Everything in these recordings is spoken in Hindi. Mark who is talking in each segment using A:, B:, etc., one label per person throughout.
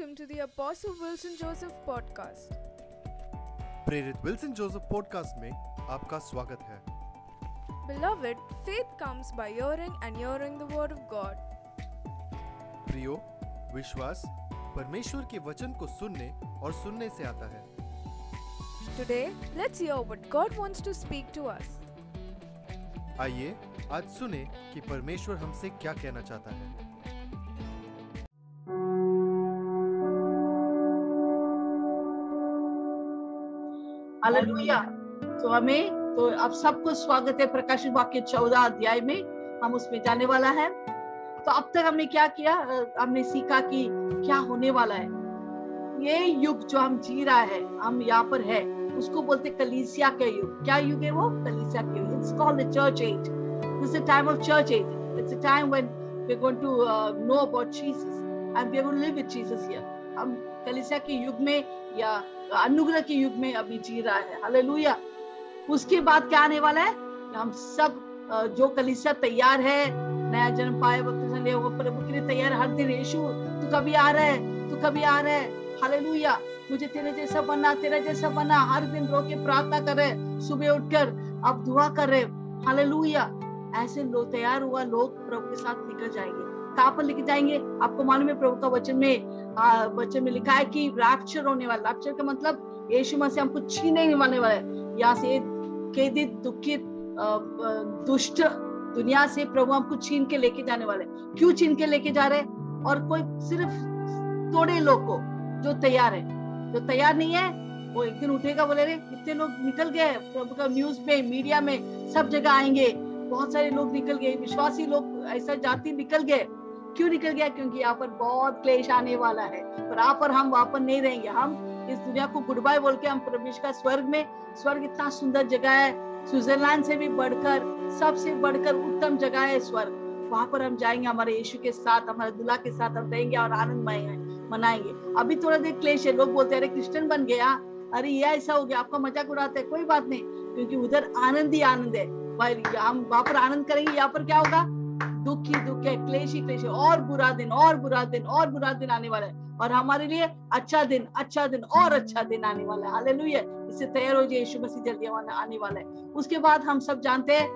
A: welcome to the Apostle Wilson Joseph podcast.
B: प्रेरित विल्सन जोसेफ पॉडकास्ट में आपका स्वागत है
A: Beloved, faith comes by hearing and hearing the word of God.
B: प्रियो विश्वास परमेश्वर के वचन को सुनने और सुनने से आता है
A: Today, let's hear what God wants to speak to us.
B: आइए आज सुने कि परमेश्वर हमसे क्या कहना चाहता है
C: हालेलुया तो हमें तो अब सबको स्वागत है प्रकाशित वाक्य चौदह अध्याय में। हम उसमें जाने वाला है। तो अब तक हमने क्या किया? हमने सीखा कि क्या होने वाला है। ये युग जो हम जी रहा है, हम यहाँ पर है, उसको बोलते कलीसिया का युग। क्या युग है वो? कलीसिया का युग। It's called the church age this the time of church age it's a time when we are going to know about Jesus and we are going to live with Jesus here हम कलीसिया के युग में या अनुग्रह के युग में अभी जी रहा है। हालेलुया। उसके बाद क्या आने वाला है? हम सब जो कलीसिया तैयार है, नया जन्म पाए वक्त प्रभु के लिए तैयार। हर दिन यीशु, तू कभी आ रहा है? तू कभी आ रहा है? हालेलुया। मुझे तेरे जैसा बनना, तेरा जैसा बनना, हर दिन रो के प्रार्थना कर, सुबह उठकर अब दुआ कर। रहे हालेलुया। ऐसे लोग तैयार हुआ लोग प्रभु के साथ निकल जाएँगे। कहाँ पर लेके जाएँगे? आपको मालूम है प्रभु का वचन में वचन में लिखा है कि रैप्चर होने वाला रैप्चर का मतलब यीशु मसीह हमको छीने वाले वाला। है यहाँ से खेदित दुखित दुष्ट दुनिया से प्रभु हमको छीन के लेके जाने वाले। क्यों छीन के लेके जा रहे? और कोई सिर्फ़ थोड़े लोग को जो तैयार है। जो तैयार नहीं है, वो एक दिन उठेगा, बोले रे इतने लोग निकल गए प्रभु का न्यूज़ में मीडिया में सब जगह आएँगे। बहुत सारे लोग निकल गए। विश्वासी लोग ऐसा जाति निकल गए। क्यों निकल गया? क्योंकि यहाँ पर बहुत क्लेश आने वाला है। पर यहाँ पर हम वहाँ पर नहीं रहेंगे। हम इस दुनिया को गुड बाय बोल के हम परमेश्वर का स्वर्ग में, स्वर्ग इतना सुंदर जगह है। स्विट्जरलैंड से भी बढ़कर, सबसे बढ़कर उत्तम जगह है स्वर्ग। वहाँ पर हम जाएँगे, हमारे यीशु के साथ, हमारे दुल्हा के साथ हम रहेंगे और आनंद मनाएँगे। अभी थोड़ा देर क्लेश है। लोग बोलते हैं, अरे, क्रिश्चियन बन गया? अरे, ये ऐसा हो गया। आपका मज़ाक उड़ाते हैं। कोई बात नहीं। क्योंकि उधर आनंद ही आनंद है। हम वहाँ पर आनंद करेंगे। यहाँ पर क्या होगा? दुख ही दुख है क्लेश ही क्लेश है और बुरा दिन, और बुरा दिन, और बुरा दिन आने वाला है। और हमारे लिए अच्छा दिन अच्छा दिन, और अच्छा दिन आने वाला है। हालेलुया इससे तैयार हो जाए यीशु मसीह जल्दी आने वाला है। उसके बाद हम सब जानते हैं,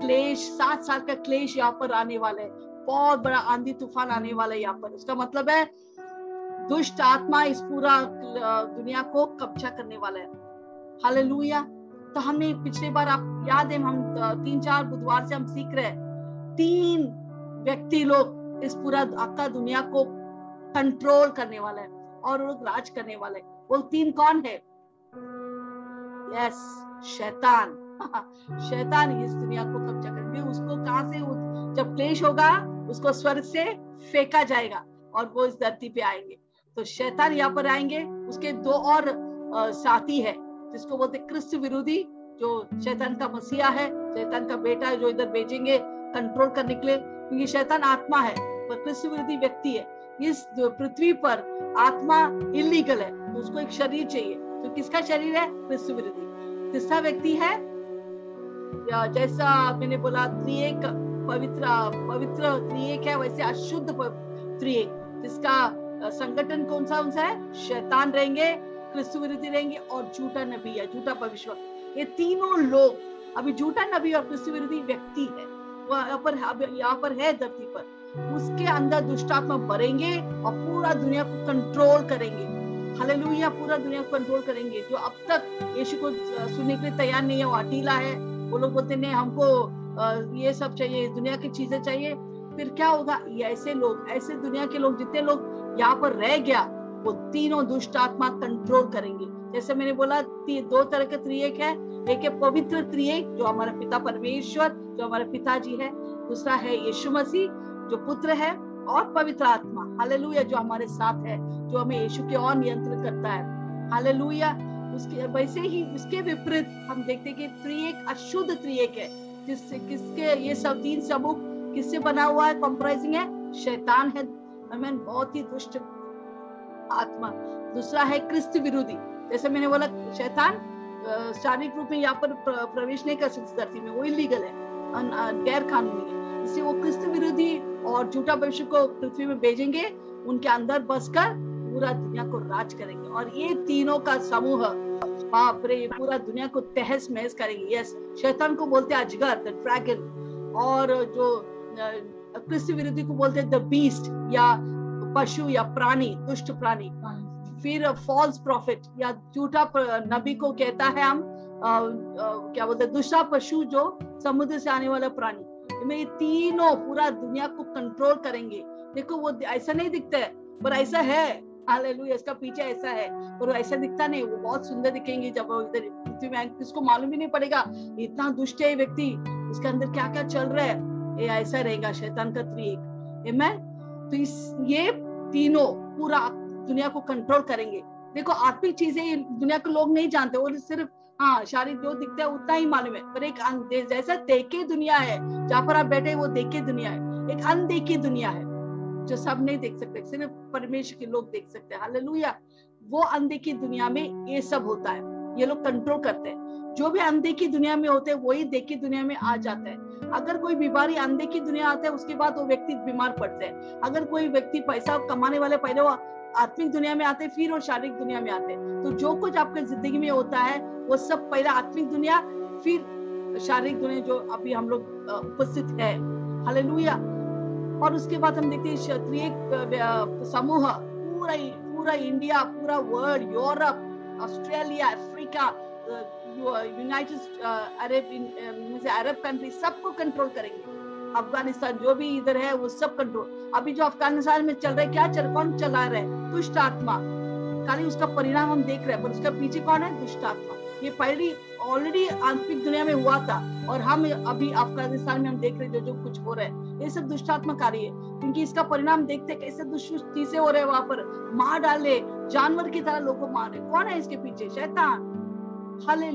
C: क्लेश, सात साल का क्लेश यहाँ पर आने वाला है। बहुत बड़ा आंधी तूफ़ान आने वाला है यहाँ पर। उसका मतलब है, दुष्ट आत्मा इस पूरा दुनिया को कब्जा करने वाला है। हालेलुया तो हमने पिछले बार आप याद है, हम तीन चार बुधवार से हम सीख रहे हैं। तीन व्यक्ति लोग इस पूरा आका दुनिया को कंट्रोल करने वाला है और लोग राज करने वाले हैं। वो तीन कौन है? यस शैतान। शैतान इस दुनिया को कब्जा करेंगे उसको कहाँ से उस- जब क्लेश होगा उसको स्वर्ग से फेंका जाएगा और वो इस धरती पे आएँगे। तो शैतान यहाँ पर आएँगे। उसके दो और अ, साथी है जिसको बोलते क्रिस्त विरोधी जो शैतान का मसीहा है शैतान का बेटा है जो इधर भेजेंगे। कंट्रोल करने के लिए, क्योंकि शैतान आत्मा है, पर क्रिस्त विरोधी व्यक्ति है। इस पृथ्वी पर आत्मा इलीगल है तो उसको एक शरीर चाहिए। तो किसका शरीर है? क्रिस्त विरोधी। तीसरा व्यक्ति है, या जैसा मैंने बोला, त्रिएक, पवित्र पवित्र त्रिएक है, वैसे अशुद्ध त्रिएक। जिसका संगठन कौन सा उनसा है? शैतान रहेंगे क्रिस्त विरोधी रहेंगे, और झूठा नबी है, झूठा भविष्य ये तीनों लोग, अभी झूठा नबी और कृष्ण विरोधी व्यक्ति है। वो यहाँ पर यहाँ पर है धरती पर। उसके अंदर दुष्टात्मा भरेंगे और पूरा दुनिया को कंट्रोल करेंगे। हालेलुया पूरा दुनिया को कंट्रोल करेंगे। जो अब तक यीशु को सुनने के लिए तैयार नहीं है, वो अटीला है। वो लोग बोलते, नहीं, हमको ये सब चाहिए, दुनिया की चीज़ें चाहिए। फिर क्या होगा? ये ऐसे लोग, ऐसे दुनिया के लोग, जितने लोग यहाँ पर रह गया, वो तीनों दुष्ट आत्मा कंट्रोल करेंगे। जैसे मैंने बोला दो तरह के त्रिएक है। एक है पवित्र त्रिएक, जो हमारा पिता परमेश्वर जो हमारे पिताजी है, दूसरा है यीशु मसीह, जो पुत्र है और पवित्र आत्मा। हालेलुया, जो हमारे साथ है, जो हमें यीशु के और नियंत्रण करता है। हालेलुया, उसके, वैसे ही उसके विपरीत हम देखते कि त्रिएक, अशुद्ध त्रिएक है, जिससे, किसके, ये सब तीन समूह किससे बना हुआ है कॉम्प्राइजिंग है शैतान है। हमें बहुत ही दुष्ट आत्मा। दूसरा है क्रिस्त विरोधी। जैसे मैंने बोला, शैतान शारीरिक रूप में यहाँ पर प्र- प्रवेश नहीं कर सकती, धरती में, वो इलीगल है। गैर कानूनी है। इसलिए वो क्रिस्त विरोधी और झूठा भविष्य को पृथ्वी में भेजेंगे उनके अंदर बसकर पूरा दुनिया को राज करेंगे। और ये तीनों का समूह बाप रे ये पूरा दुनिया को तहस महस करेंगे। यस शैतान को बोलते हैं अजगर द ड्रैगन और जो कृष्ण विरोधी को बोलते हैं द बीस्ट या पशु या प्राणी दुष्ट प्राणी। फिर फॉल्स प्रॉफिट या झूठा नबी को कहता है हम क्या बोलते हैं दूसरा पशु जो समुद्र से आने वाला प्राणी। ये तीनों पूरा दुनिया को कंट्रोल करेंगे। देखो वो ऐसा नहीं दिखता है, पर ऐसा है। इसका पीछे ऐसा है और ऐसा दिखता नहीं। वो बहुत सुंदर दिखेंगे जब इधर पृथ्वी में किसको मालूम भी नहीं पड़ेगा, इतना दुष्ट है व्यक्ति। उसके अंदर क्या क्या चल रहा है? ये ऐसा रहेगा, शैतान का त्रिएक। मैं तो इस, ये तीनों पूरा दुनिया को कंट्रोल करेंगे। देखो आत्मिक चीज़ें दुनिया के लोग नहीं जानते, वो सिर्फ़ हाँ शारीरिक जो दिखता है, उतना ही मालूम है। पर एक जैसा देखे दुनिया है, जहाँ पर आप बैठे वो देखे दुनिया है। एक अनदेखी दुनिया है, जो सब नहीं देख सकते, सिर्फ़ परमेश्वर के लोग देख सकते हैं। हालेलुया। वो अनदेखी दुनिया में ये सब होता है। ये लोग कंट्रोल करते हैं। जो भी अनदेखी दुनिया में होते हैं, वही देखी दुनिया में आ जाता है। अगर कोई बीमारी अनदेखी दुनिया आता है, उसके बाद वो व्यक्ति बीमार पड़ते हैं। अगर कोई व्यक्ति पैसा कमाने वाले पहले वो आत्मिक दुनिया में आते फिर और शारीरिक दुनिया में आते तो जो कुछ आपके ज़िंदगी में होता है, वो सब पहला आत्मिक दुनिया, फिर शारीरिक दुनिया जो अभी हम लोग उपस्थित है। हालेलुया। और उसके बाद हम देखते हैं, क्षत्रिय समूह, पूरा पूरा इंडिया, पूरा world Europe, Australia, Africa United Arab Arab country सबको कंट्रोल करेंगे। अफ़गानिस्तान जो भी इधर है, वो सब कंट्रोल अभी जो अफ़गानिस्तान में चल रहा है, क्या चल, कौन चला रहा है? दुष्ट आत्मा। खाली उसका परिणाम हम देख रहे हैं, पर उसका पीछे कौन है? दुष्ट आत्मा। ये पहली ऑलरेडी आंतरिक दुनिया में हुआ था, और हम अभी अफ़गानिस्तान में हम देख रहे जो जो कुछ हो रहा है। ये सब दुष्टात्मा कार्य है क्योंकि इसका परिणाम देखते कैसे दुष्ट चीज़ें हो रहे हैं वहाँ पर। मार डाले, जानवर की तरह लोगों मार रहे कौन है इसके पीछे? शैतान। हाले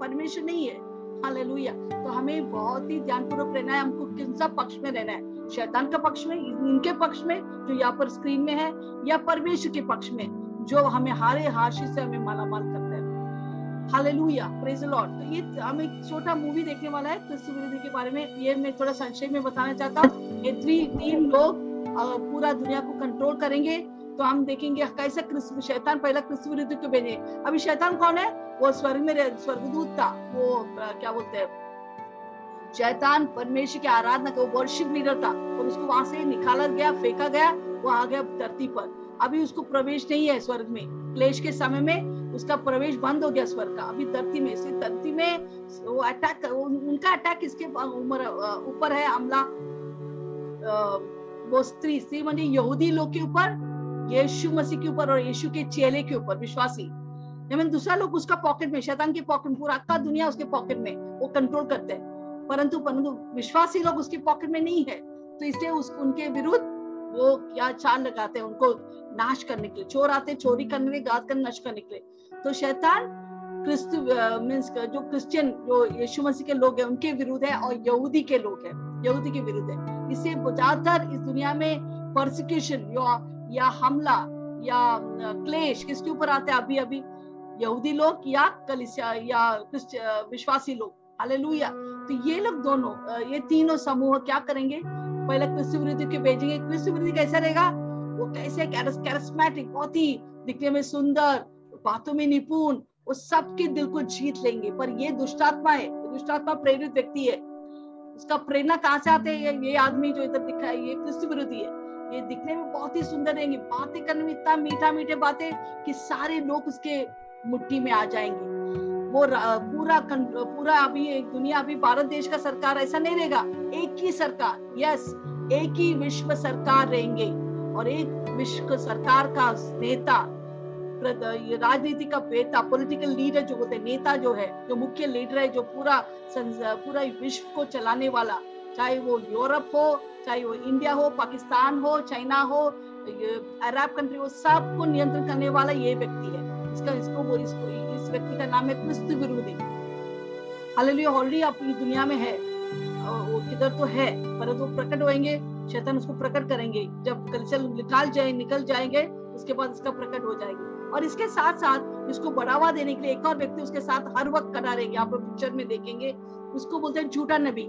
C: परमेश्वर नहीं है. हालेलुया तो हमें बहुत ही ध्यानपूर्वक रहना है. हमको किन सब पक्ष में रहना है? शैतान का पक्ष में, इनके पक्ष में, जो यहाँ पर स्क्रीन में है, या परमेश्वर के पक्ष में, जो हमें हारे हाशी से हमें माला माल करता है. हालेलुया प्रेज लॉर्ड तो ये हम छोटा मूवी देखने वाला है क्रिस्त विरोधी के बारे में. ये मैं थोड़ा संक्षेप में बताना चाहता हूँ. ये तीन लोग पूरा दुनिया को कंट्रोल करेंगे. तो हम देखेंगे कैसे कृष्ण शैतान पहला कृष्ण विरुद्ध को भेजे अभी शैतान कौन है? वो स्वर्ग में स्वर्गदूत था। वो क्या बोलते हैं? शैतान परमेश्वर की आराधना का वर्शिप लीडर था। और उसको वहाँ से निकाला गया, फेंका गया, वो आ गया धरती पर। अभी उसको प्रवेश नहीं है स्वर्ग में। क्लेश के समय में उसका प्रवेश बंद हो गया स्वर्ग का। अभी धरती में, इसी धरती में वो अटैक उनका अटैक इसके ऊपर है हमला। वो स्त्री स्त्री म्हणजे यहूदी लोग के ऊपर, यीशु मसीह के ऊपर और यीशु के चेले के ऊपर, विश्वासी। लेकिन दूसरा लोग उसका पॉकेट में, शैतान के पॉकेट में पूरा अक्का दुनिया उसके पॉकेट में, वो कंट्रोल करते हैं। परंतु परंतु विश्वासी लोग उसके पॉकेट में नहीं है। तो इसलिए उस, उनके विरुद्ध वो क्या चाल लगाते हैं, उनको नाश करने के लिए, चोर आते चोरी करने के गाद कर नष्ट करने के लिए। तो शैतान क्रिस्त मीन्स जो क्रिश्चियन, जो यीशु मसीह के लोग हैं, उनके विरुद्ध है और यहूदी के लोग हैं। यहूदी के विरुद्ध है। इससे ज़्यादातर इस दुनिया में परसिक्यूशन या हमला या क्लेश किसके ऊपर आते हैं? अभी अभी यहूदी लोग या कलिसिया या विश्वासी लोग। हालेलुया। तो ये लोग दोनों ये तीनों समूह क्या करेंगे? पहले क्रिस्त विरोधी के भेजेंगे। क्रिस्त विरोधी कैसा रहेगा? वो कैसे कैरिस्मेटिक, बहुत ही दिखने में सुंदर, बातों में निपुण, वो सबके दिल को जीत लेंगे। पर ये दुष्टात्मा है दुष्टात्मा प्रेरित व्यक्ति है। उसका प्रेरणा कहाँ से आते हैं? ये आदमी जो इधर दिखा है, ये क्रिस्त विरोधी है। ये दिखने में बहुत ही सुंदर रहेंगे। बातें करने में इतना मीठा मीठे बातें कि सारे लोग उसके मुट्ठी में आ जाएँगे। वो पूरा पूरा अभी दुनिया, अभी भारत देश का सरकार ऐसा नहीं रहेगा। एक ही सरकार, यस, एक ही विश्व सरकार रहेंगे। और एक विश्व सरकार का नेता राजनीति का बेटा पॉलिटिकल लीडर जो होते नेता जो है, जो मुख्य लीडर है, जो पूरा पूरा विश्व को चलाने वाला, चाहे वो यूरोप हो, चाहे वो इंडिया हो, पाकिस्तान हो, चाइना हो अरब कंट्री हो, सबको नियंत्रण करने वाला ये व्यक्ति है। इसका, इसको वो, इसको, इस व्यक्ति का नाम है क्रिस्त विरोधी हालेलुया ऑलरेडी अपनी दुनिया में है वो किधर तो है, परंतु वो प्रकट होएँगे, शैतान उसको प्रकट करेंगे। जब कल्चर निकाल जाए, निकल जाएँगे, उसके बाद इसका प्रकट हो जाएगी। और इसके साथ साथ इसको बढ़ावा देने के लिए एक और व्यक्ति उसके साथ हर वक्त खड़ा रहेंगे। आप पिक्चर में देखेंगे, उसको बोलते हैं झूठा नबी।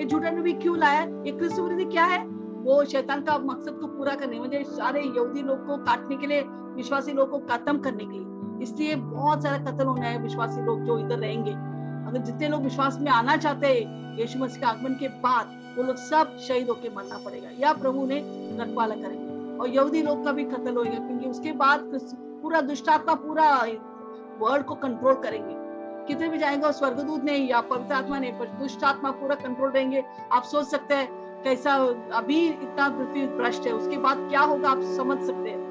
C: ये झूठा नबी क्यों लाया? ये क्रिस्त विरोधी क्या है? वो शैतान का मकसद को पूरा करने मुझे सारे यहूदी लोग को काटने के लिए, विश्वासी लोग को खत्म करने के लिए। इसलिए बहुत सारा कत्ल होना है विश्वासी लोग जो इधर रहेंगे। अगर जितने लोग विश्वास में आना चाहते हैं, यीशु मसीह के आगमन के बाद, वो लोग सब शहीद होकर मरना पड़ेगा। या प्रभु ने रखवाला करेंगे। और यहूदी लोग का भी कत्ल होगा क्योंकि उसके बाद पूरा दुष्टात्मा, पूरा वर्ल्ड को कंट्रोल करेंगे। कितने भी जाएँगे स्वर्गदूत ने या पवित्र आत्मा ने दुष्ट आत्मा पूरा कंट्रोल रहेंगे आप सोच सकते हैं, कैसा अभी इतना पृथ्वी भ्रष्ट है, उसके बाद क्या होगा, आप समझ सकते हैं।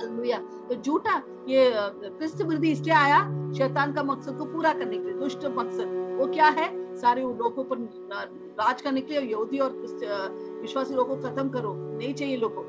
C: तो झूठा, ये पृष्ठ वृद्धि इसलिए आया, शैतान का मकसद को पूरा करने के लिए, दुष्ट मकसद। वो क्या है? सारे लोगों पर राज करने के लिए, यहूदी और विश्वासी लोगों को खत्म करो। नहीं चाहिए लोगों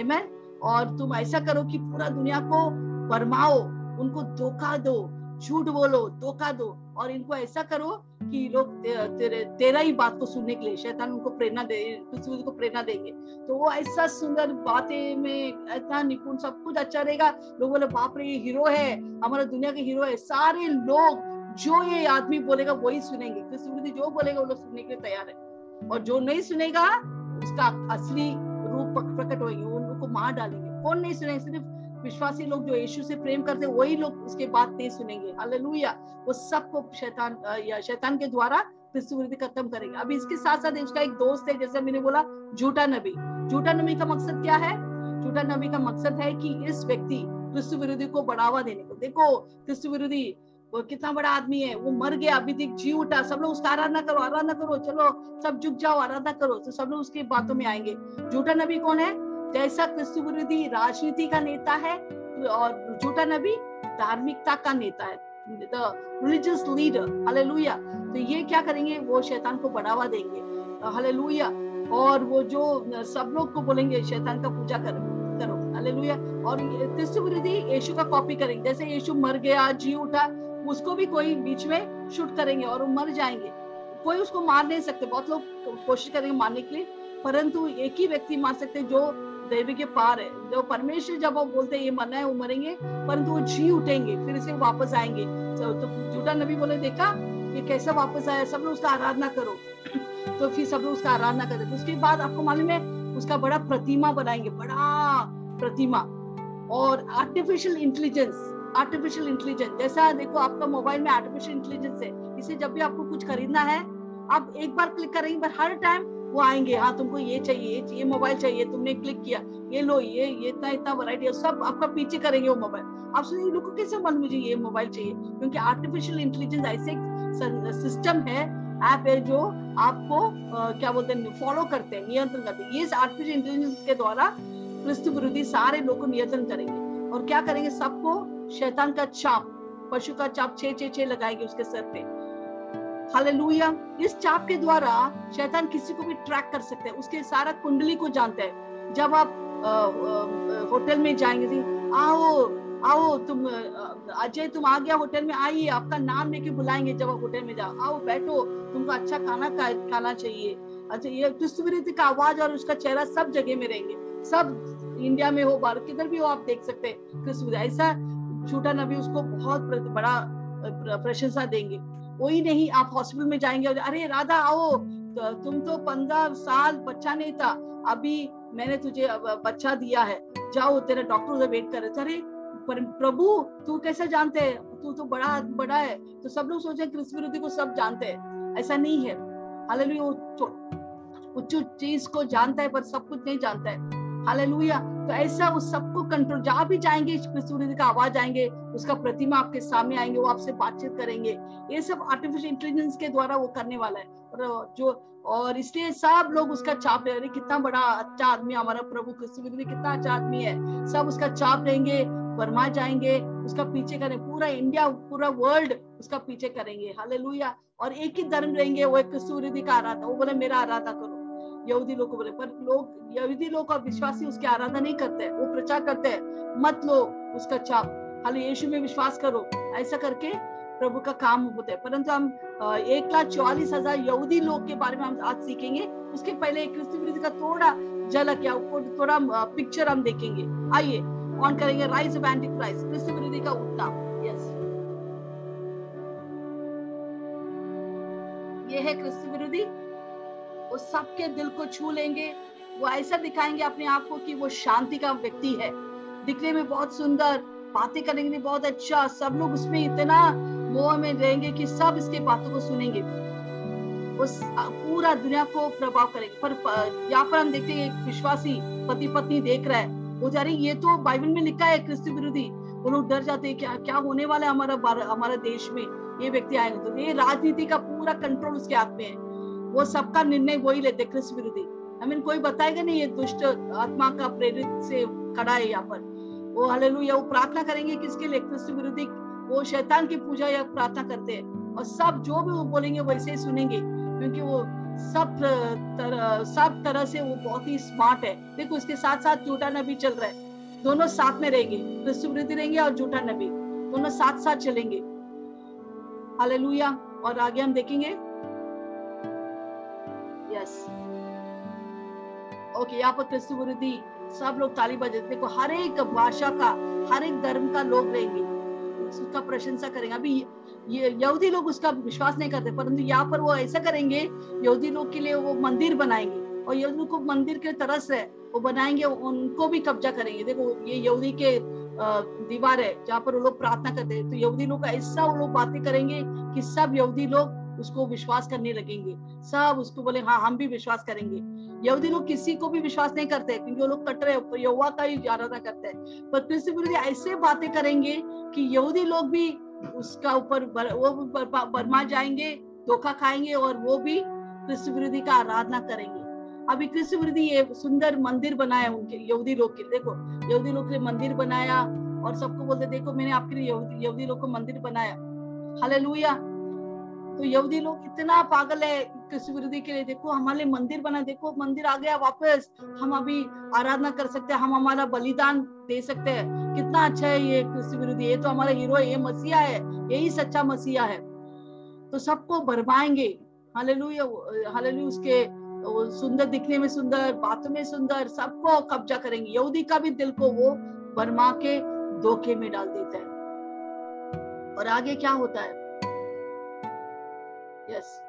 C: एमेन और तुम ऐसा करो कि पूरा दुनिया को भरमाओ उनको धोखा दो। झूठ बोलो, धोखा दो और इनको ऐसा करो कि लोग तेरे, तेरा ही बात को सुनने के लिए, शैतान उनको प्रेरणा दे किसी को प्रेरणा देंगे। तो वो ऐसा सुंदर बातें में इतना निपुण सब कुछ अच्छा रहेगा। लोग बोले, बाप रे, ये हीरो है, हमारा दुनिया के हीरो है। सारे लोग जो ये आदमी बोलेगा, वही सुनेंगे। कृष्ण जो बोलेगा, वो लोग सुनने के लिए तैयार है। और जो नहीं सुनेगा, उसका असली रूप प्रकट होगी उनको मार डालेंगे। कौन नहीं सुनेंगे सिर्फ़ विश्वासी लोग जो यीशु से प्रेम करते वही लोग उसके बात नहीं सुनेंगे। हालेलुया वो सबको शैतान या शैतान के द्वारा क्रिस्तुवृद्धि खत्म करेंगे। अभी इसके साथ साथ उसका एक दोस्त है, जैसे मैंने बोला, झूठा नबी। झूठा नबी का मकसद क्या है? झूठा नबी का मकसद है कि इस व्यक्ति क्रिस्तु विरोधी को बढ़ावा देने को। देखो, क्रिस्तु विरोधी वो कितना बड़ा आदमी है, वो मर गया, अभी तक जी उठा, सब लोग उसका आराधना करो आराधना करो, चलो, सब झुक जाओ, आराधना करो तो सब लोग उसकी बातों में आएँगे। झूठा नबी कौन है? जैसा क्रिस्तु विरोधी राजनीति का नेता है और झूठा नबी धार्मिकता का नेता है रिलीजियस लीडर हालेलुया तो ये क्या करेंगे, वो शैतान को बढ़ावा देंगे हालेलुया और वो जो सब लोग को बोलेंगे, शैतान का पूजा करो करो हालेलुया और विरोधी यीशु का कॉपी करेंगे, जैसे यीशु मर गया, जी उठा, उसको भी कोई बीच में शूट करेंगे और वो मर जाएँगे। कोई उसको मार नहीं सकते, बहुत लोग कोशिश करेंगे मारने के लिए, परंतु एक ही व्यक्ति मार सकते जो देवी के पार है। जो परमेश्वर जब वो बोलते हैं ये मरना है वो मरेंगे परंतु वो जी उठेंगे फिर से वापस आएँगे। तो, तो झूठा नबी बोले देखा ये कैसे वापस आया? सब लोग उसका आराधना करो। तो फिर सब लोग उसका आराधना करते उसके बाद आपको मालूम है उसका बड़ा प्रतिमा बनाएँगे बड़ा प्रतिमा। और आर्टिफिशियल इंटेलिजेंस आर्टिफिशियल इंटेलिजेंस जैसा देखो आपका मोबाइल में आर्टिफिशियल इंटेलिजेंस है इसे जब भी आपको कुछ खरीदना है आप एक बार क्लिक करेंगे पर हर टाइम वो आएँगे हाँ तुमको ये चाहिए ये मोबाइल चाहिए तुमने क्लिक किया ये लो ये ये इतना इतना वरायटी सब आपका पीछे करेंगे वो मोबाइल। आप सोचिए लोगों कैसे मन मुझे ये मोबाइल चाहिए? क्योंकि आर्टिफिशियल इंटेलिजेंस ऐसे सिस्टम है ऐप है जो आपको आ, क्या बोलते हैं फॉलो करते हैं नियंत्रण करते हैं। ये आर्टिफिशियल इंटेलिजेंस के द्वारा क्रिस्त विरोधी सारे लोग को नियंत्रण करेंगे। और क्या करेंगे सबको शैतान का चाप पशु का चाप छे छे छे लगाएँगे उसके सर पे। हालेलुया इस चाप के द्वारा शैतान किसी को भी ट्रैक कर सकते हैं। उसके सारा कुंडली को जानते हैं। जब आप होटल में जाएँगे आओ आओ तुम अजय, तुम आ गया होटल में, आइए, आपका नाम लेके बुलाएँगे जब आप होटल में जाओ आओ, बैठो, तुमको अच्छा खाना खाना चाहिए। अच्छा ये क्रिस्तुवृत्ति का आवाज़ और उसका चेहरा सब जगह में रहेंगे। सब इंडिया में हो, भारत किधर भी हो, आप देख सकते हैं। ऐसा छोटा नबी उसको बहुत बड़ा प्रशंसा देंगे। कोई नहीं, आप हॉस्पिटल में जाएँगे अरे राधा, आओ। तो तुम तो पंद्रह साल बच्चा नहीं था। अभी मैंने तुझे बच्चा दिया है। जाओ, तेरे डॉक्टर उधर वेट कर रहे अरे प्रभु, तू कैसे जानते है? तू तो बड़ा बड़ा है। तो सब लोग सोचे कृष्ण को सब जानते हैं। ऐसा नहीं है। हालेलुया, वो उच्च चीज़ को जानता है, पर सब कुछ नहीं जानता है। हालेलुया तो ऐसा उस सबको कंट्रोल जहाँ भी जाएँगे सूर्य का आवाज़ आएँगे, उसका प्रतिमा आपके सामने आएँगे, वो आपसे बातचीत करेंगे। ये सब आर्टिफिशियल इंटेलिजेंस के द्वारा वो करने वाला है। और जो, और इसलिए सब लोग उसका चाप ले रहे कितना बड़ा अच्छा आदमी हमारा प्रभु कृष्ण कितना अच्छा आदमी है। सब उसका चाप लेंगे बर्मा जाएँगे, उसका पीछे करें, पूरा इंडिया पूरा वर्ल्ड उसका पीछे करेंगे। हाले और एक ही धर्म रहेंगे, वो एक सूर्य का आराधा वो बोले, मेरा आराधा करो। यहूदी लोग को बोले, पर लोग, यहूदी लोग और विश्वासी उसकी आराधना नहीं करते वो प्रचार करते हैं। मत लो उसका चाप। खाली यीशु में विश्वास करो। ऐसा करके प्रभु का काम होता है। परंतु हम एक लाख चौवालीस हज़ार यहूदी लोग के बारे में हम आज सीखेंगे। उसके पहले क्रिस्तु का थोड़ा झलक या थोड़ा पिक्चर हम देखेंगे। आइए ऑन करेंगे राइज ऑफ़ एंटी क्राइस्ट क्रिस्तु का उठना यस ये है क्रिस्तु विरोधी वो सबके दिल को छू लेंगे। वो ऐसा दिखाएँगे अपने आप को कि वो शांति का व्यक्ति है। दिखने में बहुत सुंदर, बातें करेंगे बहुत अच्छा। सब लोग उसमें इतना मोह में रहेंगे कि सब इसके बातों को सुनेंगे। वो पूरा दुनिया को प्रभाव करेंगे। पर यहाँ पर हम देखते हैं एक विश्वासी पति पत्नी देख रहा है। वो जा रही ये तो बाइबल में लिखा है क्रिस्त विरोधी। वो लोग डर जाते हैं, क्या क्या होने वाला है हमारा हमारा देश में? ये व्यक्ति आएँगे तो। ये राजनीति का पूरा कंट्रोल उसके हाथ में है। वो सबका निर्णय वही लेते क्रिस्त विरोधी। आई मीन कोई बताएगा नहीं, ये दुष्ट आत्मा का प्रेरित से खड़ा है यहाँ पर। वो हालेलुया वो प्रार्थना करेंगे किसके लिए? क्रिस्त विरोधी, वो शैतान की पूजा या प्रार्थना करते हैं। और सब जो भी वो बोलेंगे, वैसे ही सुनेंगे। क्योंकि वो सब तरह सब तरह से वो बहुत ही स्मार्ट है। देखो उसके साथ साथ झूठा नबी चल रहा है। दोनों साथ में रहेंगे। कृष्ण विरोधी रहेंगे और झूठा नबी। दोनों साथ साथ चलेंगे। हालेलुया और आगे हम देखेंगे। यस ओके यहाँ पर क्रिस्त विरोधी सब लोग ताली बजे देखो, हर एक भाषा का, हर एक धर्म का लोग रहेंगे। उसका प्रशंसा करेंगे। अभी ये यहूदी लोग उसका विश्वास नहीं करते, परंतु यहाँ पर वो ऐसा करेंगे, यहूदी लोग के लिए वो मंदिर बनाएँगे। और यहूदी को मंदिर के तरस है, वो बनाएँगे उनको भी कब्जा करेंगे। देखो, ये यहूदी के दीवार है, जहाँ पर वो लोग प्रार्थना करते हैं। तो यहूदी लोग ऐसा वो लोग बातें करेंगे कि सब यहूदी लोग उसको विश्वास करने लगेंगे। सब उसको बोले हाँ हम भी विश्वास करेंगे। यहूदी लोग किसी को भी विश्वास नहीं करते, क्योंकि वो लोग कट रहे यहुआ का ही आराधना करते हैं। पर कृष्ण विरोधी ऐसे बातें करेंगे कि यहूदी लोग भी उसका ऊपर वो बर्मा जाएँगे, धोखा खाएँगे और वो भी कृष्ण विरोधी का आराधना करेंगे। अभी कृष्ण विरोधी ये सुंदर मंदिर बनाया उनके, यहूदी लोग के देखो, यहूदी लोग के लिए मंदिर बनाया और सबको बोलते, देखो, मैंने आपके लिए यहूदी लोग को मंदिर बनाया। हालेलुया। तो यहूदी लोग इतना पागल है कृषि विरोधी के लिए। देखो, हमारे मंदिर बना, देखो, मंदिर आ गया वापस। हम अभी आराधना कर सकते हैं, हम हमारा बलिदान दे सकते हैं। कितना अच्छा है ये कृषि विरोधी। ये तो हमारा हीरो है, ये मसीहा है, यही सच्चा मसीहा है। तो सबको भरमाएँगे। हालेलुया हालेलुया, उसके सुंदर दिखने में सुंदर, बातों में सुंदर, सबको कब्जा करेंगे। यहूदी का भी दिल को वो भरमा के धोखे में डाल देता है। और आगे क्या होता है? यस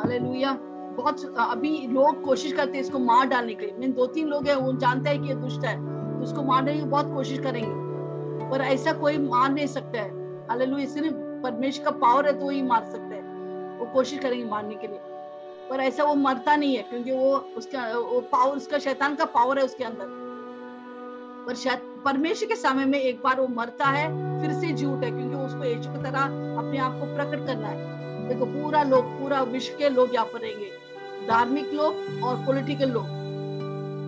C: हालेलुया बहुत, अभी लोग कोशिश करते हैं इसको मार डालने के लिए। मैं दो तीन लोग हैं, वो जानते हैं कि ये दुष्ट है तो उसको मारने की बहुत कोशिश करेंगे। पर ऐसा कोई मार नहीं सकता है। हालेलुया सिर्फ़ परमेश्वर का पावर है तो वही मार सकते हैं। वो कोशिश करेंगे मारने के लिए। पर ऐसा वो मरता नहीं है, क्योंकि वो उसका, वो पावर, उसका शैतान का पावर है उसके अंदर। पर शायद परमेश्वर के समय में एक बार वो मरता है, फिर से झूठ है, क्योंकि उसको यीशु की तरह अपने आप को प्रकट करना है। देखो, पूरा लोग, पूरा विश्व के लोग यहाँ पर रहेंगे। धार्मिक लोग और पॉलिटिकल लोग।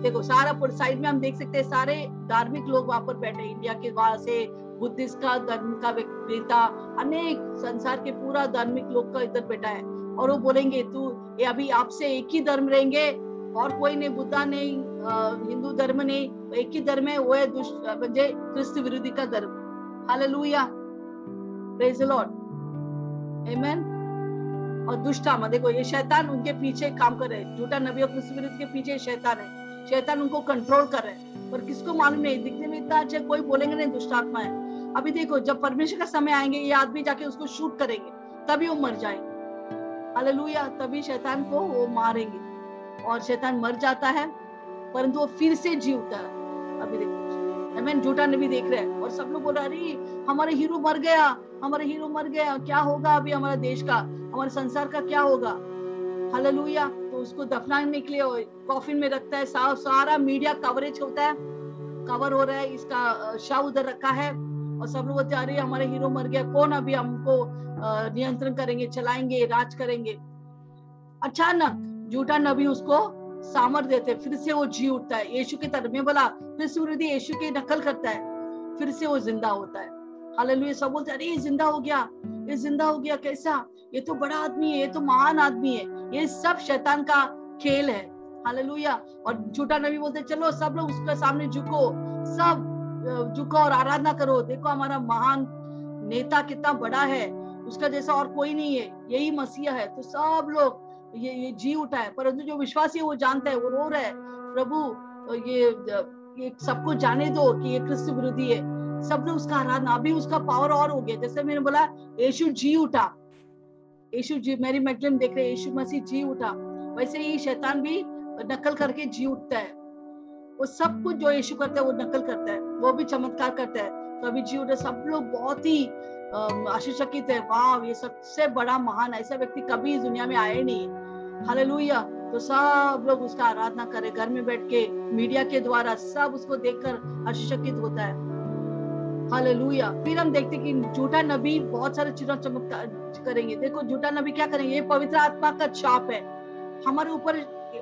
C: देखो, सारा साइड में हम देख सकते हैं, सारे धार्मिक लोग वहाँ पर बैठे इंडिया के वहाँ से बुद्धिस्ट का, धर्म का नेता, अनेक संसार के पूरा धार्मिक लोग का इधर बैठा है। और वो बोलेंगे, तू, ये अभी आपसे एक ही धर्म रहेंगे और कोई नहीं, बुद्धा नहीं हिंदू धर्म नहीं एक ही धर्म है, वो है दुष्ट क्रिस्त विरोधी का धर्म। हालेलुया प्रेज लॉर्ड आमेन और दुष्टामा देखो, ये शैतान उनके पीछे काम कर रहे हैं। झूठा नबी और क्रिस्त विरोधी के पीछे शैतान है। शैतान उनको कंट्रोल कर रहे हैं। और किसको मालूम नहीं, दिखने में इतना अच्छा कोई बोलेंगे नहीं दुष्टात्मा है। अभी देखो, जब परमेश्वर का समय आएँगे, ये आदमी जाके उसको शूट करेंगे, तभी वो मर जाएँगे। हालेलुया तभी शैतान को वो मारेंगे। और शैतान मर जाता है, परंतु वो फिर से जीवता है। अभी देखो। मैं झूठा नबी देख रहे हैं और सब लोग बोल रहे हमारे हीरो मर गया हमारे हीरो मर गया क्या होगा अभी हमारे देश का? हमारे संसार का क्या होगा? हालेलुया तो उसको दफनाने के लिए कॉफिन में रखता है सा, सारा मीडिया कवरेज होता है। कवर हो रहा है इसका शाह उधर रखा है। और सब लोग रही है हमारे हीरो मर गया कौन अभी हमको नियंत्रण करेंगे चलाएँगे राज करेंगे? अचानक झूठा नबी उसको सामर देते हैं। फिर से वो जी उठता है। यीशु के तरफ़ में बोला फिर सूर्य यीशु की नकल करता है। फिर से वो ज़िंदा होता है। हालेलुया। सब बोलते अरे, ये ज़िंदा हो गया। ये ज़िंदा हो गया। कैसा? ये तो बड़ा आदमी है, ये तो महान आदमी है। ये सब शैतान का खेल है। हालेलुया। और झूठा नबी बोलते चलो, सब लोग उसके सामने झुको। सब झुको और आराधना करो। देखो, हमारा महान नेता कितना बड़ा है। उसका जैसा और कोई नहीं है। यही मसीहा है। तो सब लोग ये ये जी उठा है, परंतु जो विश्वासी है वो जानता है, वो रो रहा है, प्रभु, ये ये सबको जाने दो कि ये क्रिस्त विरोधी है। सबने उसका आराधना, अभी उसका पावर और हो गया। जैसे मैंने बोला, यीशु जी उठा। यीशु जी, मेरी मैगलिन देख रहे यीशु मसीह जी उठा। वैसे ही शैतान भी नकल करके जी उठता है। वो सब कुछ जो यीशु करता है, वो नकल करता है, वो भी चमत्कार करता है। तो अभी जी उठे, सब लोग बहुत ही आश्चर्यचकित है वाह, ये सबसे बड़ा महान ऐसा व्यक्ति कभी इस दुनिया में आया नहीं है। हालेलुया। तो सब लोग उसका आराधना करे घर में बैठ के, मीडिया के द्वारा सब उसको देखकर आश्चर्यचकित होता है। हालेलुया। फिर हम देखते कि झूठा नबी बहुत सारे चीज़ों चमत्कार करेंगे। देखो, झूठा नबी क्या करेंगे? ये पवित्र आत्मा का छाप है। हमारे ऊपर,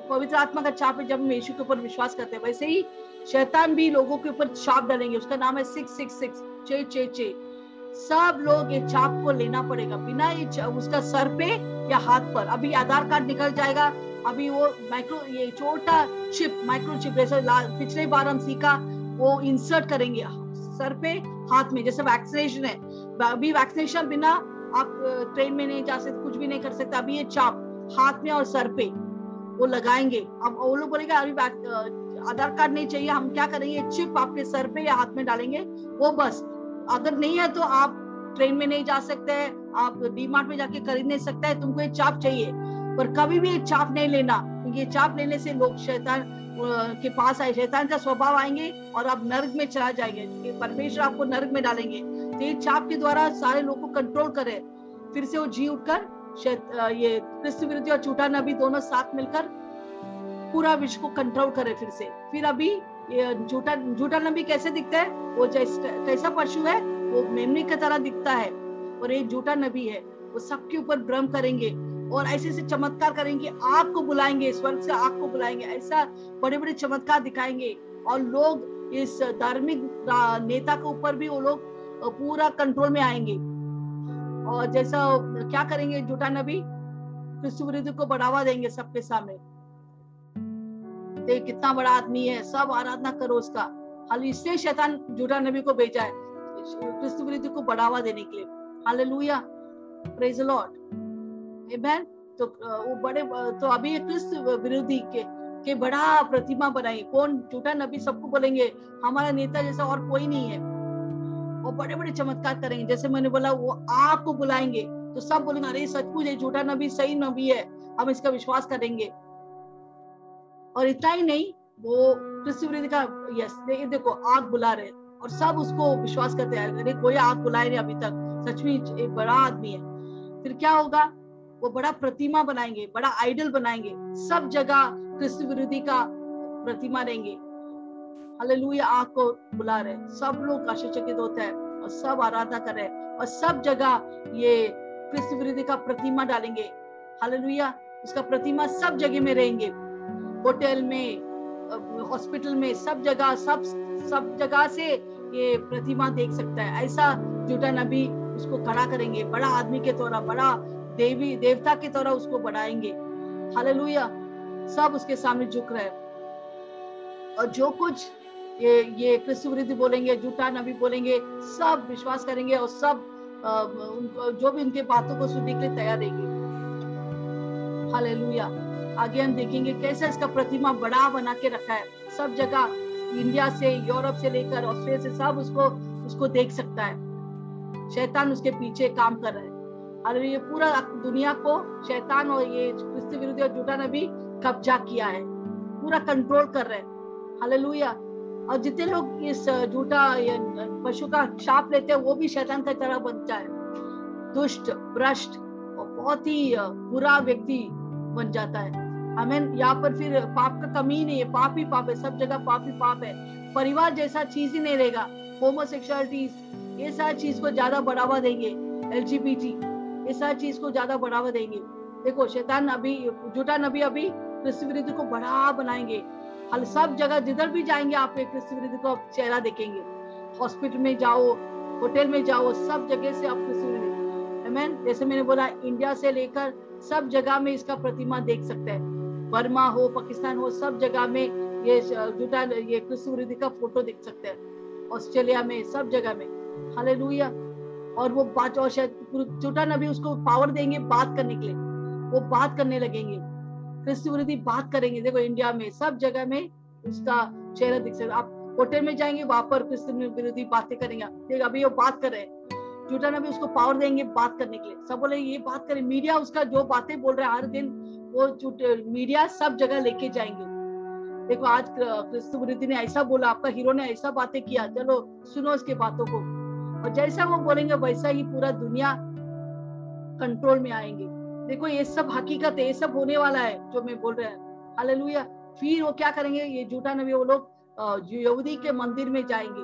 C: पवित्र आत्मा का छाप है जब हम यीशु के ऊपर विश्वास करते हैं। वैसे ही शैतान भी लोगों के ऊपर छाप डालेंगे। उसका नाम है सिक्स सिक्स सिक्स। चे छे चे सब लोग ये छाप को लेना पड़ेगा। बिना ये उसका सर पे या हाथ पर। अभी आधार कार्ड निकल जाएगा। अभी वो माइक्रो ये छोटा चिप माइक्रो चिप जैसे पिछले बार हम सीखा, वो इंसर्ट करेंगे। सर पे, हाथ में, जैसे वैक्सीनेशन है। अभी वैक्सीनेशन बिना आप ट्रेन में नहीं जा सकते, कुछ भी नहीं कर सकते। अभी ये चाप हाथ में और सर पे वो लगाएँगे। अब वो लोग बोलेगा, अभी आधार कार्ड नहीं चाहिए, हम क्या करेंगे? चिप आपके सर पे या हाथ में डालेंगे। वो बस अगर नहीं है तो आप ट्रेन में नहीं जा सकते, आप डी मार्ट में जाके खरीद नहीं सकते है तुमको ये चाप चाहिए। पर कभी भी ये चाप नहीं लेना, क्योंकि ये चाप लेने से लोग शैतान के पास आए, शैतान का स्वभाव आएँगे और आप नर्क में चला जाएँगे परमेश्वर आपको नर्क में डालेंगे। तो ये चाप के द्वारा सारे लोग को कंट्रोल करे। फिर से वो जी उठकर ये कृष्ण विरोधी और झूठा नबी दोनों साथ मिलकर पूरा विश्व को कंट्रोल करे फिर से। फिर अभी झूठा झूठा नबी कैसे दिखता है? वो कैसा पशु है, वो मेमनी की तरह दिखता है। और एक झूठा नबी है, वो सबके ऊपर भ्रम करेंगे और ऐसे ऐसे चमत्कार करेंगे, आग को बुलाएँगे, स्वर्ग से आग को बुलाएँगे, ऐसा बड़े बड़े चमत्कार दिखाएँगे। और लोग इस धार्मिक नेता के ऊपर भी वो लोग पूरा कंट्रोल में आएँगे। और जैसा, क्या करेंगे झूठा नबी? क्रिस्तु को बढ़ावा देंगे सबके सामने। देख कितना बड़ा आदमी है, सब आराधना करो उसका। हाल इसलिए शैतान झूठा नबी को भेजा है। क्रिस्तु विरुद्ध को बढ़ावा देने के लिए। हालेलुया। प्रेज लॉर्ड आमेन तो वो बड़े तो अभी क्रिस्त विरोधी के के बड़ा प्रतिमा बनाई। कौन? झूठा नबी सबको बोलेंगे, हमारा नेता जैसा और कोई नहीं है। वो बड़े बड़े चमत्कार करेंगे। जैसे मैंने बोला, वो आपको बुलाएँगे। तो सब बोलेंगे, अरे, सचमुच झूठा नबी सही नबी है। हम इसका विश्वास करेंगे। और इतना ही नहीं, वो कृष्ण का यस देखिए देखो आग बुला रहे और सब उसको विश्वास करते हैं, अरे, कोई आग बुलाए नहीं अभी तक सचमुच एक बड़ा आदमी है। फिर क्या होगा, वो बड़ा प्रतिमा बनाएँगे, बड़ा आइडल बनाएँगे, सब जगह कृष्ण विरोधी का प्रतिमा रहेंगे। हालेलुया आग को बुला रहे सब लोग आश्चर्यचकित होते हैं और सब आराधना कर रहे हैं और सब जगह ये कृष्ण विरोधी का प्रतिमा डालेंगे। हालेलुया उसका प्रतिमा सब जगह में रहेंगे। होटल में हॉस्पिटल में, सब जगह, सब सब जगह से ये प्रतिमा देख सकता है। ऐसा झूठा नबी उसको खड़ा करेंगे। बड़ा आदमी के तौर बड़ा देवी, देवता के तरह उसको बढ़ाएँगे। हालेलुया। सब उसके सामने झुक रहे और जो कुछ ये ये कृष्ण बोलेंगे झूठा नबी बोलेंगे, सब विश्वास करेंगे और सब जो भी उनके बातों को सुनने के लिए तैयार रहेंगे। हालेलुया। आगे हम देखेंगे कैसे इसका प्रतिमा बड़ा बना के रखा है। सब जगह इंडिया से यूरोप से लेकर ऑस्ट्रेलिया से सब उसको उसको देख सकता है। शैतान उसके पीछे काम कर रहा है। और ये पूरा दुनिया को शैतान और ये क्रिस्त विरोधी और झूठा नबी कब्जा किया है। पूरा कंट्रोल कर रहे हैं। और जितने लोग इस झूठा पशु का शाप लेते हैं, वो भी शैतान का तरह बनता है। दुष्ट, भ्रष्ट और बहुत ही बुरा व्यक्ति बन जाता है। हमें यहाँ पर फिर पाप का कमी ही नहीं है, पाप ही पाप है, सब जगह पाप ही पाप है। परिवार जैसा चीज़ ही नहीं रहेगा। होमोसेक्सुअलिटी ये सारी चीज़ को ज़्यादा बढ़ावा देंगे एलजीबीटी इस सारी चीज़ को ज़्यादा बढ़ावा देंगे। देखो, शैतान अभी, झूठा नबी अभी कृष्ण विरुद्ध को बड़ा बनाएँगे। हल, सब जगह जिधर भी जाएँगे आप एक कृषि विरुद्ध को आप चेहरा देखेंगे। हॉस्पिटल में जाओ, होटल में जाओ, सब जगह से आप कृषि विरुद्ध। जैसे मैंने बोला इंडिया से लेकर सब जगह में इसका प्रतिमा देख सकते हैं। बर्मा हो, पाकिस्तान हो, सब जगह में ये झूठा ये कृष्ण का फ़ोटो देख सकते हैं। ऑस्ट्रेलिया में, सब जगह में। हालेलुया। और वो बात और शायद छोटा नबी उसको पावर देंगे बात करने के लिए। वो बात करने लगेंगे। विरोधी बात करेंगे। देखो, इंडिया में, सब जगह में उसका चेहरा दिख सकता आप होटल में जाएँगे, वहाँ पर क्रिस्तु विरोधी बातें करेंगे। देखो, अभी वो बात कर रहे हैं। झूठा नबी उसको पावर देंगे बात करने के लिए। सब बोले ये बात करें। मीडिया उसका जो बातें बोल रहा है, हर दिन वो झूठे मीडिया सब जगह लेके जाएँगे। देखो आज विरोधी ने ऐसा बोला, आपका हीरो ने ऐसा बातें किया। चलो, सुनो उसके बातों को। और जैसा वो बोलेंगे, वैसा ही पूरा दुनिया कंट्रोल में आएँगे। देखो, ये सब हकीकत है, ये सब होने वाला है, जो मैं बोल रहा हूँ। हालेलुया फिर वो क्या करेंगे, ये झूठा नबी, वो लोग यहूदी के मंदिर में जाएँगे।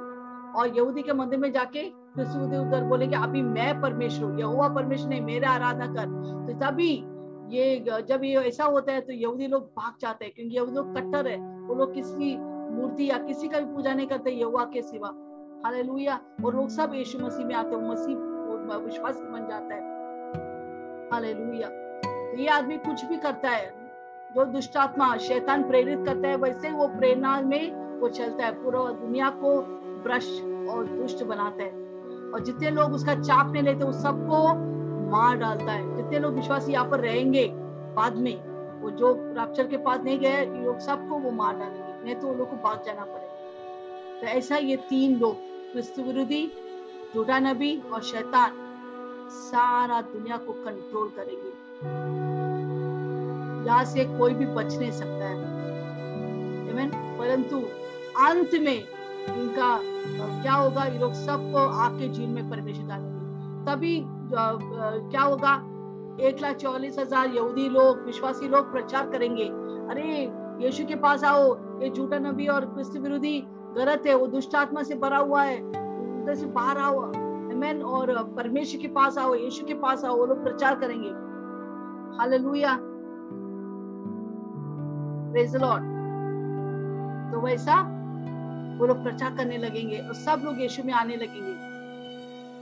C: और यहूदी के मंदिर में जाके उधर बोलेंगे, अभी मैं परमेश्वर हूँ यहुआ परमेश्वर ने मेरा आराधना कर। तो तभी ये, जब ये ऐसा होता है तो यहूदी लोग भाग जाते हैं, क्योंकि यहूदी लोग कट्टर है। वो लोग किसी मूर्ति या किसी का भी पूजा नहीं करते यहुआ के सिवा। हालेलुया। और लोग सब यीशु मसीह में आते हैं मसीह विश्वास बन जाता है। हालेलुया। तो ये आदमी कुछ भी करता है, जो दुष्टात्मा शैतान प्रेरित करता है, वैसे वो प्रेरणा में वो चलता है, पूरा दुनिया को भ्रष्ट और दुष्ट बनाता है। और जितने लोग उसका चाप नहीं लेते उस सबको मार डालता है। जितने लोग विश्वासी यहाँ पर रहेंगे बाद में, वो जो राप्चर के पास नहीं गए लोग सबको वो मार डालेंगे। नहीं तो वो लोग को भाग जाना पड़ेगा। तो ऐसा ये तीन लोग, क्रिस्त विरोधी झूठा नबी और शैतान, सारा दुनिया को कंट्रोल करेंगे। यहाँ से कोई भी बच नहीं सकता है। परंतु अंत में इनका क्या होगा? ये लोग सबको आपके जीवन में परमेश्वर डालेंगे। तभी क्या होगा? एक लाख चौवालीस हज़ार यहूदी लोग, विश्वासी लोग प्रचार करेंगे। अरे, यीशु के पास आओ, ये झूठा नबी और क्रिस्त विरोधी गलत है, वो दुष्ट आत्मा से भरा हुआ है, उधर से बाहर आओ। अमेन और परमेश्वर के पास आओ, यीशु के पास आओ, वो लोग प्रचार करेंगे। हालेलुया प्रेज लॉर्ड तो वैसा वो लोग प्रचार करने लगेंगे और सब लोग यीशु में आने लगेंगे।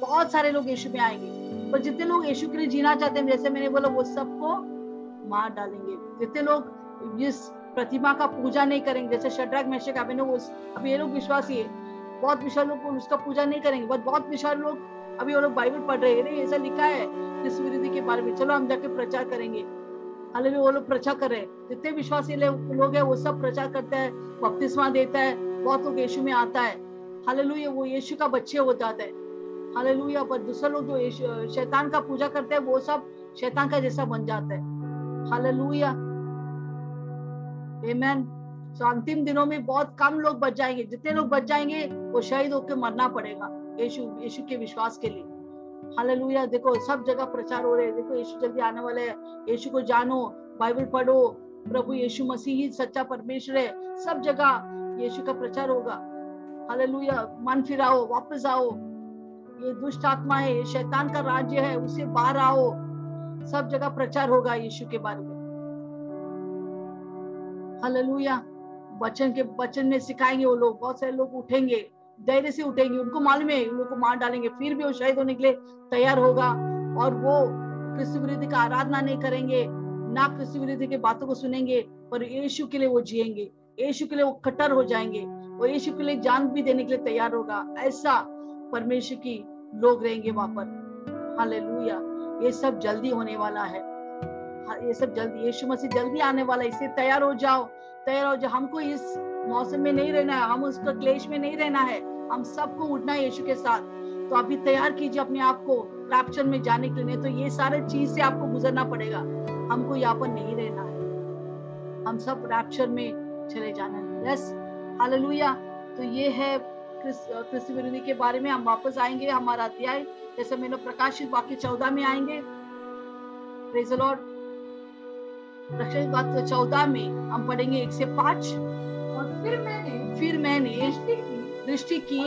C: बहुत सारे लोग यीशु में आएँगे। और जितने लोग यीशु के लिए जीना चाहते हैं, जैसे मैंने बोला, वो सबको मार डालेंगे। जितने लोग जिस प्रतिमा का पूजा नहीं करेंगे, जैसे शड्राक, मैशक अभी अभी ये लोग विश्वासी है। बहुत विशाल लोग उसका पूजा नहीं करेंगे। बहुत बहुत विशाल लोग अभी वो लोग बाइबल पढ़ रहे हैं। ऐसा लिखा है इस विरोधी के बारे में। चलो, हम जाके प्रचार करेंगे। हाल वो लोग प्रचार कर रहे हैं। जितने विश्वासी लोग हैं, वो सब प्रचार करते हैं, बपतिस्मा देता है, बहुत लोग यीशु में आता है। हालेलुया, वो यीशु का बच्चे हो जाता है। हालेलुया पर दूसरे लोग जो शैतान का पूजा करते हैं, वो सब शैतान का जैसा बन जाता है। हालेलुया आमेन तो अंतिम दिनों में बहुत कम लोग बच जाएँगे। जितने लोग बच जाएँगे, वो शहीद होकर मरना पड़ेगा, यीशु यीशु के विश्वास के लिए। हालेलुया देखो, सब जगह प्रचार हो रहे हैं। देखो, यीशु जल्दी आने वाले है। यीशु को जानो बाइबल पढ़ो। प्रभु यीशु मसीह ही सच्चा परमेश्वर है। सब जगह यीशु का प्रचार होगा। हालेलुया मन फिराओ, वापस आओ। ये दुष्ट आत्मा है, ये शैतान का राज्य है, उसे बाहर आओ। सब जगह प्रचार होगा यीशु के बारे में। हालेलुया। वचन के वचन में सिखाएँगे वो लोग। बहुत सारे लोग उठेंगे, धैर्य से उठेंगे। उनको मालूम है, उन लोग को मार डालेंगे। फिर भी वो शहीद होने के लिए तैयार होगा। और वो कृष्ण विरोधी का आराधना नहीं करेंगे, ना कृष्ण विरोधी की बातों को सुनेंगे, पर यीशु के लिए वो जिएँगे। यीशु के लिए वो कट्टर हो जाएँगे। वो यीशु के लिए जान भी देने के लिए तैयार होगा। ऐसा परमेश्वर की लोग रहेंगे वहाँ पर। हालेलुया। ये सब जल्दी होने वाला हाँ, ये सब जल्दी यीशु मसीह जल्दी आने वाला है। इससे तैयार हो जाओ तैयार हो जाओ। हमको इस मौसम में नहीं रहना है हम उसका क्लेश में नहीं रहना है। हम सबको उठना है यीशु के साथ। तो अभी तैयार कीजिए अपने आप को रैप्चर में जाने के लिए। तो ये सारे चीज़ से आपको गुजरना पड़ेगा। हमको यहाँ पर नहीं रहना है। हम सब रैप्चर में चले जाना है। यस हालेलुया तो ये है विरोधी के बारे में हम वापस आएँगे हमारा अध्याय जैसे मैंने प्रकाशित वाक्य चौदह में आएँगे। बात चौदह में हम पढ़ेंगे एक से पाँच।
D: और फिर मैंने
C: फिर मैंने
D: दृष्टि की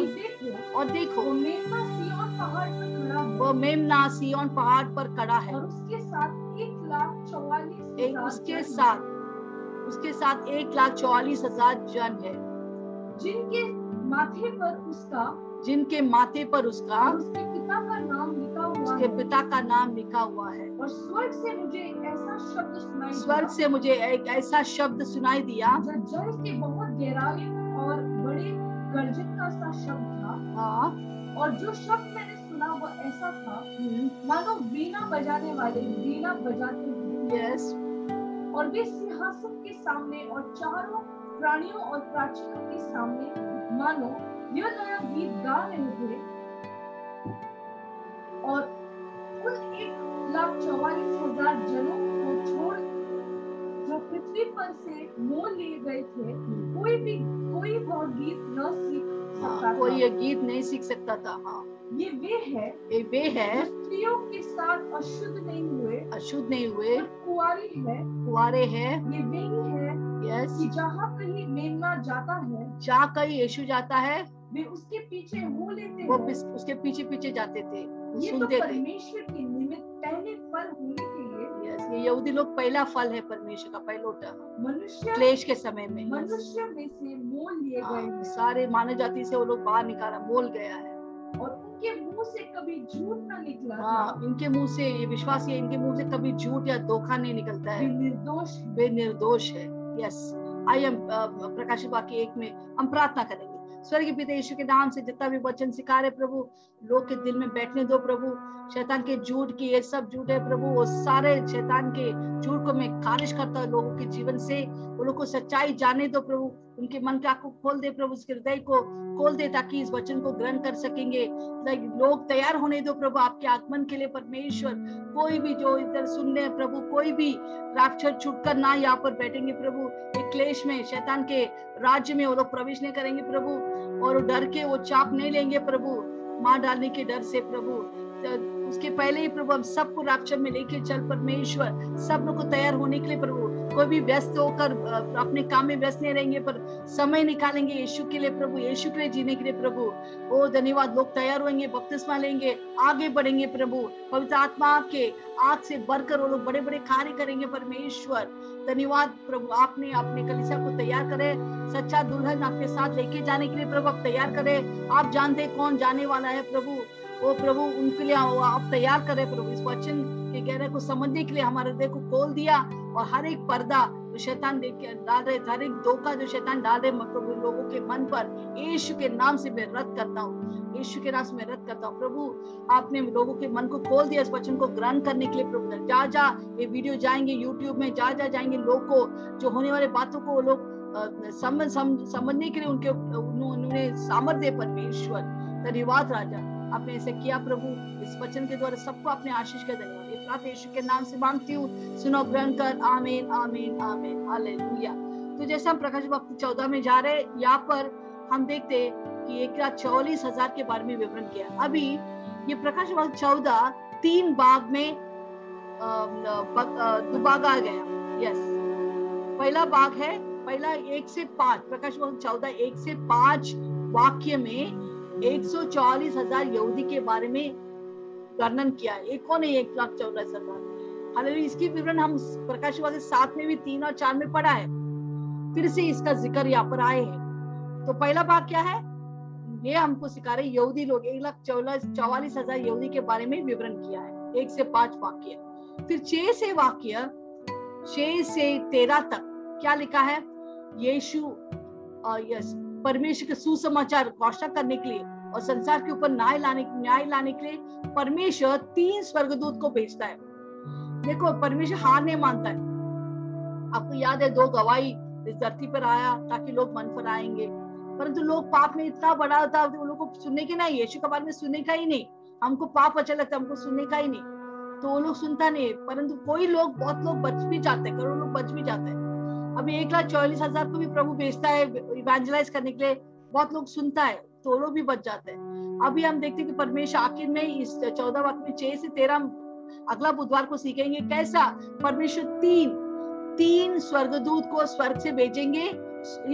D: और देखो वो मेमना सिय्योन पहाड़ पर खड़ा है।
C: वो मेमना सिय्योन पहाड़ पर खड़ा है।
D: और उसके साथ एक लाख चौवालीस
C: उसके साथ उसके साथ एक लाख चौवालीस हज़ार जन है।
D: जिनके माथे पर उसका
C: जिनके माथे पर उसका
D: उसके पिता का नाम लिखा हुआ
C: उसके
D: है।
C: पिता का नाम लिखा हुआ है।
D: और स्वर्ग से मुझे ऐसा शब्द सुनाई
C: स्वर्ग से मुझे एक ऐसा शब्द सुनाई दिया।
D: दिया, जल के बहुत गहराई और बड़े गर्जन का सा शब्द था।
C: हाँ।
D: और जो शब्द मैंने सुना वो ऐसा था
C: हम्म,
D: मानो वीणा बजाने वाले वीणा बजाते हुए।
C: यस
D: और वे सिंहासन के सामने और चारों प्राणियों और प्राचीनों के सामने मानो यह नया गीत गा रहे थे और उन एक लाख चौवालीस हज़ार जनों को छोड़ जो पृथ्वी पर से मोह लिए गए थे कोई भी कोई वह गीत न सीख सकता
C: हाँ, कोई ये गीत नहीं सीख सकता था हाँ।
D: ये वे है
C: ये वे है।
D: स्त्रियों के साथ अशुद्ध नहीं हुए
C: अशुद्ध नहीं हुए।
D: कुंवारी है।
C: कुआरे हैं।
D: ये वे ही है
C: यस
D: कि जहाँ कहीं मेमना जाता है
C: जहाँ कहीं यीशु जाता है
D: वे उसके पीछे हो लेते
C: वो उसके पीछे पीछे जाते थे
D: ये तो
C: सुनते थे।
D: परमेश्वर के निमित्त पहले फल होने के लिए।
C: यस ये यहूदी लोग पहला फल है परमेश्वर का पहलोटा
D: मनुष्य
C: क्लेश के समय में। yes.
D: मनुष्य में से मोल लिए गए
C: हाँ, सारे मानव जाति से वो लोग बाहर निकाला मोल गया है।
D: और उनके मुँह से कभी झूठ न निकला
C: हाँ इनके मुँह से ये विश्वास है इनके मुँह से कभी झूठ या धोखा नहीं निकलता है।
D: निर्दोष।
C: वे निर्दोष है। यस आई एम प्रकाश वाक्य एक में हम प्रार्थना करेंगे। स्वर्गीय पिता यीशु के नाम से जितना भी वचन सिखा रहे प्रभु, लोग के दिल में बैठने दो प्रभु। शैतान के झूठ की ये सब झूठ है प्रभु, वो सारे शैतान के झूठ को मैं खारिज करता हूँ लोगों के जीवन से। वो लोग को सच्चाई जाने दो प्रभु, उनके मन के को खोल दे प्रभु, उसके हृदय को खोल दे ताकि इस वचन को ग्रहण कर सकेंगे। लोग तैयार होने दो प्रभु, आपके आगमन के लिए परमेश्वर। कोई भी जो इधर सुन रहे प्रभु, कोई भी राक्षर छुटकर ना यहाँ पर बैठेंगे प्रभु। क्लेश में, शैतान के राज्य में वो लोग प्रवेश नहीं करेंगे प्रभु। और डर के वो चाप नहीं लेंगे प्रभु। मार डालने के डर से प्रभु। तो उसके पहले ही प्रभु हम सबको राक्षर में लेके चल, परमेश्वर, सब लोग को तैयार होने के लिए प्रभु। कोई भी व्यस्त होकर अपने काम में व्यस्त नहीं रहेंगे, पर समय निकालेंगे यीशु के लिए प्रभु, यीशु के लिए जीने के लिए प्रभु। ओ, धन्यवाद, लोग तैयार होंगे, बपतिस्मा लेंगे, आगे बढ़ेंगे प्रभु। पवित्र आत्मा के आग से बढ़कर वो लोग बड़े बड़े कार्य करेंगे, परमेश्वर। धन्यवाद प्रभु, आपने अपने कलिसिया को तैयार करे, सच्चा दुल्हन आपके साथ लेके जाने के लिए प्रभु, आप तैयार करे। आप जानते कौन जाने वाला है प्रभु? ओ, प्रभु, उनके लिए आप तैयार करे प्रभु, इस वचन के गहरे को समझने के लिए हमारे हृदय को खोल दिया और हर एक पर्दा जो शैतान डाल रहे, हर एक धोखा जो शैतान डाल रहे प्रभु, लोगों के मन पर यीशु के नाम से मैं रद्द करता हूँ। यीशु के नाम से मैं रद्द करता हूँ। प्रभु, आपने लोगों के मन को खोल दिया, इस वचन को ग्रहण करने के लिए प्रभु जा जा, ये वीडियो जाएँगे यूट्यूब में, जा जा जाएँगे लोग को, जो होने वाले बातों को वो लोग समझ समझने के लिए उनके उन्होंने सामर्थ्य परमेश्वर धन्यवाद राजा। आपने ऐसे किया प्रभु। इस वचन के द्वारा सबको अपने आशीष का धन्यवाद। ये यीशु के नाम से मांगती हूँ। सुनो ग्रहण कर आमीन आमीन आमीन। हालेलुया। तो जैसे हम प्रकाश वक्त चौदह में जा रहे यहाँ पर हम देखते कि एक लाख चौवालीस हज़ार के बारे में विवरण किया अभी ये प्रकाश वक्त चौदह तीन भाग में दुबागा गया। यस पहला भाग है, पहला एक से पाँच, प्रकाश वक्त चौदह एक से पाँच वाक्य में एक सौ चालीस हज़ार यहूदी के बारे में वर्णन किया है। एक कौन है एक लाख चौदह हज़ार हालाँकि इसकी विवरण हम प्रकाश सात में भी तीन और चार में पढ़ा है। फिर से इसका ज़िक्र यहाँ पर आए हैं। तो पहला भाग क्या है? ये हमको सिखा रहे यहूदी लोग एक लाख चौलास चौवालीस हज़ार यहूदी के बारे में विवरण किया है। एक से पाँच वाक्य। फिर छह से वाक्य, छह से तेरह तक क्या लिखा है? यीशु यस परमेश्वर के सुसमाचार घोषणा करने के लिए और संसार के ऊपर न्याय लाने न्याय लाने के लिए परमेश्वर तीन स्वर्गदूत को भेजता है। देखो, परमेश्वर हार नहीं मानता है। आपको याद है, दो गवाही इस धरती पर आया ताकि लोग मन पर आएँगे। परंतु लोग पाप में इतना बड़ा था, वो लोग को सुनने के नहीं, यीशु के बारे में सुनने का ही नहीं। हमको पाप अच्छा लगता हमको सुनने का ही नहीं। तो वो लोग सुनता नहीं परंतु कोई लोग, बहुत लोग बच भी जाते हैं, करोड़ लोग बच भी जाते हैं। अभी एक लाख चौलीस हज़ार को भी प्रभु भेजता है इवेंजलाइज करने के लिए। बहुत लोग सुनता है तो लोग भी बच जाते हैं। अभी हम देखते हैं कि परमेश्वर आखिर में इस चौदह वक्त में छह से तेरह अगला बुधवार को सीखेंगे कैसा? परमेश्वर तीन तीन स्वर्गदूत को स्वर्ग से भेजेंगे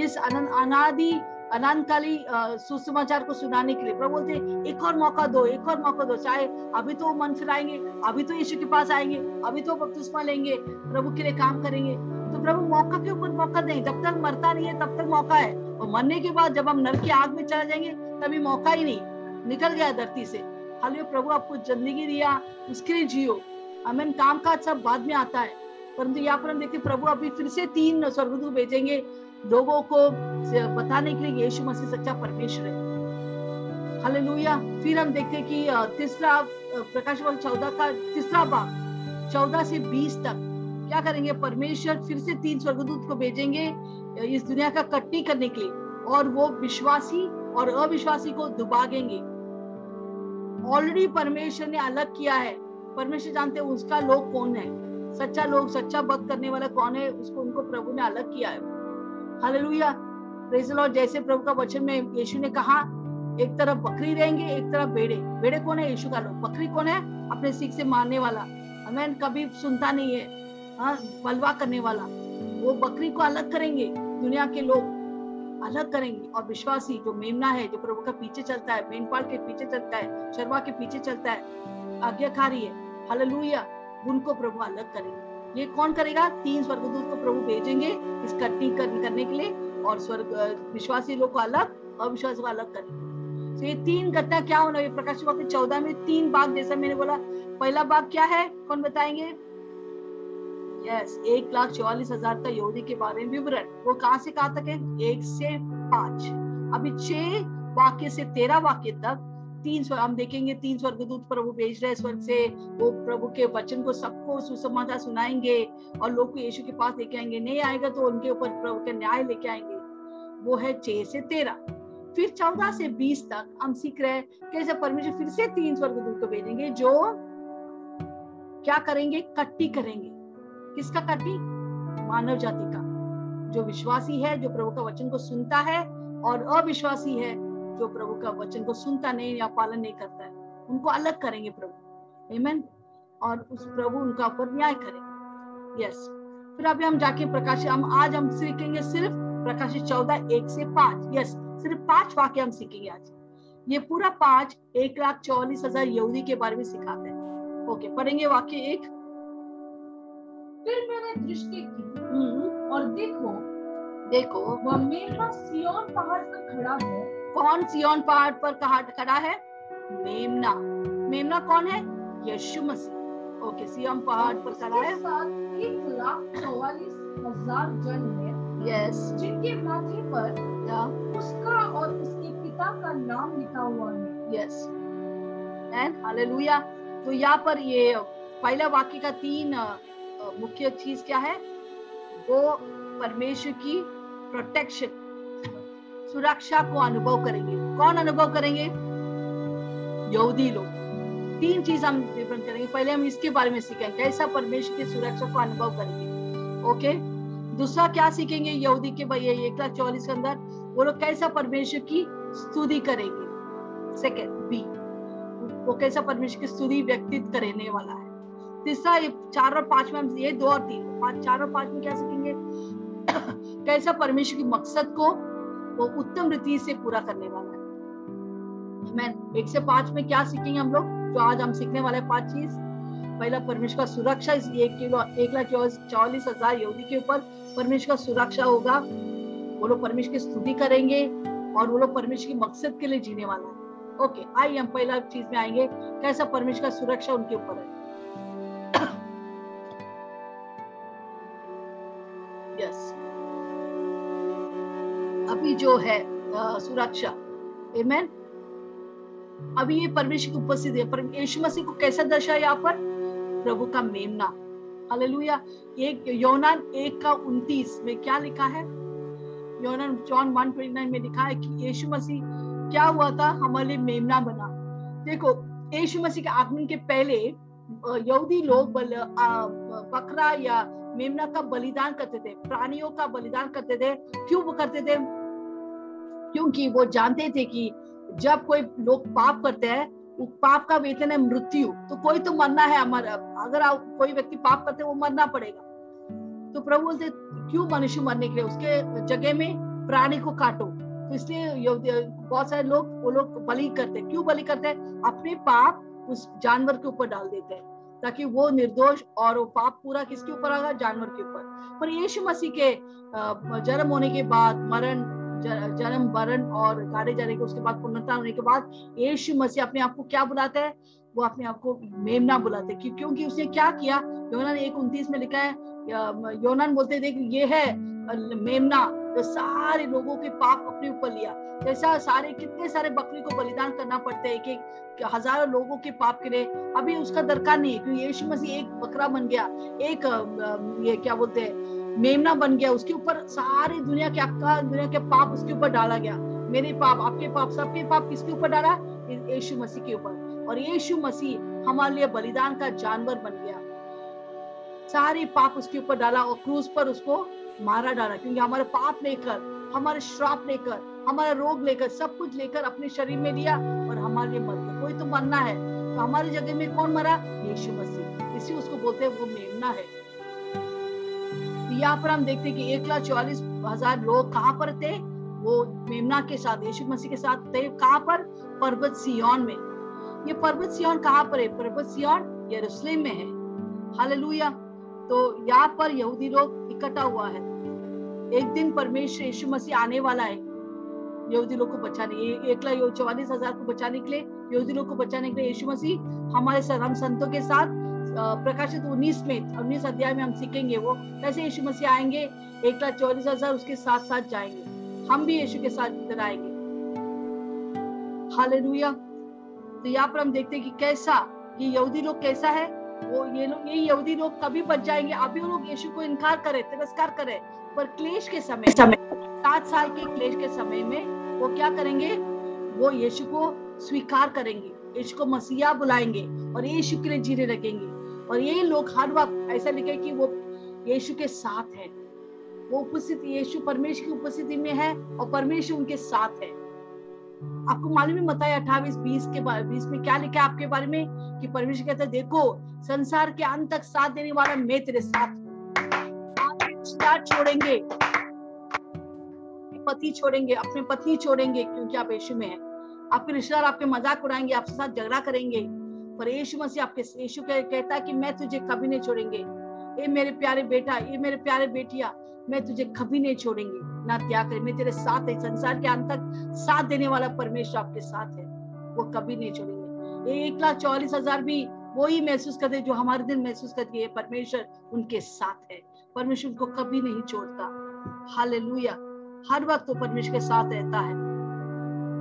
C: इस अनादि, अनंतकाली सुसमाचार को सुनाने के लिए। प्रभु बोलते एक और मौका दो, एक और मौका दो। चाहे अभी तो मन फिराएँगे अभी तो यीशु के पास आएँगे, अभी तो बपतिस्मा लेंगे, प्रभु के लिए काम करेंगे। प्रभु मौका के ऊपर मौका नहीं जब तक मरता नहीं है, तब तक मौका है। और मरने के बाद जब हम नर की आग में चले जाएँगे, तभी मौका ही नहीं। निकल गया धरती से। हाल प्रभु आपको ज़िंदगी दिया, उसके लिए जियो। हमें काम काज सब बाद में आता है। परंतु यहाँ पर हम देखते प्रभु अभी फिर से तीन स्वर्गदूत भेजेंगे। लोगों को बताने के लिए यीशु मसीह सच्चा परमेश्वर है। हालेलुया। फिर हम देखते कि तीसरा प्रकाश चौदह का, तीसरा भाग, चौदह से बीस तक। क्या करेंगे? परमेश्वर फिर से तीन स्वर्गदूत को भेजेंगे इस दुनिया का कटनी करने के लिए। और वो विश्वासी और अविश्वासी को दुबागेंगे। ऑलरेडी परमेश्वर ने अलग किया है। परमेश्वर जानते हैं उसका लोग कौन है? सच्चा लोग, सच्चा भक्त करने वाला कौन है? उसको, उनको प्रभु ने अलग किया है। हालेलुया प्रेज लॉर्ड जैसे प्रभु का वचन में यीशु ने कहा, एक तरफ़ बकरी रहेंगे, एक तरफ़ बेड़े। बेड़े कौन है? यीशु का लोग। बकरी कौन है? अपने सीख से मारने वाला। हमें कभी सुनता नहीं है। हाँ बलवा करने वाला। वो बकरी को अलग करेंगे, दुनिया के लोग अलग करेंगे। और विश्वासी, जो मेमना है, जो प्रभु का पीछे चलता है मेनपाल के पीछे चलता है, शर्मा के पीछे चलता है, आज्ञाकारी है, हालेलुया, उनको प्रभु अलग करेंगे। ये कौन करेगा? तीन स्वर्गदूत को प्रभु भेजेंगे इस कटनी करने के लिए, और स्वर्ग विश्वासी लोग को अलग, अविश्वास को अलग करेंगे। तो ये तीन घटना क्या होना प्रकाश चौदह में तीन भाग जैसा मैंने बोला, पहला भाग क्या है? कौन बताएँगे? यस एक लाख चौवालीस हज़ार का यहूदी के बारे में विवरण। वो कहाँ से, कहाँ तक है? एक से पाँच। अभी छह वाक्य से तेरह वाक्य तक, तीन स्वर, हम देखेंगे तीन स्वर्गदूत प्रभु भेज रहे स्वर्ग से। वो प्रभु के वचन को सबको सुसमाचार सुनाएँगे और लोग को यीशु के पास लेके आएँगे। नहीं आएगा तो उनके ऊपर प्रभु का न्याय लेके आएँगे। वो है छह से तेरह। फिर चौदह से बीस तक हम सीख रहे हैं कैसे परमेश्वर फिर से तीन स्वर्ग स्वर्गदूत को भेजेंगे, जो क्या करेंगे? कट्टी करेंगे। किसका कट्टी मानव जाति का। जो विश्वासी है, जो प्रभु का वचन को सुनता है और अविश्वासी है, जो प्रभु का वचन को सुनता नहीं या पालन नहीं करता है, उनको अलग करेंगे प्रभु। Amen? और उस प्रभु उनका ऊपर न्याय करेंगे। यस फिर अभी हम जाके प्रकाशित हम आज हम सीखेंगे सिर्फ़ प्रकाशित चौदह, एक से पाँच। यस सिर्फ़ पाँच वाक्य हम सीखेंगे आज। ये पूरा पाँच एक लाख चौवालीस हज़ार यहूदी के बारे में सिखाते हैं। ओके पढ़ेंगे वाक्य एक।
D: फिर मैंने दृष्टि की।
C: हम्म,
D: और देखो
C: देखो।
D: वह मेमना सिय्योन पहाड़ पर खड़ा है।
C: कौन सियोन पहाड़ पर कहा खड़ा है? मेमना। मेमना कौन है? यीशु मसीह। ओके सियोन पहाड़ पर खड़ा है।
D: साथ एक लाख चौवालीस हज़ार जन है।
C: यस
D: जिनके माथे पर
C: या।
D: उसका और उसके पिता का नाम लिखा हुआ है।
C: यस एंड हालेलुया तो यहाँ पर ये पहला वाक्य का तीन अ, मुख्य चीज़ क्या है? वो परमेश्वर की प्रोटेक्शन सुरक्षा को अनुभव करेंगे। कौन अनुभव करेंगे? यहूदी लोग। तीन चीज़ हम डिफरेंट करेंगे। पहले हम इसके बारे में सीखेंगे, कैसा परमेश्वर की सुरक्षा को अनुभव करेंगे। ओके? दूसरा क्या सीखेंगे यहूदी के भाई? एक लाख चौलीस के अंदर। वो लोग कैसा परमेश्वर की स्तुति करेंगे? सेकेंड बी वो कैसा परमेश्वर की स्तुति व्यक्तित करने वाला है? तीसरा, ये चार और पाँच में हम, ये दो और तीन। पाँच, चार और पाँच में क्या सीखेंगे? कैसा परमेश्वर की मकसद को वो उत्तम रीति से पूरा करने वाला है। मैं एक से पाँच में क्या सीखेंगे हम लोग? जो आज हम सीखने वाले पाँच चीज़। पहला, परमेश्वर का सुरक्षा। इस एक किलो, एक लाख चौवालीस हज़ार यहूदी के ऊपर परमेश्वर का सुरक्षा होगा। वो लोग परमेश्वर की स्तुति करेंगे और वो लोग परमेश्वर की मकसद के लिए जीने वाला है। ओके आइए हम पहला चीज़ में आएँगे। कैसा परमेश्वर का सुरक्षा उनके ऊपर है? अभी जो है सुरक्षा। Amen? अभी ये परमेश्वर की उपस्थिति है। पर यीशु मसीह को कैसा दर्शा यहाँ पर? प्रभु का मेमना। हालेलुया एक योनान एक का उनतीस में क्या लिखा है? योनान जॉन 129 में लिखा है कि यीशु मसीह क्या हुआ था? हमारे मेमना बना। देखो यीशु मसीह के आगमन के पहले यहूदी लोग बल, बकरा या मेमना का बलिदान करते थे प्राणियों का बलिदान करते थे। क्यों करते थे? क्योंकि वो जानते थे कि जब कोई लोग पाप करते हैं वो पाप का वेतन है मृत्यु तो कोई तो मरना है हमारा। अगर आप कोई व्यक्ति पाप करते हैं, वो मरना पड़ेगा। तो प्रभु बोलते क्यों मनुष्य मरने के लिए? उसके जगह में प्राणी को काटो। तो इसलिए बहुत सारे लोग वो लोग बलि करते हैं। क्यों बलि करते हैं? अपने पाप उस जानवर के ऊपर डाल देते हैं ताकि वो निर्दोष और वो पाप पूरा किसके ऊपर आएगा जानवर के ऊपर। पर यीशु मसीह के जन्म होने के बाद मरण जन्म मरण और गाड़े जाने के उसके बाद पुनरुत्थान होने के बाद यीशु मसीह अपने आप को क्या बुलाते हैं? वो अपने आप को मेमना बुलाते हैं। क्यों- क्योंकि उसने क्या किया? योनान एक उनतीस में लिखा है योनान बोलते देख, ये है, मेमना, जो सारे लोगों के पाप अपने ऊपर लिया। जैसा सारे, कितने सारे बकरी को बलिदान करना पड़ता है, कि कि हज़ारों लोगों के पाप के लिए। अभी उसका दरकार नहीं है, क्योंकि यीशु मसीह एक बकरा बन गया। एक ये क्या बोलते हैं? मेमना बन गया, उसके ऊपर सारी दुनिया के आपका दुनिया के पाप उसके ऊपर डाला गया। मेरे पाप, आपके पाप, सबके पाप किसके ऊपर डाला? यीशु मसीह के ऊपर। और यीशु मसीह हमारे लिए बलिदान का जानवर बन गया। सारे पाप उसके ऊपर डाला और क्रूज पर उसको मारा डाला, क्योंकि हमारे पाप लेकर, हमारे श्राप लेकर, हमारा रोग लेकर, सब कुछ लेकर अपने शरीर में लिया और हमारे लिए मर गया। कोई तो मरना है। तो हमारी जगह में कौन मरा? यीशु मसीह। इसी उसको बोलते हैं, वो मेमना है। यहाँ पर हम देखते हैं कि एक लाख चौवालीस हज़ार लोग कहाँ पर थे? वो मेमना के साथ, यीशु मसीह के साथ थे। कहाँ पर? पर्वत सियोन में। ये पर्वत सियोन कहाँ पर है? पर्वत सियोन यरूशलेम में है। हालेलुया। तो यहाँ पर यहूदी लोग इकट्ठा हुआ है। एक दिन परमेश्वर यीशु मसीह आने वाला है। यहूदी लोग को बचाने, एक लाख चौवालीस हज़ार को बचाने के लिए यहूदी लोग को बचाने के लिए यीशु मसीह हमारे साथ हम संतों के साथ प्रकाशित 19 में 19 अध्याय में हम सीखेंगे वो। कैसे यीशु मसीह आएँगे, एक लाख चौवालीस हज़ार उसके साथ साथ जाएँगे। हम भी यीशु के साथ इधर आएँगे। हालेलुया। तो यहाँ पर हम देखते हैं कि कैसा, ये यहूदी लोग कैसा है? वो ये लोग, ये यहूदी लोग कभी बच जाएँगे? अभी वो लोग यीशु को इनकार करे, तिरस्कार करे, पर क्लेश के समय समय, सात साल के क्लेश के समय में वो क्या करेंगे? वो यीशु को स्वीकार करेंगे। यीशु को मसीहा बुलाएँगे और यीशु के लिए जीने लगेंगे। और ये लोग हर वक्त ऐसा लिखे कि वो यीशु के साथ है। वो उपस्थित, यीशु परमेश्वर की उपस्थिति में है और परमेश्वर उनके साथ है। आपको मालूम है मताई अट्ठाईस बीस के बीस में क्या लिखा है आपके बारे में? कि परमेश्वर कहता है, देखो, संसार के अंत तक साथ देने वाला मैं तेरे साथ छोड़ेंगे। पति छोड़ेंगे, अपने पत्नी छोड़ेंगे क्योंकि आप यीशु में हैं। आपके रिश्तेदार आपके मज़ाक उड़ाएँगे आपके साथ झगड़ा करेंगे। पर यीशु मसीह आपके यीशु कहता है कि मैं तुझे कभी नहीं छोड़ेंगे। ये मेरे प्यारे बेटा ये मेरे प्यारे बेटिया, मैं तुझे कभी नहीं छोड़ेंगे। ना त्याग करे, मैं तेरे साथ है। संसार के अंत तक साथ देने वाला परमेश्वर आपके साथ है। वो कभी नहीं छोड़ेंगे। ये एक लाख चौलीस हज़ार भी वही महसूस करते जो हमारे दिन महसूस करते ये परमेश्वर उनके साथ है। परमेश्वर उनको कभी नहीं छोड़ता। हालेलुया। हर वक्त वो परमेश्वर के साथ रहता है।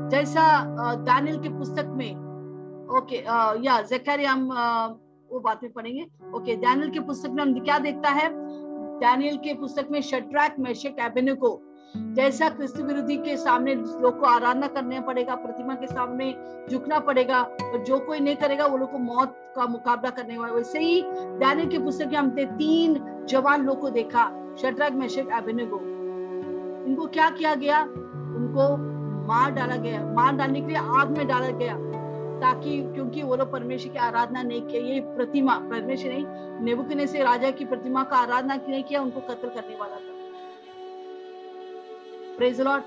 C: जैसा दानिल के पुस्तक में, ओके या जकरिया हम वो बात में पढ़ेंगे। ओके, दानियल के पुस्तक में हम क्या देखता है? दानियल के पुस्तक में शट्रैक मेशक एबेनुको जैसा क्रिस्त विरोधी के सामने लोग को आराधना करना पड़ेगा, प्रतिमा के सामने झुकना पड़ेगा, और जो कोई नहीं करेगा, वो लोग को मौत का मुकाबला करने वाला वैसे ही दानियल के पुस्तक में हमने तीन जवान लोग को देखा शट्रैक मेशक एबेनुको इनको क्या किया गया? उनको मार डाला गया, मार डालने के लिए आग में डाला गया, ताकि क्योंकि वो लोग परमेश्वर की आराधना नहीं किया ये प्रतिमा, परमेश्वर नहीं नेबुकने से राजा की प्रतिमा का आराधना नहीं किया, उनको कत्ल करने वाला था।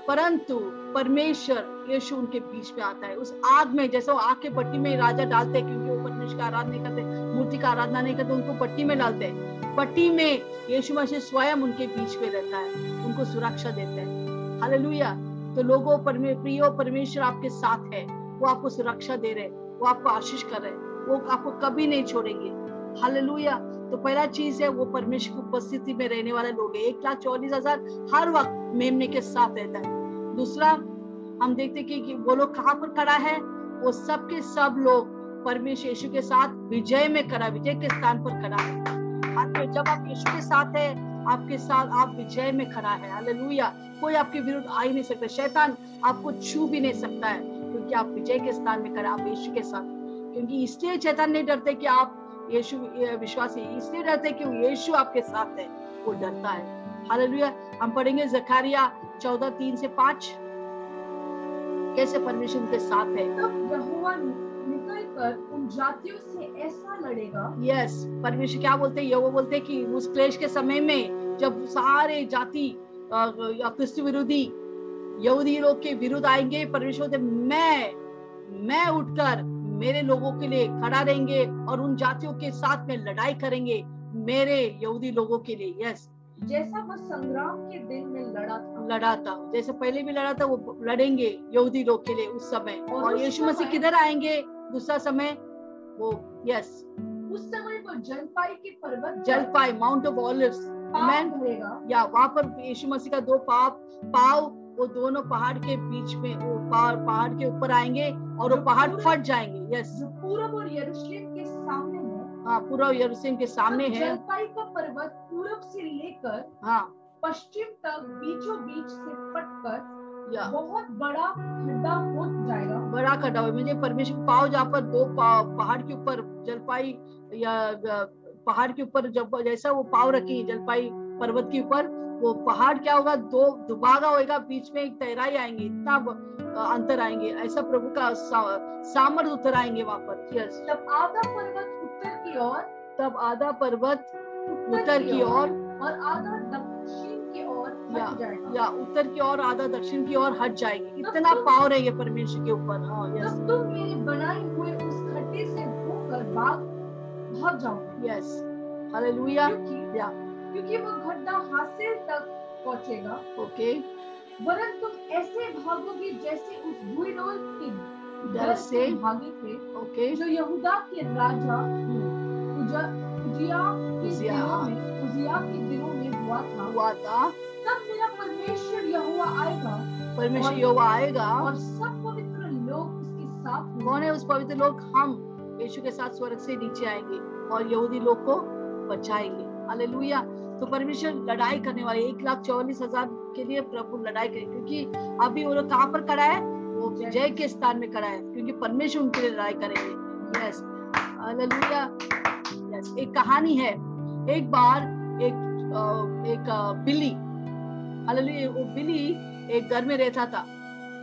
C: परंतु परमेश्वर यीशु उनके बीच में आता है। उस आग में, जैसे वो आग के पट्टी में राजा डालते हैं, क्योंकि वो परमेश्वर का आराधना नहीं करते, मूर्ति का आराधना नहीं करते, उनको पट्टी में डालते हैं। पट्टी में यीशु मसीह स्वयं उनके बीच में रहता है, उनको सुरक्षा देते हैं। हालेलुया तो लोगों परमे प्रियो परमेश्वर आपके साथ है। वो आपको सुरक्षा दे रहे हैं। वो आपको आशीष कर रहे हैं। वो आपको कभी नहीं छोड़ेंगे। हालेलुया। तो पहला चीज़ है वो परमेश्वर की उपस्थिति में रहने वाले लोग हैं। एक लाख चौवालीस हज़ार हर वक्त मेमने के साथ रहता है। दूसरा हम देखते कि, कि वो लोग कहाँ पर खड़ा है? वो सब के सब लोग परमेश्वर यीशु के साथ विजय में खड़ा विजय के स्थान पर खड़ा है। जब आप यीशु के साथ है आपके साथ आप विजय में खड़ा है। हालेलुया कोई आपके विरुद्ध आ ही नहीं सकता। शैतान आपको छू भी नहीं सकता है, क्योंकि आप विजय के स्थान में खड़ा आप यीशु के साथ। क्योंकि इसलिए शैतान नहीं डरते कि आप यीशु विश्वासी, इसलिए डरते कि यीशु आपके साथ है, वो डरता है। हालेलुया हम पढ़ेंगे जखारिया चौदह, तीन से पाँच। कैसे परमेश्वर उनके साथ है?
D: तब यहोवा कर उन जातियों से ऐसा लड़ेगा।
C: यस yes, परमेश्वर क्या बोलते हैं? वो बोलते हैं कि उस क्लेश के समय में जब सारे जाति क्रिस्त विरोधी यहूदी लोग के विरुद्ध आएँगे परमेश्वर बोलते मैं मैं उठकर मेरे लोगों के लिए खड़ा रहेंगे और उन जातियों के साथ में लड़ाई करेंगे मेरे यहूदी लोगों के लिए। यस
D: जैसा वह संग्राम के दिन में लड़ा था।
C: लड़ा था। जैसे पहले भी लड़ा था वो लड़ेंगे यहूदी लोग के लिए उस समय।
D: और
C: और यीशु मसीह किधर आएँगे? दूसरा समय वो यस
D: उस समय वो जलपाई के पर्वत
C: जलपाई माउंट ऑफ़ ऑलिव्स
D: पाप
C: या वहाँ पर यीशु मसीह का दो पाप पाव वो दोनों पहाड़ के बीच में वो पहाड़ पहाड़ के ऊपर आएँगे और वो पहाड़ फट जाएँगे यस
D: जो पूरब और यरूशलेम के सामने है
C: हाँ पूरा यरूशलेम के सामने है।
D: जलपाई का पर्वत पूरब से लेकर
C: हाँ।
D: पश्चिम तक बीचों बीच से पटकर बहुत बड़ा खड्डा हो जाएगा।
C: बड़ा खड्डा हुआ मुझे परमेश्वर पाव जहाँ पर दो पहाड़ के ऊपर जलपाई या पहाड़ के ऊपर जब जैसा वो पाव रखी जलपाई पर्वत के ऊपर वो पहाड़ क्या होगा? दो दुबागा होएगा। बीच में एक तैराई आएँगे इतना अंतर आएँगे। ऐसा प्रभु का सा, सामर्थ उतर आएँगे वहाँ पर। यस
D: तब आधा पर्वत उत्तर की ओर
C: तब आधा पर्वत उत्तर की ओर
D: और आधा
C: या या उत्तर की ओर आधा दक्षिण की ओर हट जाएगी। इतना पावर है ये परमेश्वर के ऊपर। हाँ यस
D: तब तुम मेरे बनाए हुए उस खड्डे से होकर भाग भाग जाओगे
C: यस हालेलुया या।
D: क्योंकि वो गड्ढा हासिल तक पहुंचेगा।
C: ओके
D: वरन तुम ऐसे भागोगे जैसे उस बुलडोल के
C: डर से
D: भागे थे।
C: ओके
D: जो यहूदा के राजा
C: हम्म,
D: उजिया के दिनों में उजिया के दिनों में हुआ था।
C: हुआ था।
D: तब मेरा परमेश्वर यहोवा आएगा
C: परमेश्वर योवा आएगा।
D: और सब पवित्र लोग उसके साथ
C: कौन है उस पवित्र लोग? हम। यीशु के साथ स्वर्ग से नीचे आएँगे और यहूदी लोग को बचाएँगे। हालेलुया। तो परमेश्वर लड़ाई करने वाले एक लाख चौवालीस हज़ार के लिए प्रभु लड़ाई करें क्योंकि अभी वो लोग कहाँ पर खड़ा है? वो जय के स्थान में खड़ा है क्योंकि परमेश्वर उनके लिए लड़ाई करेंगे। Yes hallelujah. यस एक कहानी है। एक बार एक एक बिल्ली वो बिल्ली एक घर में रहता था,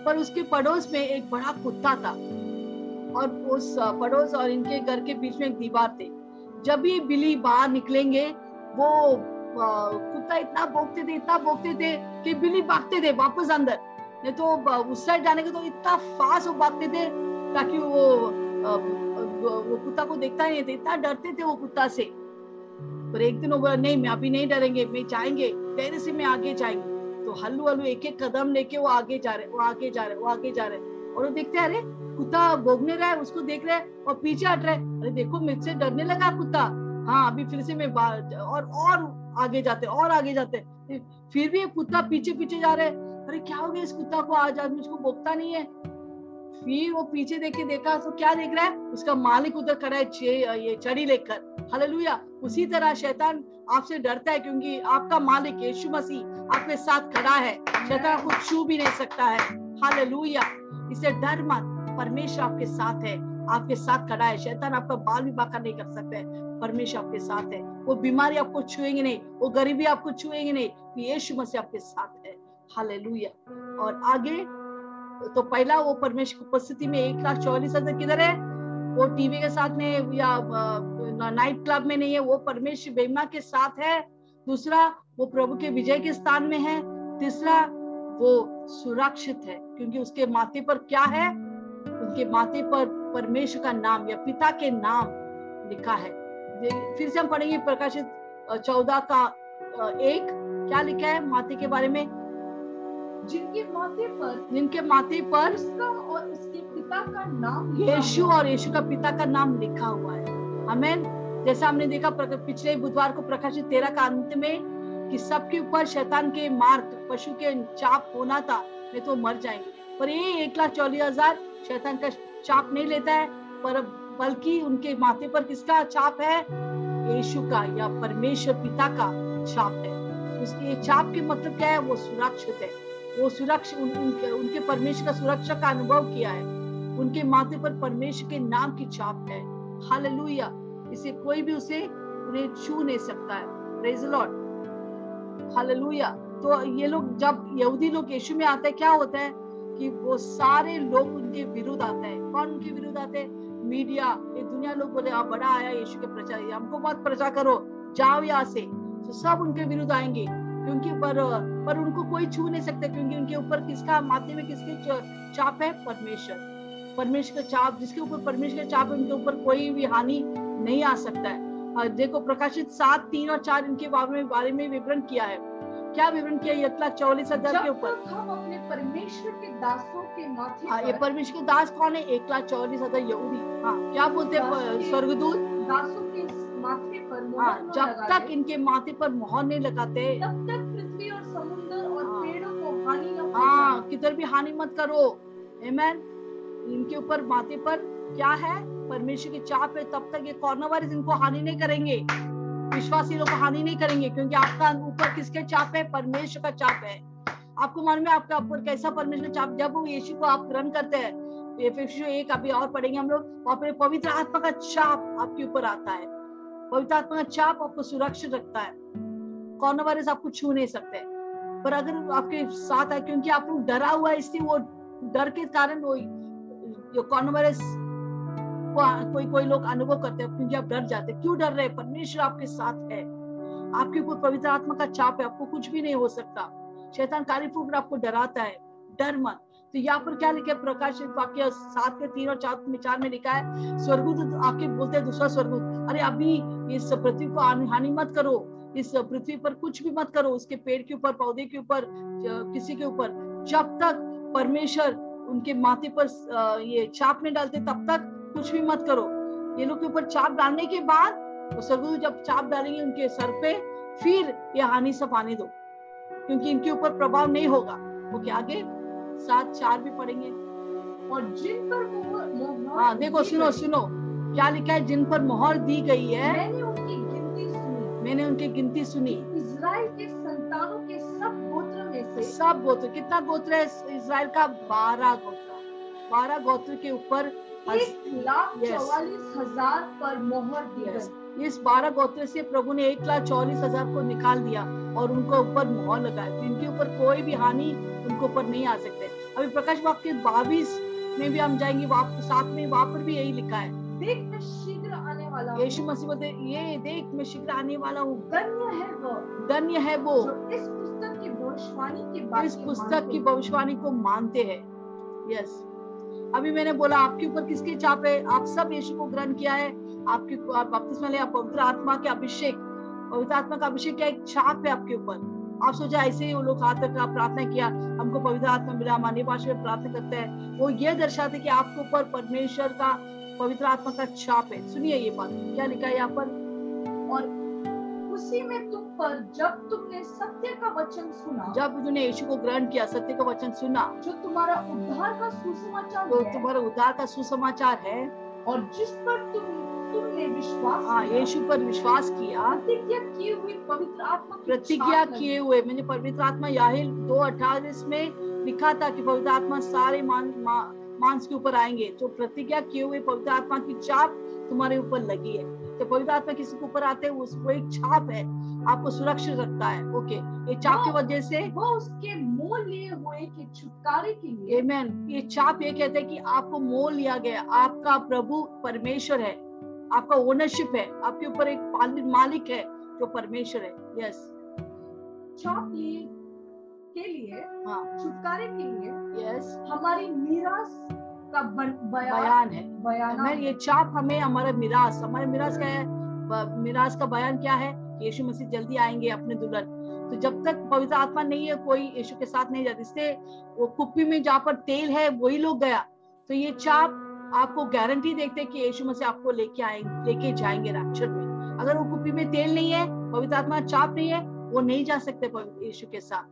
C: पर उसके पड़ोस में एक बड़ा कुत्ता था। और उस पड़ोस और इनके घर के बीच में एक दीवार थे। जब भी बिली बाहर निकलेंगे, वो कुत्ता इतना भोगते थे, इतना भोगते थे कि बिली भागते थे वापस अंदर। नहीं तो उस साइड जाने के तो इतना फास्ट वो भागते थे, ताकि वो वो कुत्ता को देखता नहीं था, इतना डरते थे वो कुत्ता से। पर एक दिन वो बोला, नहीं, मैं अभी नहीं डरेंगे, मैं जाएँगे धैर्य से मैं आगे जाएँगे। तो हल्लू हल्लू एक एक कदम लेके वो आगे जा रहे, वो आगे जा रहे, वो आगे जा रहे। और वो देखते हैं, अरे, कुत्ता भोगने रहा है, उसको देख रहे हैं और पीछे हट रहे हैं। अरे, देखो मुझसे डरने लगा कुत्ता। हाँ अभी फिर से मैं और और आगे जाते, और आगे जाते। फिर भी कुत्ता पीछे पीछे जा रहे हैं। अरे, क्या हो गया इस कुत्ता को? आज आज मुझको भोगता नहीं है। फिर वो पीछे देख के देखा तो क्या देख रहा है? उसका मालिक उधर खड़ा है ये छड़ी लेकर। हालेलुया। उसी तरह शैतान आपसे डरता है क्योंकि आपका मालिक यीशु मसीह आपके साथ खड़ा है। शैतान आपको छू भी नहीं सकता है। हालेलुया। इसे डर मत। परमेश्वर आपके साथ है। आपके साथ खड़ा है। शैतान आपका बाल भी बाका नहीं कर सकता है। परमेश्वर आपके साथ है। वो बीमारी आपको छुएँगे नहीं। वो गरीबी आपको छुएँगे नहीं। यीशु मसीह आपके साथ है। हालेलुया। और आगे तो पहला वो परमेश्वर की उपस्थिति में एक लाख चौवालीस हज़ार किधर है? वो टीवी के साथ में या नाइट क्लब में नहीं है वो परमेश्वर बेमा के साथ है। दूसरा वो प्रभु के विजय के स्थान में है। तीसरा वो सुरक्षित है क्योंकि उसके माथे पर क्या है? उनके माथे पर परमेश्वर का नाम या पिता के नाम लिखा है। फिर से हम पढ़ेंगे प्रकाशित चौदह का एक। क्या लिखा है माथे के बारे में?
D: जिनके माथे पर
C: जिनके माथे पर
D: उसका और उसके पिता का नाम
C: यीशु और यीशु का पिता का नाम लिखा हुआ है। हमें जैसा हमने देखा पिछले बुधवार को प्रकाशित तेरह का अंत में कि सबके ऊपर शैतान के मार्ग पशु के चाप होना था नहीं तो मर जाएँगे। पर ये एक लाख चौलीस हज़ार शैतान का चाप नहीं लेता है पर बल्कि उनके माथे पर किसका चाप है? यीशु का या परमेश्वर पिता का छाप है। उसके छाप के मतलब क्या है? वो सुरक्षित है। वो सुरक्षा उन, उनके, उनके परमेश्वर का सुरक्षा का अनुभव किया है। उनके माथे पर परमेश्वर के नाम की छाप है। हालेलुया। इसे कोई भी उसे उन्हें छू नहीं सकता है। Praise Lord hallelujah. तो ये लोग जब यहूदी लोग यीशु में आते हैं, क्या होता है कि वो सारे लोग उनके विरुद्ध आते हैं। कौन उनके विरुद्ध आते हैं? मीडिया। ये दुनिया लोग बोले, आप बड़ा आया यीशु के प्रचार हमको मत प्रचार करो। जाओ यहाँ से। तो सब उनके विरुद्ध आएँगे। क्योंकि पर पर उनको कोई छू नहीं सकता, क्योंकि उनके ऊपर किसका, माथे में किसके चाप है? परमेश्वर। परमेश्वर का चाप जिसके ऊपर परमेश्वर का चाप है उनके ऊपर कोई भी हानि नहीं आ सकता है। और देखो प्रकाशित सात तीन और चार इनके बारे में बारे में विवरण किया है। क्या विवरण किया ये इतना चौलीस हज़ार के ऊपर।
D: हम अपने परमेश्वर के दासों के माथे
C: हाँ ये परमेश्वर के दास कौन है? एक लाख चौलीस हज़ार यहूदी। हाँ क्या बोलते हैं स्वर्गदूत?
D: दासों के माथे पर
C: हाँ जब तक इनके माथे पर मोहर नहीं लगाते।
D: तब तक पृथ्वी और समुद्र और
C: हाँ।
D: पेड़ों को हानि
C: हाँ किधर भी हानि मत करो। आमेन इनके ऊपर माथे पर क्या है? परमेश्वर की चाप है तब तक ये कोरोना वायरस इनको हानि नहीं करेंगे। विश्वासी लोग हानि नहीं करेंगे, क्योंकि आपका ऊपर किसके चाप है परमेश्वर का चाप है। आपको मालूम है आपका ऊपर कैसा परमेश्वर चाप जब वो यीशु को आप ग्रहण करते हैं एफिसियों एक अभी और पढ़ेंगे हम लोग, वहाँ पे पवित्र आत्मा का चाप आपके ऊपर आता है। पवित्र आत्मा का चाप आपको सुरक्षित रखता है। कोरोना वायरस आपको छू नहीं सकते। पर अगर आपके साथ है, क्योंकि आप लोग डरा हुआ है, इसलिए वो डर के कारण वो कोरोना को कोई कोई लोग अनुभव करते हैं क्योंकि आप डर जाते क्यों डर रहे परमेश्वर आपके साथ है। आपके ऊपर पवित्र आत्मा का चाप है, आपको कुछ भी नहीं हो सकता। शैतान काली फूक आपको डराता है। डर मत। तो यहाँ पर क्या लिखा है? प्रकाश वाक्य सात के तीन और चार में चार में लिखा है, स्वर्गदूत आके बोलते हैं, दूसरा स्वर्गदूत। अरे अभी इस पृथ्वी को हानि मत करो। इस पृथ्वी पर कुछ भी मत करो। उसके पेड़ के ऊपर, पौधे के ऊपर किसी के ऊपर। जब तक परमेश्वर उनके माथे पर ये छाप नहीं डालते तब तक कुछ भी मत करो। ये लोग के ऊपर चाप डालने के बाद वो स्वर्गदूत जब चाप डालेंगे उनके सर पे फिर ये हानि सब आने दो क्योंकि इनके ऊपर प्रभाव नहीं होगा। वो क्या आगे सात चार भी पढ़ेंगे।
D: और जिन पर
C: हाँ देखो सुनो सुनो। क्या लिखा है? जिन पर मोहर दी गई है।
D: मैंने उनकी गिनती सुनी।
C: मैंने उनकी गिनती सुनी।
D: इज़राइल के संतानों के सब गोत्र
C: सब गोत्र कितना गोत्र है इसराइल का? बारह गोत्र। बारह गोत्र के ऊपर
D: लाख चौवालीस हज़ार पर मोहर दी
C: इस बारह गोत्र से प्रभु ने एक लाख चौलीस हज़ार को निकाल दिया और उनको ऊपर मोहर लगाया इनके ऊपर कोई भी हानि उनको ऊपर नहीं आ सकते। अभी प्रकाश वाक्य बाईस में भी हम जाएँगे साथ में वहाँ पर भी यही लिखा है।
D: देख मैं शीघ्र आने वाला हूँ।
C: यीशु मसीह बोलते ये देख मैं शीघ्र आने वाला हूँ।
D: धन्य है वह
C: धन्य है वो।
D: इस की भविष्यवाणी के
C: इस पुस्तक की भविष्यवाणी को मानते हैं। यस अभी मैंने बोला आपके ऊपर किसके चाप है? आप सब यीशु को ग्रहण किया है। आपके आप बपतिस्मा लिया पवित्र आत्मा के अभिषेक पवित्र आत्मा का अभिषेक क्या एक छाप है आपके ऊपर? आप सोचा ऐसे ही वो लोग हाथ तक प्रार्थना किया हमको पवित्र आत्मा मिला हम अन्य भाषा में प्रार्थना करते हैं। वो ये दर्शाते कि आपके ऊपर परमेश्वर का पवित्र आत्मा का छाप है। सुनिए ये बात क्या लिखा है यहाँ पर?
D: और उसी में तुम पर जब तुमने सत्य का वचन सुना
C: जब तूने यीशु को ग्रहण किया सत्य का वचन सुना
D: जो तुम्हारा उद्धार का सुसमाचार
C: तो तुम्हारा उद्धार का सुसमाचार है।
D: और जिस पर तुम तुमने विश्वास
C: हाँ यीशु पर विश्वास किया।
D: प्रतिज्ञा किए हुए पवित्र आत्मा
C: प्रतिज्ञा किए हुए मैंने पवित्र आत्मा याहिल दो अठारह में लिखा था कि पवित्र आत्मा सारे मान, मा, मांस के ऊपर आएँगे। जो प्रतिज्ञा किए हुए पवित्र आत्मा की चाप तुम्हारे ऊपर लगी है। तो पवित्र आत्मा किसी के ऊपर आते हैं उसको एक छाप है आपको सुरक्षित रखता है। ओके ये छाप की वजह से
D: वह उसके मोल लिए हुए के छुटकारे के लिए।
C: Amen. ये छाप ये कहते हैं कि आपको मोल लिया गया आपका प्रभु परमेश्वर है आपका ओनरशिप है आपके ऊपर एक मालिक है जो परमेश्वर है। यस
D: छाप लिए के लिए
C: हाँ।
D: छुटकारे के लिए
C: यस
D: हमारी मीरास का बन- बयान
C: बयान है।
D: बयान
C: ये चाप हमें हमारा मिरास हमारा मिरास क्या है मिरास का बयान क्या है? यीशु मसीह जल्दी आएँगे अपने दुल्हन। तो जब तक पवित्र आत्मा नहीं है कोई यीशु के साथ नहीं जाता। इसलिए वो कुप्पी में जहाँ पर तेल है वही लोग गया। तो ये चाप आपको गारंटी देखते हैं कि यीशु मसीह आपको लेके आएँगे लेके जाएँगे रैप्चर में। अगर वो कुप्पी में तेल नहीं है पवित्र आत्मा चाप नहीं है वो नहीं जा सकते यीशु के साथ।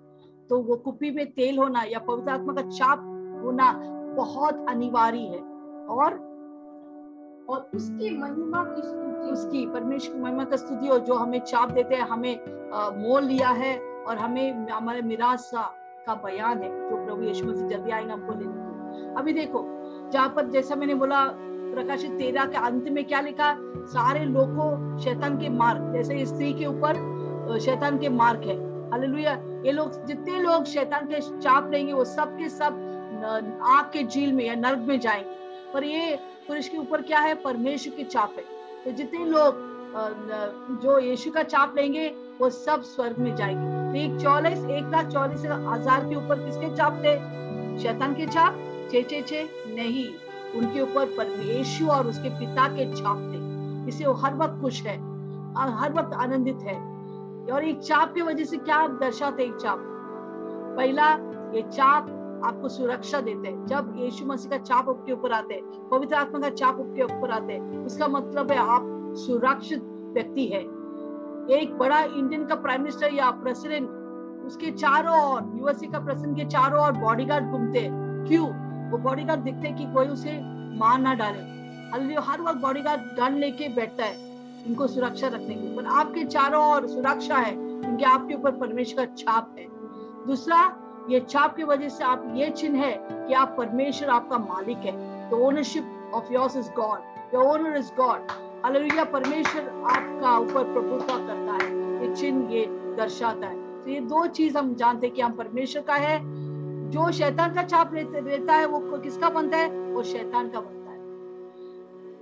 C: तो वो कुप्पी में तेल होना या पवित्र आत्मा का चाप होना बहुत अनिवार्य है। और
D: और उसकी महिमा की स्तुति।
C: उसकी परमेश्वर की महिमा का स्तुति हो जो हमें चाप देते हैं हमें मोल लिया है और हमें हमारे मिराज का बयान है जो प्रभु यीशु मसीह जल्दी आएँगे हमको लेने के। अभी देखो जहाँ पर जैसा मैंने बोला प्रकाशित तेरह के अंत में क्या लिखा? सारे लोगों शैतान के मार्ग जैसे स्त्री के ऊपर शैतान के मार्ग है। हालेलुया। ये लोग जितने लोग शैतान के चाप लेंगे वो सब के सब आग के झील में या नर्क में जाएँगे। पर ये पुरुष के ऊपर क्या है? परमेश्वर की चाप है। तो जितने लोग जो यीशु का चाप लेंगे, वो सब स्वर्ग में जाएँगे। तो एक चौलीस, एक लाख चौलीस हज़ार के ऊपर किसके चाप थे? शैतान के चाप? छे छे छे, नहीं। उनके ऊपर परमेश्वर और उसके पिता के छाप थे। इसे वो हर वक्त खुश है, और हर वक्त आनंदित है। और एक चाप की वजह से क्या दर्शाते एक चाप? पहला, ये चाप आपको सुरक्षा देते हैं। जब यीशु मसीह का चाप आपके ऊपर आते हैं, पवित्र आत्मा का चाप आपके ऊपर आते हैं, उसका मतलब है आप सुरक्षित व्यक्ति है। एक बड़ा इंडियन का प्राइम मिनिस्टर या प्रेसिडेंट उसके चारों ओर यूएसए का प्रेसिडेंट के चारों ओर बॉडीगार्ड घूमते हैं। क्यों? वो बॉडीगार्ड दिखते हैं कि कोई उसे मार ना डाले। हर वक्त बॉडीगार्ड गन लेके बैठता है इनको सुरक्षा रखने के पर आपके चारों ओर सुरक्षा है, क्योंकि आपके ऊपर परमेश्वर का छाप है। दूसरा ये छाप की वजह से आप ये चिन्ह है कि आप परमेश्वर आपका मालिक है। The ownership of yours is God the owner is God hallelujah परमेश्वर आपका ऊपर प्रभुत्व करता है। ये चिन्ह ये दर्शाता है। तो ये दो चीज़ हम जानते हैं कि हम परमेश्वर का है। जो शैतान का छाप रहता है वो किसका बनता है? वो शैतान का बनता है।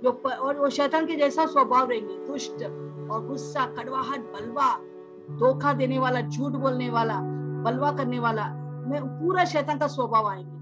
C: जो प, और वो शैतान के जैसा स्वभाव रहेंगे। दुष्ट और गुस्सा कड़वाहट बलवा धोखा देने वाला झूठ बोलने वाला बलवा करने वाला में पूरा शैतान का स्वभाव आएँगे,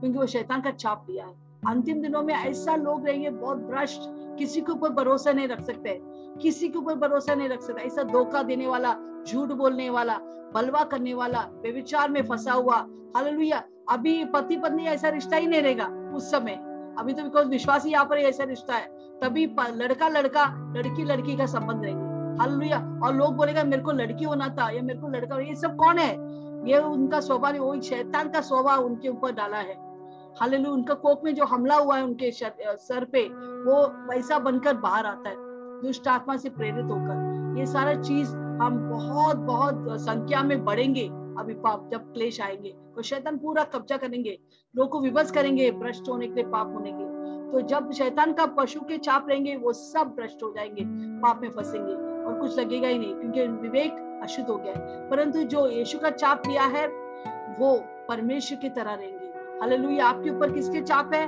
C: क्योंकि वो शैतान का छाप दिया है। अंतिम दिनों में ऐसा लोग रहेंगे, बहुत भ्रष्ट, किसी के ऊपर भरोसा नहीं रख सकते, किसी के ऊपर भरोसा नहीं रख सकता, ऐसा धोखा देने वाला, झूठ बोलने वाला, बलवा करने वाला व्यविचार में फंसा हुआ, हालेलुया। अभी पति पत्नी ऐसा रिश्ता ही नहीं रहेगा उस समय। अभी तो बिकॉज़ विश्वास ही यहाँ पर ऐसा रिश्ता है, तभी लड़का लड़का लड़की लड़की का संबंध रहेंगे। हालेलुया। और लोग बोलेगा, मेरे को लड़की होना था, या मेरे को लड़का, ये सब कौन है? ये उनका स्वभाव वही शैतान का स्वभाव उनके ऊपर डाला है। हालेलुया, उनका कोप में जो हमला हुआ है उनके सर पे, वो वैसा बनकर बाहर आता है, दुष्ट आत्मा से प्रेरित होकर। ये सारा चीज़ हम बहुत बहुत संख्या में बढ़ेंगे, अभी पाप, जब क्लेश आएँगे तो शैतान पूरा कब्जा करेंगे, लोग को विवश करेंगे, भ्रष्ट होने के लिए, पाप होने के तो जब शैतान का पशु के छाप रहेंगे, वो सब भ्रष्ट हो जाएँगे, पाप में फंसेंगे, और कुछ लगेगा ही नहीं, क्योंकि विवेक अशुद्ध हो गया है। परंतु जो यीशु का चाप लिया है, वो परमेश्वर की तरह रहेंगे। हालेलुया। आपके ऊपर किसके चाप है?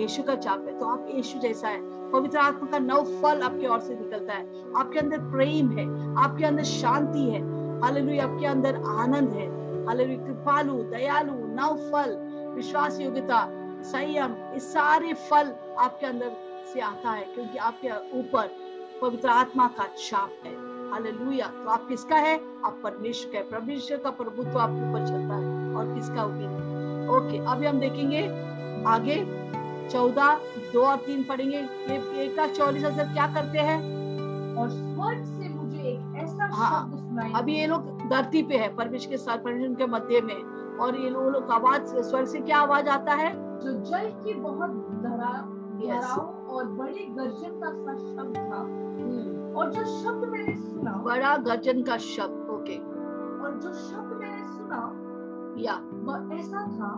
C: यीशु का चाप है। तो आप यीशु जैसा है। पवित्र आत्मा का नव फल आपके ओर से निकलता है। आपके अंदर प्रेम है। आपके अंदर शांति है। हालेलुया। आपके अंदर आनंद है। हालेलुया। कृपालु, दयालु, नव फल, विश्वास, योग्यता, संयम, ये सारे फल आपके अंदर से आता है, क्योंकि आपके ऊपर पवित्र आत्मा का छाप है। हालेलुया। तो आप किसका है? आप परमेश्वर का परमेश्वर का प्रभुत्व आपके ऊपर चलता है। और किसका ऊपर ओके अभी हम देखेंगे आगे। चौदह दो और तीन पढ़ेंगे। ये एक लाख चौलीस हज़ार क्या करते हैं?
D: और स्वर्ग से मुझे एक ऐसा
C: हाँ,
D: शब्द सुनाई
C: अभी ये लोग धरती पे है परमेश्वर के साथ परमेश्वर के मध्य में। और ये लोग, लोग आवाज़ स्वर से क्या आवाज़ आता है?
D: जो जल की बहुत धरा
C: Yes.
D: और बड़े गर्जन का शब्द था। और जो शब्द मैंने सुना
C: बड़ा गर्जन का शब्द ओके।
D: और जो शब्द मैंने सुना
C: या।
D: वह ऐसा था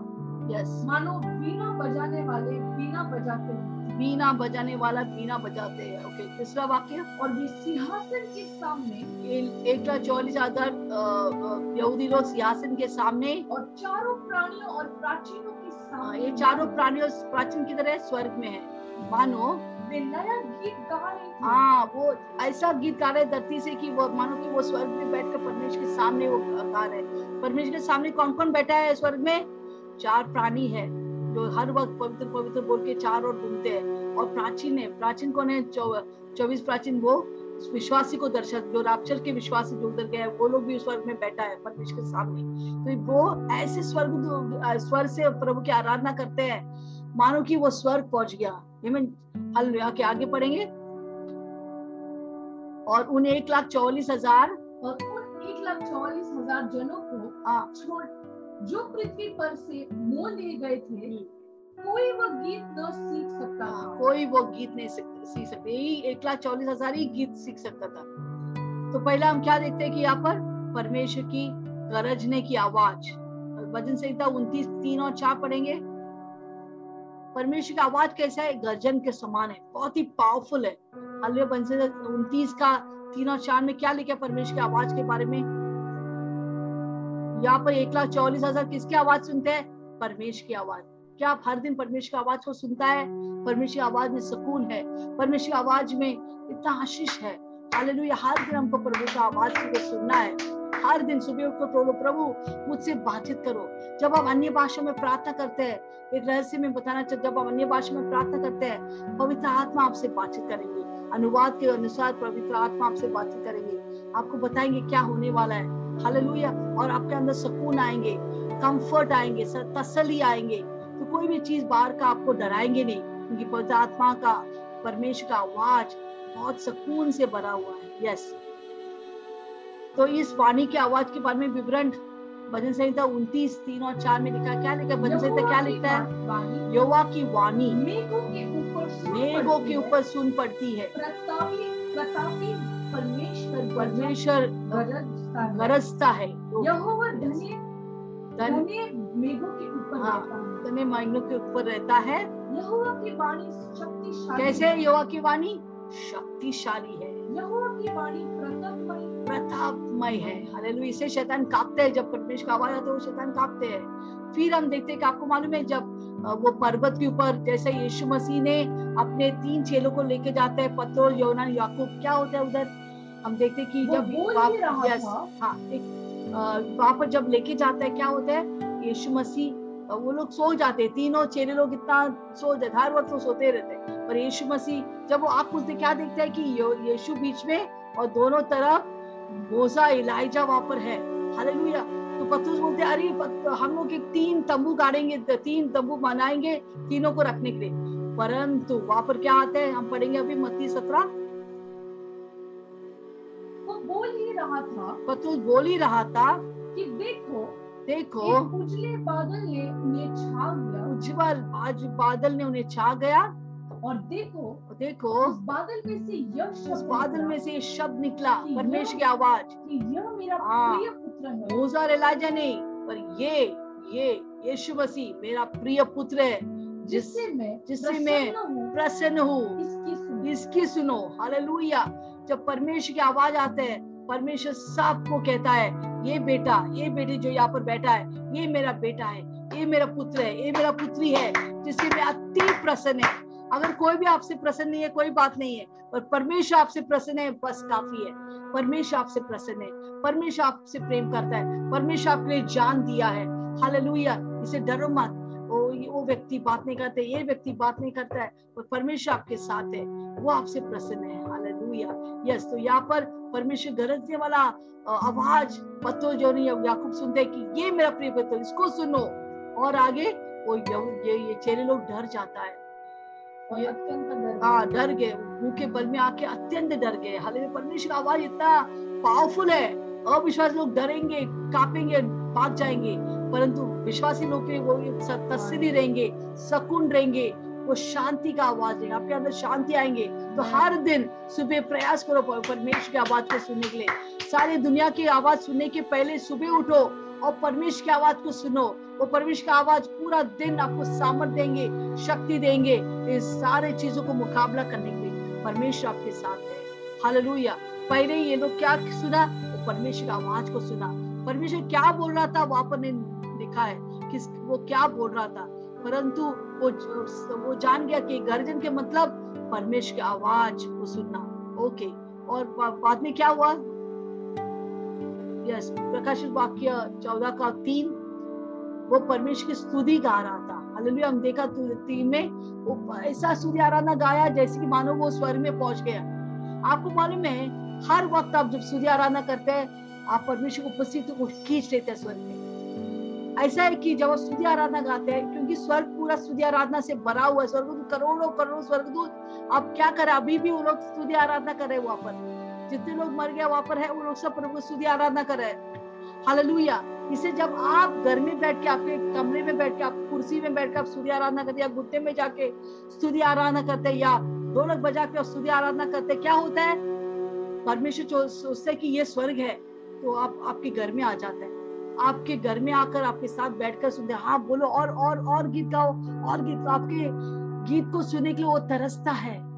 C: यस
D: मानो बीना बजाने वाले बीना बजाते हैं।
C: बीना बजाने वाला बीना बजाते हैं ओके। तीसरा वाक्य। और
D: वे सिंहासन के सामने
C: एक चौलीस अ, यहूदी लोग सिंहासन के सामने।
D: और चारों प्राणियों और प्राचीनों के सामने
C: ये चारों प्राणियों प्राचीन की तरह स्वर्ग में है। मानो हाँ वो ऐसा गीत गा रहे धरती से कि वो, मानो कि वो स्वर्ग में बैठ कर परमेश्वर के सामने वो गा रहे हैं। परमेश्वर के सामने कौन कौन बैठा है स्वर्ग में? चार प्राणी है, जो हर वक्त पवित्र पवित्र बोल के चार और घूमते हैं। और प्राचीन है, प्राचीन कौन है? चौबीस प्राचीन, वो विश्वासी को दर्शक जो रापचर के विश्वासी जो उधर गए वो लोग भी स्वर्ग में बैठा है, परमेश्वर के सामने। तो वो ऐसे स्वर्ग दो- स्वर से प्रभु की आराधना करते हैं, मानो कि वो स्वर्ग पहुँच गया। हालेलुया के आगे पढ़ेंगे। और उन एक लाख चौवालीस हज़ार
D: और उन एक लाख चौवालीस हज़ार जनों को
C: हाँ।
D: छोड़ जो पृथ्वी पर से मोह लिए गए थे कोई वह गीत न सीख सकता
C: हाँ,
D: था।
C: कोई वो गीत नहीं सीख सीख सकते। यही एक लाख चौलीस हज़ार ही गीत सीख सकता था। तो पहला हम क्या देखते हैं कि यहाँ पर? परमेश्वर की गरजने की आवाज़। भजन संहिता उनतीस तीन और चार पढ़ेंगे। परमेश्वर की आवाज़ कैसा है? गर्जन के समान है। बहुत ही पावरफुल है। भजन संहिता उनतीस का तीन और चार में क्या लिखा है परमेश्वर की आवाज़ के बारे में? यहाँ पर एक लाख चौलीस हज़ार किसकी आवाज़ सुनते हैं? परमेश्वर की आवाज़। क्या आप हर दिन परमेश्वर की आवाज़ को सुनता है? परमेश्वर की आवाज़ में सुकून है। परमेश्वर की आवाज़ में इतना आशीष है। हालेलुया हर दिन हमको प्रभु का आवाज़ को सुनना है। हर दिन सुबह उठ कर बोलो प्रभु, मुझसे बातचीत करो। जब आप अन्य भाषा में प्रार्थना करते हैं, एक रहस्य में बताना चाहिए जब आप अन्य भाषा में प्रार्थना करते हैं, पवित्र आत्मा आपसे बातचीत करेंगे। अनुवाद के अनुसार पवित्र आत्मा आपसे बातचीत करेंगे। आपको बताएँगे क्या होने वाला है। हालेलुया और आपके अंदर सुकून आएँगे कंफर्ट आएँगे तसली आएँगे। तो कोई भी चीज़ बाहर का आपको डराएँगे नहीं। क्योंकि पवित्र आत्मा का, परमेश्वर का आवाज़ बहुत सुकून से भरा हुआ है। यस तो इस वाणी की आवाज़ के बारे में विवरण भजन संहिता उनतीस तीन और चार में लिखा क्या लिखा भजन संहिता क्या लिखता है? योवा की वाणी।
D: मेघों के ऊपर सुन पड़ती है। परमेश्वर गरजता है। मेघों के ऊपर। रहता है।
C: कैसे। योवा की वाणी? शक्तिशाली है।
D: यहोवा की वाणी प्रतापमय
C: है। हालेलुया। इसे शैतान कांपते हैं। जब परमेश्वर का आवाज़ आता है वो शैतान कांपते हैं। फिर हम देखते हैं कि आपको मालूम है जब वो पर्वत के ऊपर जैसे यीशु मसीह ने अपने तीन चेलों को लेके जाते हैं पत्रोस योनान याकूब क्या होता है उधर? हम देखते हैं कि जब वहाँ-
D: ही
C: वहाँ पर जब लेके जाता है क्या होता है? यीशु मसीह वो लोग सो जाते हैं तीनों चेले लोग इतना सो जाते हर वक्त वो सोते रहते। हैं पर यीशु मसीह जब वो आँख खुलते क्या देखता है कि यीशु बीच में और दोनों तरफ़ मोसा इलाइजा वहाँ पर है। हालेलुया। तो पत्रुस बोलते अरे हम लोग एक तीन तंबू गाड़ेंगे तीन तंबू बनाएँगे तीनों को रखने के लिए। परंतु वहाँ पर क्या आता है हम पढ़ेंगे अभी मत्ती सत्रह।
D: वो बोल ही रहा था
C: पत्रुस बोल ही रहा था
D: कि देखो
C: देखो
D: उजले बादल ने उन्हें छा लिया।
C: उज्जवल आज बादल ने उन्हें छा गया।
D: और देखो
C: देखो
D: उस बादल में से यह
C: उस
D: शब्द
C: बादल में से शब्द निकला परमेश्वर की आवाज़।
D: कि यह मेरा
C: हाँ।
D: प्रिय पुत्र है।
C: मूसा और एलाजा नहीं पर ये ये यीशु मसीह मेरा प्रिय पुत्र है
D: जिससे मैं
C: जिससे मैं
D: प्रसन्न हूँ।
C: प्रसन्न हूँ।
D: इसकी सुनो।
C: इसकी सुनो। हालेलुया। जब परमेश्वर की आवाज़ आते है परमेश्वर सबको कहता है ये बेटा, ये बेटी जो यहाँ पर बैठा है, ये मेरा बेटा है, ये मेरा पुत्र है, ये मेरा पुत्री है जिससे मैं अति प्रसन्न है। अगर कोई भी आपसे प्रसन्न नहीं है, कोई बात नहीं है, पर परमेश्वर आपसे प्रसन्न है, बस काफ़ी है। परमेश्वर आपसे प्रसन्न है, परमेश्वर आपसे प्रेम करता है, परमेश्वर आपके लिए जान दिया है। हालेलुया, इसे डरो मत। वो वो व्यक्ति बात नहीं करते ये व्यक्ति बात नहीं करता है पर परमेश्वर आपके साथ है। वो आपसे प्रसन्न है। हालेलुया। यस तो यहाँ पर परमेश्वर गरजने वाला आवाज़ पत्तो जो नहीं याकूब सुनते हैं कि ये मेरा प्रिय पुत्र इसको सुनो। और आगे वो ये ये चेले लोग डर जाता है।
D: डर
C: हाँ डर गए। मुँह के बल में आके अत्यंत डर गए। हालाँकि परमेश्वर का आवाज़ इतना पावरफुल है। अविश्वास लोग डरेंगे कांपेंगे। भाग जाएँगे, परंतु विश्वासी लोग के वो तस्वीर रहेंगे, सकून रहेंगे, वो शांति का आवाज़ देंगे। आपके अंदर शांति आएँगे तो हर दिन सुबह प्रयास करो परमेश्वर की आवाज़ को सुनने के लिए। सारी दुनिया की आवाज़ सुनने के पहले सुबह उठो और परमेश्वर की आवाज़ को सुनो। वो परमेश्वर का आवाज़ पूरा दिन आपको सामर्थ देंगे, शक्ति देंगे, इस सारे चीज़ों को मुकाबला करने के लिए। परमेश्वर आपके साथ है। हालेलुया। पहले ये लोग क्या सुना? परमेश्वर की आवाज़ को सुना। परमेश्वर क्या बोल रहा था वहाँ पर नहीं लिखा है किस, वो क्या बोल रहा था। परंतु वो वो जान गया कि गर्जन के मतलब परमेश्वर की आवाज़ को सुनना। ओके, और बाद में क्या हुआ? यस, प्रकाशित वाक्य चौदह का तीन, वो परमेश्वर की स्तुति गा रहा था। हालेलुया, हम देखा तीन में, वो ऐसा स्तुति आराधना गाया जैसे कि मानो वो स्वर्ग में पहुँच गया। आपको मालूम है, हर वक्त आप जब स्तुति आराधना करते हैं आप परमेश्वर की उपस्थिति को खींच लेते हैं स्वर्ग में। ऐसा है कि जब आप स्तुति आराधना गाते हैं, क्योंकि स्वर्ग पूरा स्तुति आराधना से भरा हुआ है स्वर्ग करोड़ों करोड़ों स्वर्गदूत, आप क्या करें? अभी भी वो लोग स्तुति आराधना कर रहे हैं वहाँ पर। जितने लोग मर गए वहाँ पर है, वो लोग सब प्रभु की स्तुति आराधना कर रहे हैं। हालेलुया। इसे जब आप घर में बैठ के, आपके कमरे में बैठ के, आप कुर्सी में बैठ के आप सूर्य आराधना करते या घुटने में जाके सूर्य आराधना करते या ढोलक बजा के सूर्य आराधना करते क्या होता है? परमेश्वर सोचते कि ये स्वर्ग है। तो आप, आपके घर में आ जाता है। आपके घर में आकर आपके साथ बैठकर सुनते हैं। हाँ बोलो, और और और गीत गाओ, और गीत आपके गीत को सुनने के लिए वो तरसता है।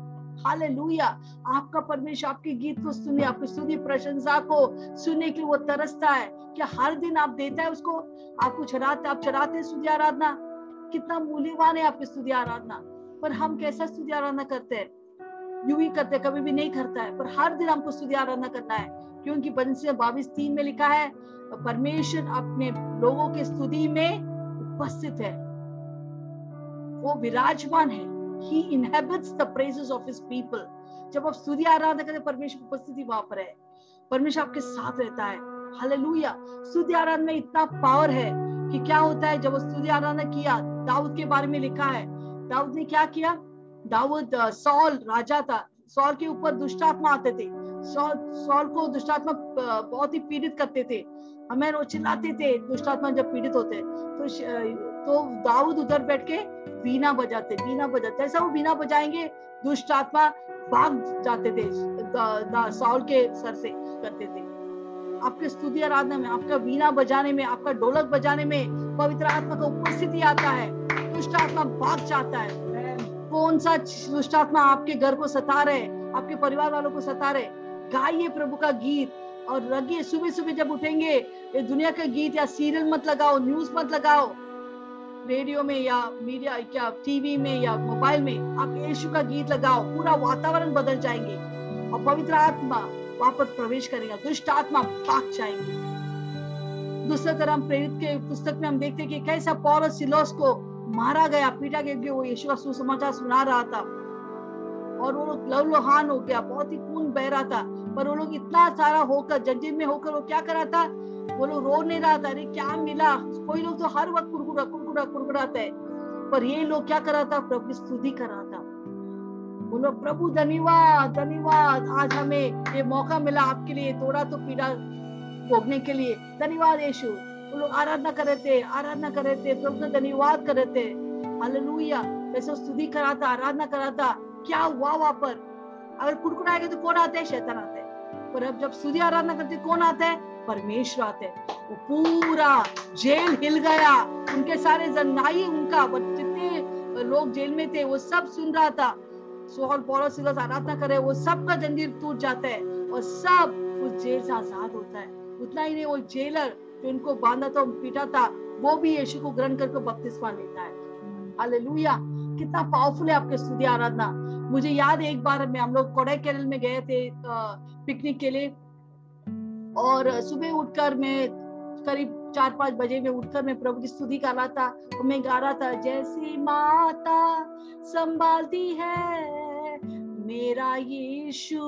C: हालेलुया। आपका परमेश्वर आपके गीत को सुने, आपकी स्तुति प्रशंसा को सुनने के लिए वो तरसता है। क्या हर दिन आप देता है उसको? आपको चढ़ाते आप चढ़ाते स्तुति आराधना? कितना मूल्यवान है आपकी स्तुति आराधना। पर हम कैसा स्तुति आराधना करते हैं? यूँ ही करते हैं, कभी भी नहीं करता है। पर हर दिन हमको स्तुति आराधना करना है क्योंकि बंसी तीन में लिखा है परमेश्वर अपने लोगों के स्तुति में उपस्थित है। वो विराजमान है। He inhabits the praises of his people जब आप स्तुति आराधना करते परमेश्वर की उपस्थिति वहाँ पर है। परमेश्वर आपके साथ रहता है। हालेलुया स्तुति आराधना में इतना पावर है कि क्या होता है जब वो स्तुति आराधना किया दाऊद के बारे में लिखा है दाऊद ने क्या किया? दाऊद सौल राजा था। सौल के ऊपर दुष्टात्मा आते थे। सौल सौल को दुष्टात्मा बहुत ही पीड़ित करते थे। हमें वो चिल्लाते थे, दुष्टात्मा जब पीड़ित होते। तो तो दाऊद उधर बैठ के बीना बजाते बीना बजाते। ऐसा वो बीना बजाएँगे दुष्ट आत्मा भाग जाते थे, द- के सर से करते थे। आपके स्तुति आराधना में, आपका बीना बजाने में, आपका ढोलक बजाने में पवित्र आत्मा का उपस्थिति आता है। दुष्ट आत्मा भाग जाता है। कौन सा दुष्ट आत्मा आपके घर को सता रहे आपके परिवार वालों को सता रहे गाइए प्रभु का गीत और रगिए सुबह सुबह जब उठेंगे, ये दुनिया का गीत या सीरियल मत लगाओ, न्यूज़ मत लगाओ। रेडियो में या मीडिया, क्या टीवी में या मोबाइल में आप यीशु का गीत लगाओ, पूरा वातावरण बदल जाएँगे और पवित्र आत्मा वहाँ पर प्रवेश करेगा, दुष्ट आत्मा भाग जाएँगे। दूसरी तरह हम प्रेरित के पुस्तक में हम देखते हैं कि कैसा पौर सिलोस को मारा गया, पीटा गया, क्योंकि वो यीशु का सुसमाचार सुना रहा था। और वो लोग लवलोहान हो गया, बहुत ही खून बह रहा था। पर वो लोग इतना सारा होकर, जंजीर में होकर वो क्या करा था? वो लोग रो नहीं रहा था, अरे क्या मिला? कोई लोग तो हर वक्त कुरकुरा कुरकुरा कुरकुराते हैं पर ये लोग क्या करा था? प्रभु की स्तुति करा था। बोलो, प्रभु धन्यवाद धन्यवाद। आज हमें ये मौका मिला आपके लिए थोड़ा तो पीड़ा भोगने के लिए। धन्यवाद यीशु। वो लोग आराधना कर रहे थे, आराधना कर रहे थे, प्रभु का धन्यवाद कर रहे थे। हालेलुया वैसे स्तुति करा था आराधना करा था क्या हुआ वहाँ पर? अगर कुड़कुड़ाएँगे तो कौन आते हैं? शैतान आते हैं। पर अब जब स्तुति आराधना करते कौन आते हैं? परमेश्वर आते हैं। वो पूरा जेल हिल गया। उनके सारे जन्नाई उनका जितने लोग जेल में थे, वो सब सुन रहा था। सोहल सिलस आराधना करे, वो सब का जंजीर टूट जाता है और सब उस जेल से आज़ाद होता है। उतना ही नहीं, वो जेलर जो इनको बांधा था पीटा था, वो भी यीशु को ग्रहण करके बपतिस्मा लेता है। हालेलुया। कितना पावरफुल है आपके स्तुति आराधना। मुझे याद है, एक बार में, हम लोग कोडाई केरल में गए थे पिकनिक के लिए। और सुबह उठकर मैं, करीब चार पाँच बजे में उठकर मैं प्रभु की स्तुति कर रहा था, और मैं गा रहा था, जैसी माता संभालती है, मेरा यीशु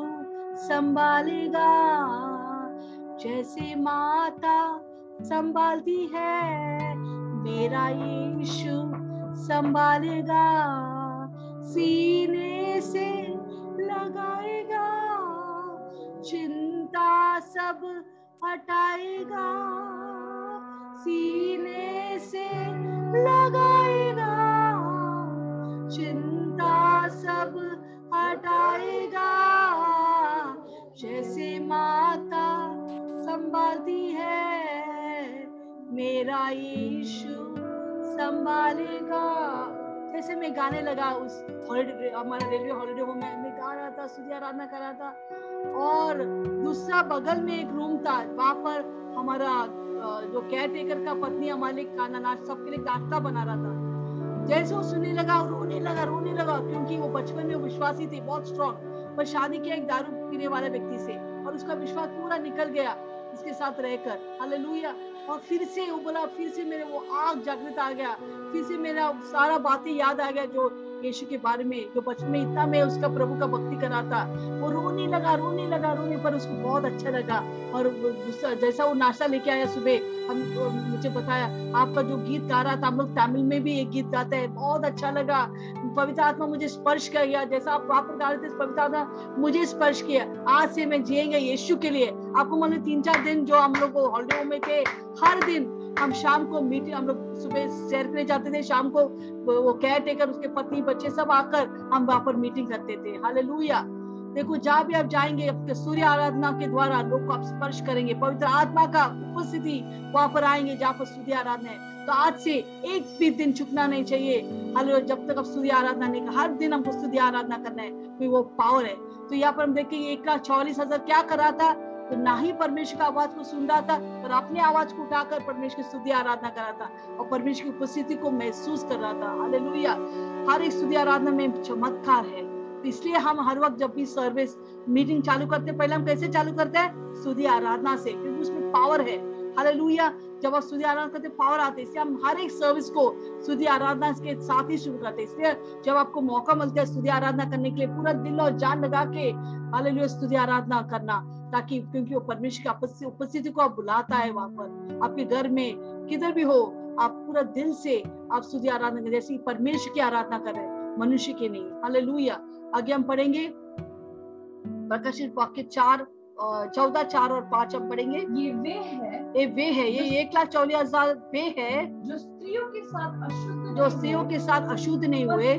C: संभालेगा। जैसे माता संभालती है। मेरा यीशु संभालेगा, सीने से लगाएगा, चिंता सब हटाएगा, सीने से लगाएगा, चिंता सब हटाएगा। जैसे माता संभालती है मेरा यीशु संभालेगा। जैसे मैं गाने लगा उस हॉलीडे हमारा रेलवे हॉलीडे होम में, मैं गा रहा था, सूर्य आराधना कर रहा था। और दूसरा बगल में एक रूम था, वहाँ पर हमारा जो केयर टेकर का पत्नी हमारे खाना, नाश्ता, सबके लिए नाश्ता बना रहा था। जैसे वो सुनने लगा, रोने लगा रोने लगा, क्योंकि वो बचपन में विश्वासी थी, बहुत स्ट्रॉन्ग पर शादी किया एक दारू पीने वाले व्यक्ति से, और उसका विश्वास पूरा निकल गया। इसके साथ रहकर। हालेलुया और फिर से वो बोला, फिर से मेरे वो आग जागृत आ गया। फिर से मेरा सारा बातें याद आ गया जो यीशु के बारे में, जो बचपन में इतना मैं उसका प्रभु का भक्ति करा था, वो रोने लगा रोने लगा, रोने, पर उसको बहुत अच्छा लगा। और जैसा वो नाश्ता लेके आया सुबह, हम मुझे बताया, आपका जो गीत गा रहा था, हम लोग तमिल में भी एक गीत गाते हैं, बहुत अच्छा लगा। पवित्र आत्मा मुझे स्पर्श कर गया, जैसा आप वहाँ पर गा रहे थे, पवित्र आत्मा मुझे स्पर्श किया। आज से मैं जिएँगे यीशु के लिए। आपको मालूम तीन चार दिन जो हम लोग हॉलीडे में थे, हर दिन हम शाम को मीटिंग हम लोग सुबह सैर करने जाते थे, शाम को वो केयर टेकर उसके पत्नी बच्चे सब आकर हम वहाँ पर मीटिंग करते थे। हालेलुया देखो, जहाँ भी आप जाएँगे, आपके सूर्य आराधना के द्वारा लोग को आप स्पर्श करेंगे। पवित्र आत्मा का उपस्थिति वहाँ पर आएँगे, जहाँ पर सूर्य आराधना है। तो आज से एक भी दिन चुकना नहीं चाहिए। हाल जब तक आप सूर्य आराधना नहीं, हर दिन हमको सूर्य आराधना करना है। कोई वो पावर है। तो यहाँ पर हम देखेंगे एक लाख चौवालीस हज़ार क्या कर रहा था? तो ना ही परमेश्वर का आवाज़ को सुन रहा था, पर अपने आवाज़ को उठाकर परमेश्वर की स्तुति आराधना कर रहा था और परमेश्वर की उपस्थिति को महसूस कर रहा था। हालेलुया। हर एक स्तुति आराधना में चमत्कार है। तो इसलिए हम हर वक्त जब भी सर्विस मीटिंग चालू करते हैं, पहले हम कैसे चालू करते हैं? स्तुति आराधना से, क्योंकि उसमें पावर है। हालेलुया। जब आप स्तुति आराधना करते पावर आते इसलिए हम हर एक सर्विस को स्तुति आराधना के साथ ही शुरू करते इसलिए जब आपको मौका मिलता है स्तुति आराधना करने के लिए, पूरा दिल और जान लगा के, हालेलुया, स्तुति आराधना करना। ताकि क्योंकि वो परमेश्वर की उपस्थिति को आप बुलाता है वहाँ पर। आपके घर में किधर भी हो आप पूरा दिल से आप स्तुति आराधना जैसे परमेश्वर की आराधना कर रहे मनुष्य के नहीं हालेलुया। आगे हम पढ़ेंगे प्रकाशित वाक्य चार चौदह चार और पाँच हम पढ़ेंगे।
D: ये वे है।
C: ये वे है ये एक लाख चौलीस हज़ार वे है?
D: जो स्त्रियों के साथ अशुद्ध
C: जो स्त्रियों के साथ अशुद्ध नहीं हुए।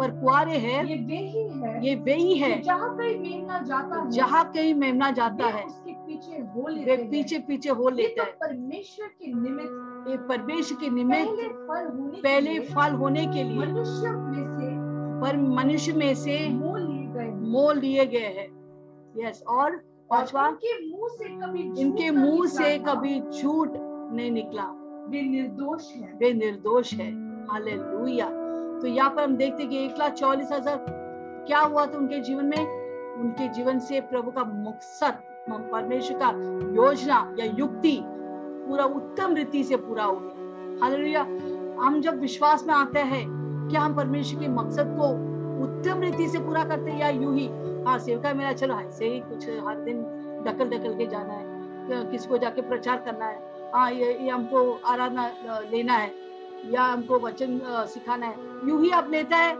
C: पर कुआरे है।
D: ये वे ही है।
C: ये वे ही है।
D: जहाँ कहीं मेमना जाता है
C: जहाँ कहीं मेमना जाता है
D: उसके पीछे हो
C: वे
D: लेते
C: पीछे पीछे हो लेता है।
D: परमेश्वर के निमित्त
C: ये परमेश्वर के निमित्त पहले फल होने के लिए
D: मनुष्य में से
C: पर मनुष्य में से
D: मोल लिए गए
C: मोल लिए गए हैं। यस और पांचवा
D: उनके मुँह से कभी
C: इनके मुँह से कभी झूठ नहीं निकला।
D: वे निर्दोष है।
C: वे निर्दोष है। हालेलुया तो यहाँ पर हम देखते हैं कि एक लाख चौलीस हज़ार क्या हुआ था उनके जीवन में? उनके जीवन से प्रभु का मकसद परमेश्वर का योजना या युक्ति पूरा उत्तम रीति से पूरा हो गया। हम जब विश्वास में आते हैं क्या हम परमेश्वर के मकसद को उत्तम रीति से पूरा करते हैं या यूँ ही? हाँ सेवका मेरा चलो ऐसे ही कुछ हर दिन ढकल ढकल के जाना है किसको जाके प्रचार करना है? हाँ ये, ये हमको आराधना लेना है। या हमको वचन सिखाना है। यूँ ही आप लेता है,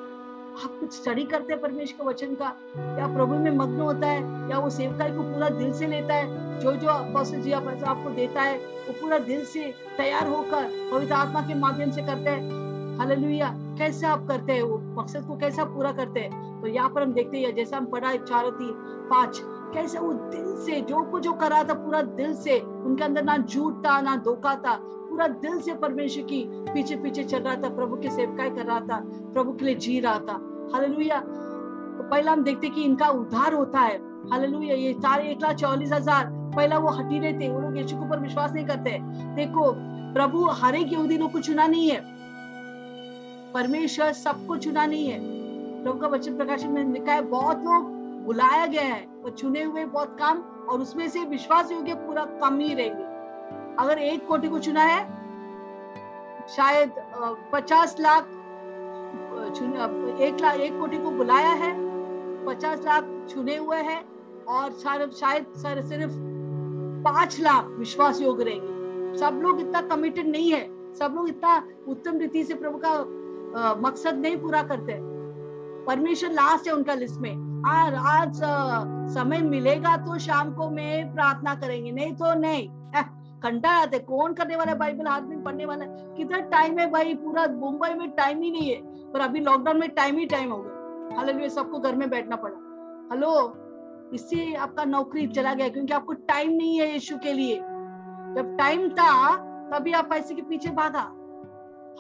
C: आप कुछ स्टडी करते हैं परमेश्वर के वचन का, या प्रभु में मग्न होता है, या वो सेवकाई को पूरा दिल से लेता है, जो जो अपोस्टल जी आप- आपको देता है, वो पूरा दिल से तैयार होकर पवित्र आत्मा के माध्यम से करते हैं। हालेलुया। कैसे आप करते हैं वो? मकसद को कैसा पूरा करते हैं? तो यहाँ पर हम देखते हैं, जैसा हम पढ़ा है चार तीन, पाँच, कैसे वो दिल से, जो कुछ जो करा था पूरा दिल से, उनके अंदर ना झूठ था ना धोखा था पूरा दिल से परमेश्वर की पीछे पीछे चल रहा था, प्रभु की सेवकाई कर रहा था, प्रभु के लिए जी रहा था। हालेलुया। तो पहला हम देखते कि इनका उद्धार होता है। हालेलुया, ये चार एक लाख चौलीस हज़ार, पहला वो हटीले थे वो लोग यीशु के ऊपर विश्वास नहीं करते। देखो, प्रभु हर एक यहूदी लोग को चुना नहीं है। परमेश्वर सबको चुना नहीं है। प्रभु का वचन प्रकाशन में लिखा है, बहुत लोग बुलाया गया है और चुने हुए बहुत कम, और उसमें से विश्वास योग्य पूरा कम ही रहेंगे। अगर एक कोटि को चुना है शायद पचास लाख एक लाख एक कोटि को बुलाया है पचास लाख चुने हुए हैं और शायद सर सिर्फ़ पाँच लाख विश्वास योग्य रहेंगे। सब लोग इतना कमिटेड नहीं है। सब लोग इतना उत्तम रीति से प्रभु का अ, मकसद नहीं पूरा करते। परमेश्वर लास्ट है उनका लिस्ट में। आज आज अ, समय मिलेगा तो शाम को मैं प्रार्थना करेंगे। नहीं तो नहीं। घंटा आते कौन करने वाला है? बाइबल में पढ़ने वाला है। कितना टाइम है भाई? पूरा मुंबई में टाइम ही नहीं है। पर अभी लॉकडाउन में टाइम ही टाइम हो गया। हालाँकि सबको घर में बैठना पड़ा। हेलो इससे आपका नौकरी चला गया क्योंकि आपको टाइम नहीं है यीशु के लिए। जब टाइम था, तभी आप पैसे के पीछे भागा।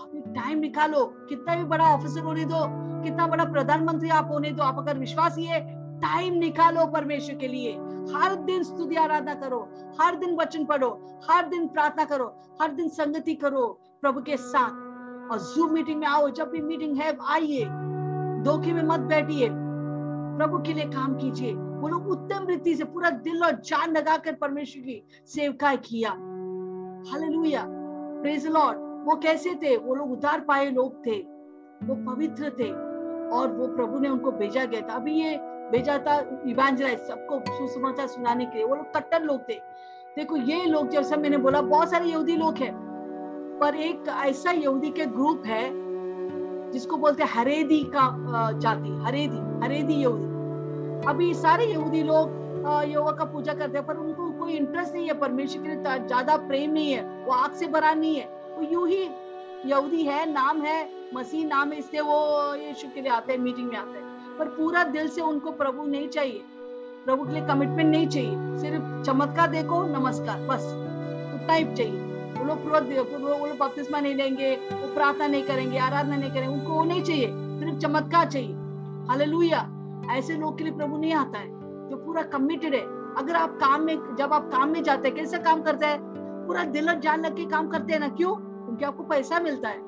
C: अभी टाइम निकालो। कितना भी बड़ा ऑफिसर होने दो, कितना बड़ा प्रधानमंत्री आप होने दो, आप अगर विश्वास है टाइम निकालो परमेश्वर के लिए। हर दिन स्तुति आराधना करो, हर दिन वचन पढ़ो, हर दिन प्रार्थना करो, हर दिन संगति करो प्रभु के साथ। और जूम मीटिंग में आओ, जब भी मीटिंग है, आइए, धोखे में मत बैठिए, प्रभु के लिए काम कीजिए। वो लोग उत्तम रीति से पूरा दिल और जान लगाकर परमेश्वर की सेवकाई किया। हालेलुया प्रेज लॉर्ड वो कैसे थे? वो लोग उतार पाए लोग थे, वो पवित्र थे, और वो प्रभु ने उनको भेजा गया था। अभी ये भेजा था इवेंजलाइज सबको सुसमाचार सुनाने के लिए। वो लोग कट्टर लोग थे। देखो, ये लोग जैसा मैंने बोला, बहुत सारे यहूदी लोग हैं, पर एक ऐसा यहूदी के ग्रुप है, जिसको बोलते हैं हरेदी का जाति, हरेदी हरेदी यहूदी। अभी सारे यहूदी लोग यहोवा का पूजा करते हैं, पर उनको कोई इंटरेस्ट नहीं है परमेश्वर के लिए ज़्यादा प्रेम नहीं है, वो आग से भरा नहीं है। वो यूँ ही यहूदी है, नाम है, मसीह नाम है, इसलिए वो यीशु के लिए आते हैं मीटिंग में आते हैं। पर पूरा दिल से उनको प्रभु नहीं चाहिए। प्रभु के लिए कमिटमेंट नहीं चाहिए। सिर्फ़ चमत्कार देखो, नमस्कार, बस। उतना ही चाहिए। वो लोग वो लोग बपतिस्मा नहीं लेंगे, वो प्रार्थना नहीं करेंगे, आराधना नहीं करेंगे, उनको वो नहीं चाहिए। सिर्फ़ चमत्कार चाहिए। हालेलुया ऐसे लोग के लिए प्रभु नहीं आता है। जो पूरा कमिटेड है। अगर आप काम में, जब आप काम में जाते हैं, कैसे काम करते हैं? पूरा दिल और जान लग के काम करते हैं ना? क्यों? क्योंकि आपको पैसा मिलता है।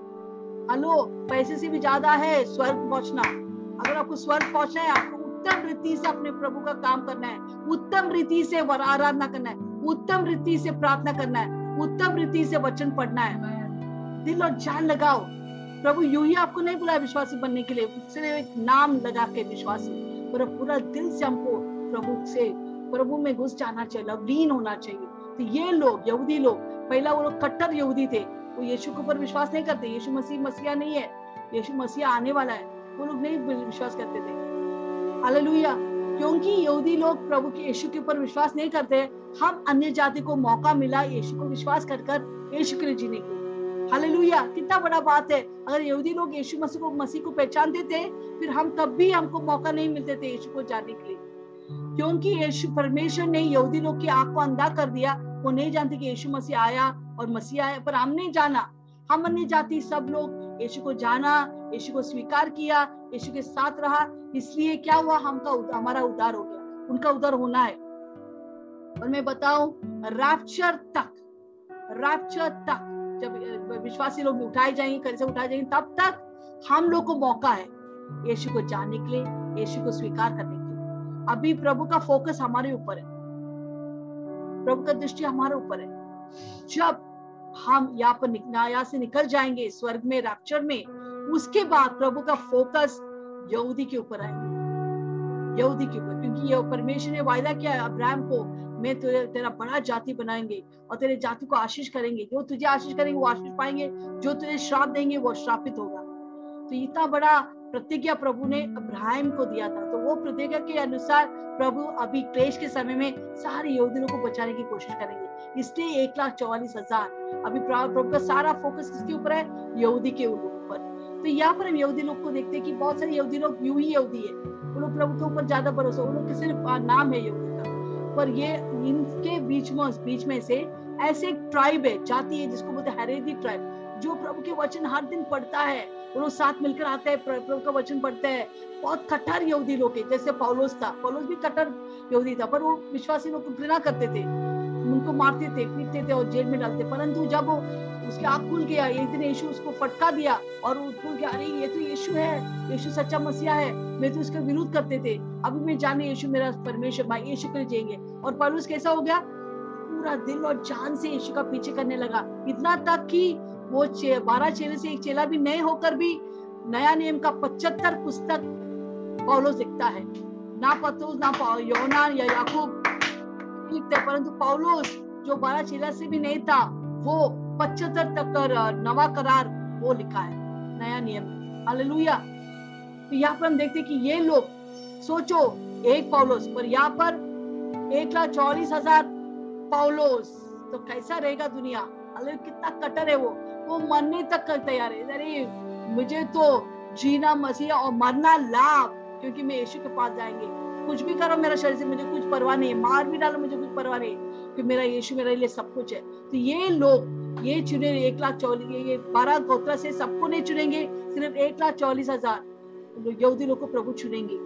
C: हेलो, पैसे से भी ज़्यादा है स्वर्ग पहुँचना। अगर आपको स्वर्ग पहुँचना है, आपको उत्तम रीति से अपने प्रभु का काम करना है, उत्तम रीति से आराधना करना है, उत्तम रीति से प्रार्थना करना है, उत्तम रीति से वचन पढ़ना है। दिल और जान लगाओ। प्रभु यू ही आपको नहीं बुलाया विश्वासी बनने के लिए सिर्फ़ एक नाम लगा के विश्वासी। पर पूरा दिल से हमको प्रभु से, प्रभु में घुस जाना चाहिए, लवलीन होना चाहिए। तो ये लोग, यहूदी लोग, पहला वो लोग कट्टर यहूदी थे। वो यीशु के ऊपर विश्वास नहीं करते, यीशु मसीह, मसीहा नहीं है। यीशु मसीहा आने वाला है। वो लोग नहीं विश्वास करते थे। हालेलुया। क्योंकि यहूदी लोग प्रभु के यीशु के ऊपर विश्वास नहीं करते, हम अन्य जाति को मौका मिला यीशु को विश्वास कर कर यीशु के जीने के हालेलुया। कितना बड़ा बात है। अगर यहूदी लोग यीशु मसीह को मसीह को पहचानते थे, फिर हम तब भी हमको मौका नहीं मिलते थे यीशु को जानने के लिए। क्योंकि यीशु, परमेश्वर ने यहूदी लोग की आँख को अंधा कर दिया। वो नहीं जानते कि यीशु मसीह आया और मसीह आया, पर हम नहीं जाना। हम अन्य जाति सब लोग यीशु को जाना, यीशु को स्वीकार किया, यीशु के साथ रहा, इसलिए क्या हुआ? हमका हमारा उद्धार हो गया। उनका उद्धार होना है। और मैं बताऊँ रैप्चर तक रैप्चर तक, जब विश्वासी लोग उठाए जाएँगे, कर से उठाए जाएँगे, तब तक हम लोग को मौका है यीशु को जानने के लिए, यीशु को स्वीकार करने के लिए। अभी प्रभु का फोकस हमारे ऊपर है। प्रभु का दृष्टि हमारे ऊपर है। जब हम यहाँ पर यहाँ से निकल जाएँगे स्वर्ग में रैप्चर में। उसके बाद प्रभु का फोकस यहूदी के ऊपर आएगा। यहूदी के ऊपर, क्योंकि ये परमेश्वर ने वायदा किया अब्राहम को, मैं तुझे तेरा बड़ा जाति बनाएँगे और तेरे जाति को आशीष करेंगे। जो तुझे आशीष करेंगे, वो आशीष पाएँगे, जो तुझे श्राप देंगे, वो श्रापित होगा। तो इतना बड़ा प्रतिज्ञा प्रभु ने अब्राहम को दिया था। तो वो प्रतिज्ञा के अनुसार प्रभु अभी क्लेश के समय में सारे यहूदियों को बचाने की कोशिश करेंगे। इसलिए एक लाख चौवालीस हज़ार। अभी प्रभु का सारा फोकस किसके ऊपर है? यहूदी के ऊपर। तो यहाँ पर हम यहूदी लोग को देखते हैं कि बहुत सारे यहूदी लोग यूँ ही यहूदी है। वो लोग प्रभु के ऊपर ज़्यादा भरोसा, उन लोग के सिर्फ़ नाम है यहूदी का। पर ये, इनके बीच में बीच में से ऐसे एक ट्राइब है, जाति है जिसको बोलते हैं हरेदी ट्राइब जो प्रभु के वचन हर दिन पढ़ता है, वो लोग साथ मिलकर आते हैं प्रभु का वचन पढ़ते हैं। बहुत कट्टर यहूदी लोग है जैसे पौलोस था। पौलोस भी कट्टर यहूदी था, पर वो विश्वासी लोग घृणा करते थे। उनको मारते थे, पीटते थे और जेल में डालते। परंतु जब वो उसके आँख खुल गया, एक दिन यीशु उसको फटका दिया और वो खुल गया, अरे, ये तो यीशु है, यीशु सच्चा मसीहा है। मैं तो उसका विरोध करते थे। अभी मैं जाने यीशु मेरा परमेश्वर भाई, यीशु के जिएँगे। और पौलुस कैसा हो गया? पूरा दिल और जान से यीशु का पीछे करने लगा। इतना तक कि वो चे, बारह चेले से एक चेला भी नए होकर भी नया नियम का पचहत्तर पुस्तक पौलोस लिखता है। ना पतुस ना योना या याकूब। लिखते परंतु पौलुस जो बारह चेला से भी नहीं था वो पचहत्तर तक का नवा करार वो लिखा है नया नियम। हालेलुया। तो यहाँ पर हम देखते हैं कि ये लोग सोचो एक पौलोस पर यहाँ पर एक लाख चौलीस हज़ार पौलोस तो कैसा रहेगा दुनिया? अरे कितना कटर है वो। वो मरने तक तैयार है। अरे मुझे तो जीना मसीहा और मरना लाभ, क्योंकि मैं यीशु के पास जाएँगे। कुछ भी करो मेरा शरीर से, मुझे कुछ परवाह नहीं मार भी डालो, मुझे कुछ परवाह नहीं कि मेरा यीशु मेरे लिए सब कुछ है। तो ये लोग, ये चुने एक लाख चौलीस ये बारह गोत्रा से सबको नहीं चुनेंगे, सिर्फ़ एक लाख चौलीस हज़ार। यहूदी लोग को प्रभु चुनेंगे।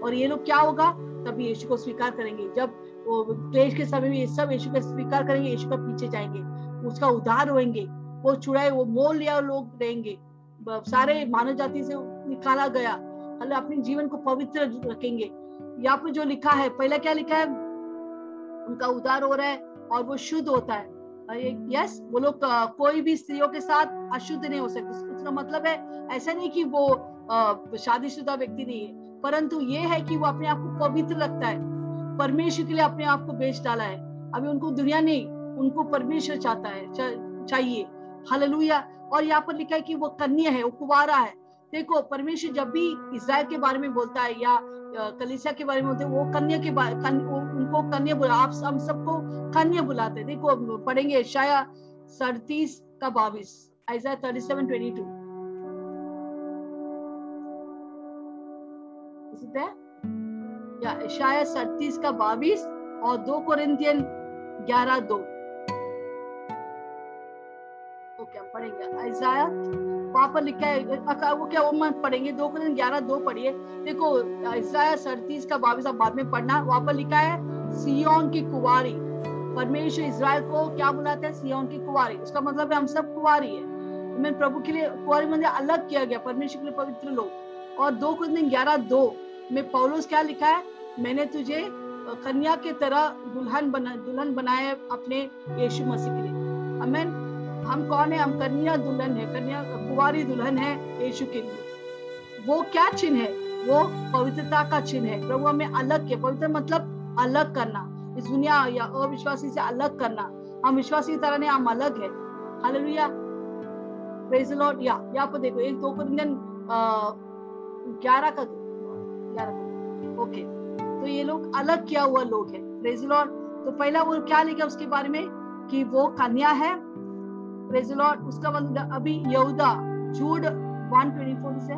C: और ये लोग क्या होगा? तभी यीशु को स्वीकार करेंगे। जब वो क्लेश के समय में ये सब यीशु का स्वीकार करेंगे, यीशु का पीछे जाएँगे। उसका उद्धार होएँगे, वो छुड़ाए वो मोल लिया लोग रहेंगे। सारे मानव जाति से निकाला गया। अल्लाह अपने जीवन को पवित्र रखेंगे। यहाँ पर जो लिखा है, पहला क्या लिखा है? उनका उद्धार हो रहा है और वो शुद्ध होता है। यस वो लोग कोई भी स्त्रियों के साथ अशुद्ध नहीं हो सकते। उसका मतलब है, ऐसा नहीं कि वो शादीशुदा व्यक्ति नहीं है। परंतु ये है कि वो अपने आप को पवित्र रखता है। परमेश्वर के लिए अपने आप को बेच डाला है। अभी उनको दुनिया नहीं उनको परमेश्वर चाहता है चा, चाहिए। हालेलुया। और यहाँ पर लिखा है कि वो कन्या है वो कुवारा है। देखो परमेश्वर जब भी इसराइल के बारे में बोलता है या कलीसिया के बारे में बोलते हैं वो कन्या के बारे कन, उनको कन्या बुला आप हम सबको कन्या बुलाते हैं। देखो पढ़ेंगे शाया सड़तीस का बाईस ऐसा थर्टी सेवन ट्वेंटी टू शायद सड़तीस का बाईस और दो कोरिंथियन ग्यारह दो। ओके हम पढ़ेंगे? ऐसाया वहाँ पर लिखा है वो क्या, वो मत पढ़ेंगे, दो कोरिंथियन ग्यारह, दो पढ़िए। देखो ऐसाया सड़तीस का बाईस आप बाद में पढ़ना वहाँ पर लिखा है, सियोन की कुवारी। परमेश्वर इज़राइल को क्या बुलाते हैं? सियोन की कुवारी। उसका मतलब है हम सब कुवारी है। मैं प्रभु के लिए कुवारी मंदिर अलग किया गया, परमेश्वर के लिए पवित्र लोग। और दो कुरिंथियन ग्यारह, दो। में पौलोस क्या लिखा है? मैंने तुझे कन्या के तरह दुल्हन बना, दुल्हन बनाए अपने यीशु मसीह के लिए। अमेन हम कौन है? हम कन्या दुल्हन है, कन्या कुंवारी दुल्हन है यीशु के लिए। वो क्या चिन्ह है? वो पवित्रता का चिन्ह है। प्रभु हमें अलग किया। पवित्र मतलब अलग करना। इस दुनिया या अविश्वासी से अलग करना। हम विश्वासी तरह नहीं, हम अलग है। हालेलुया प्रेज लॉर्ड या, यहाँ पर देखो, एक दो कुरिन्थियन ग्यारह का ग्यारह का ओके तो ये लोग अलग किया हुआ लोग हैं। प्रेज लॉर्ड तो पहला वो क्या लिखा उसके बारे में? कि वो कन्या है प्रेज लॉर्ड उसका मतलब अभी यहूदा जूड 124 से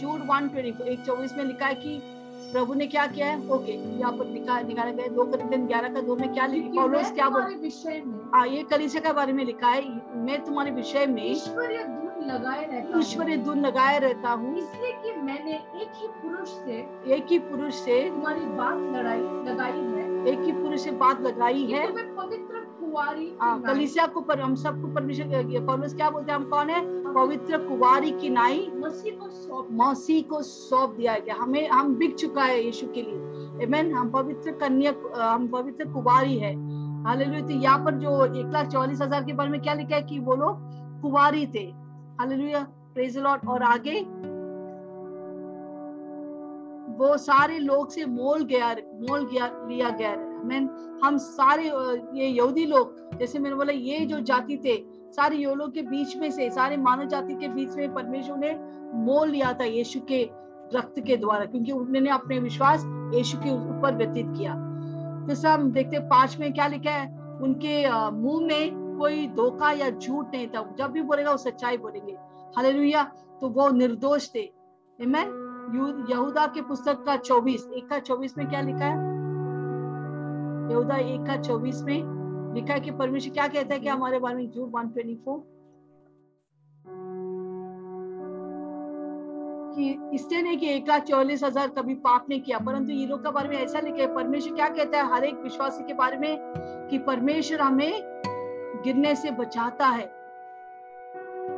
C: जूड 124 एक चौबीस में लिखा है कि प्रभु ने क्या किया है? ओके यहाँ पर निकाल निकाला गया दो दिन ग्यारह का दो में क्या पौलुस क्या बोल
D: विषय में
C: हाँ ये कलीसिया के बारे में लिखा है। मैं तुम्हारे विषय में
D: ईश्वरीय धुन लगाए रहता हूँ।
C: ईश्वरीय धुन लगाए रहता हूँ।
D: इसलिए कि मैंने एक ही पुरुष से
C: एक ही पुरुष से
D: तुम्हारी बात लड़ाई लगाई है।
C: एक ही पुरुष से बात लगाई है।
D: पवित्र कुंवारी
C: हाँ
D: की
C: को पर हम सबको परमेश्वर पौलुस क्या बोलते हैं हम कौन है? पवित्र कुवारी की नाई।
D: मसीह को सौंप
C: मौसी को सौंप दिया गया। हमें हम बिक चुका है यीशु के लिए। Amen? हम पवित्र कन्या हम पवित्र कुवारी है। हालेलुया तो यहाँ पर जो एक लाख चौवालीस हज़ार के बारे में क्या लिखा है कि वो लोग कुवारी थे। हालेलुया प्रेज लॉर्ड और आगे वो सारे लोग से मोल गया मोल गया लिया गया। Amen? हम सारे ये यहूदी लोग, जैसे मैंने बोला, ये जो जाति थे, सारे यो लोग के बीच में से, सारे मानव जाति के बीच में परमेश्वर ने मोल लिया था यीशु के रक्त के द्वारा, क्योंकि उन्होंने अपने विश्वास यीशु के ऊपर व्यतीत किया। दूसरा हम देखते पाँच में क्या लिखा है? उनके मुँह में कोई धोखा या झूठ नहीं था। जब भी बोलेगा, वो सच्चाई बोलेंगे। हालेलुया। तो वो निर्दोष थे? यहूदा के पुस्तक का चौबीस, एक का चौबीस में क्या लिखा है? यहूदा एक का चौबीस में लिखा है कि परमेश्वर क्या कहता है कि हमारे बारे में झूठ वन ट्वेंटी फोर? कि इससे नहीं कि एक लाख चौलीस हज़ार कभी पाप नहीं किया, परंतु ये लोग के बारे में ऐसा लिखा परमेश्वर क्या कहता है हर एक विश्वासी के बारे में कि परमेश्वर हमें गिरने से बचाता है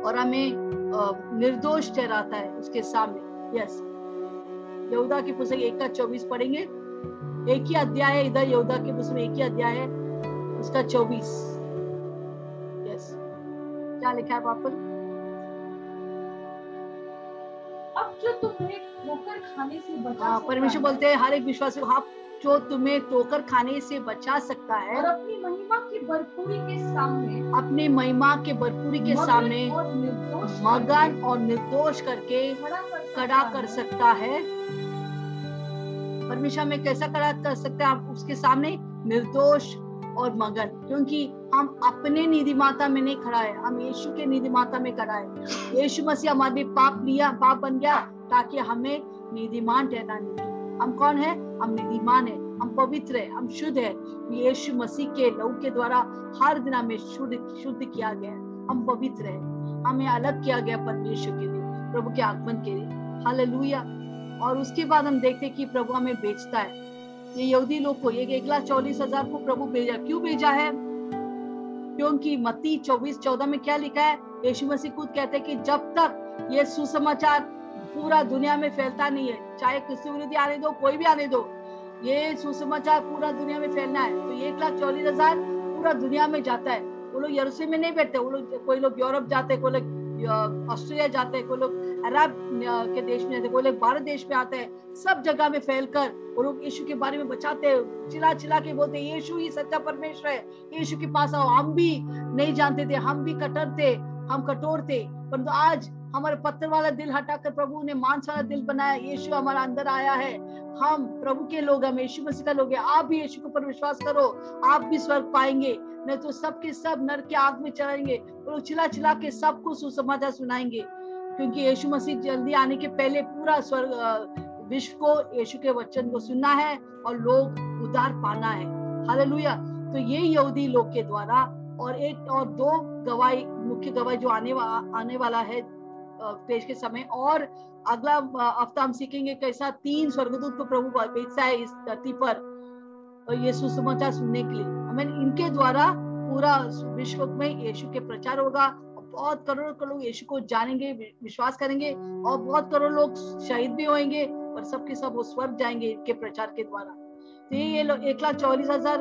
C: और हमें निर्दोष ठहराता है उसके सामने। यस यहूदा की पुस्तक एक का चौबीस पढ़ेंगे। एक ही अध्याय है इधर यहूदा के पुस्तक में एक ही अध्याय है उसका चौबीस। यस क्या लिखा है पर
D: अब जो तुम्हें ठोकर खाने से बचा
C: हाँ, परमेश्वर बोलते हैं हर एक विश्वास आप जो तुम्हें ठोकर खाने से बचा सकता
D: और
C: है
D: अपनी महिमा की भरपूरी के सामने
C: अपने महिमा के भरपूरी के सामने
D: और निर्दोष
C: मगन और निर्दोष करके खड़ा
D: कर सकता है।
C: परमेश्वर में कैसा खड़ा कर सकते हैं, आप उसके सामने निर्दोष और मगन, क्योंकि हम अपने निधि माता में नहीं खड़ा है, हम यीशु के निधि माता में खड़ा है। यीशु मसीह हमारे पाप लिया, पाप बन गया, ताकि हमें निधिमान ठहराने की हम कौन है? हम निधिमान है, हम पवित्र है, हम शुद्ध है। यीशु मसीह के लहू के द्वारा हर दिन हमें शुद्ध शुद्ध किया गया हम पवित्र है। हमें अलग किया गया परमेश्वर के लिए, प्रभु के आगमन के लिए। हालेलुया। और उसके बाद हम देखते कि प्रभु हमें बेचता है। ये यहूदी लोग को ये एक लाख चौलीस हज़ार को प्रभु भेजा, क्यों भेजा है? क्योंकि मत्ती चौबीस चौदह में क्या लिखा है? यीशु मसीह खुद कहते हैं कि जब तक ये सुसमाचार पूरा दुनिया में फैलता नहीं है, चाहे किसी विरोधी आने दो, कोई भी आने दो, ये सुसमाचार पूरा दुनिया में फैलना है तो एक लाख चौलीस हज़ार पूरा दुनिया में जाता है। वो लोग यरूशलेम में नहीं बैठते, वो लोग, कोई लोग यूरोप जाते कोई लोग ऑस्ट्रेलिया जाते हैं, कोई लोग अरब के देश में जाते हैं, कोई लोग भारत देश में आते हैं, सब जगह में फैलकर वो लोग यीशु के बारे में बचाते हैं चिल्ला चिल्ला के बोलते हैं, यीशु ही सच्चा परमेश्वर है, यीशु के पास आओ। हम भी नहीं जानते थे, हम भी कटर थे हम कठोर थे परंतु आज हमारे पत्थर वाला दिल हटाकर प्रभु ने मांस वाला दिल बनाया। यीशु हमारा अंदर आया है। हम प्रभु के लोग हम यीशु मसीह का लोग हैं। आप भी यीशु के ऊपर विश्वास करो। आप भी स्वर्ग पाएँगे। नहीं तो सबके सब नर के आग में चढ़ेंगे। और चिल्ला चिल्ला के सबको सुसमाचार सुनाएँगे। क्योंकि यीशु मसीह जल्दी आने के पहले पूरा स्वर्ग विश्व को यीशु के वचन को सुनना है और लोग उद्धार पाना है। हालेलुया। तो ये यहूदी लोग के द्वारा और एक और दो गवाही मुख्य गवाही जो आने वा, आने वाला है पेश के समय। और अगला हफ़्ता हम सीखेंगे कैसा तीन स्वर्गदूत को प्रभु भेजता है इस धरती पर ये सुसमाचार सुनने के लिए। हमें इनके द्वारा पूरा विश्व में यीशु के प्रचार होगा। बहुत करोड़ों करोड़ लोग यीशु को जानेंगे विश्वास करेंगे और बहुत करोड़ लोग शहीद भी होंगे और सबके सब वो स्वर्ग जाएँगे इनके प्रचार के द्वारा। तो ये लोग एक लाख चौलीस हज़ार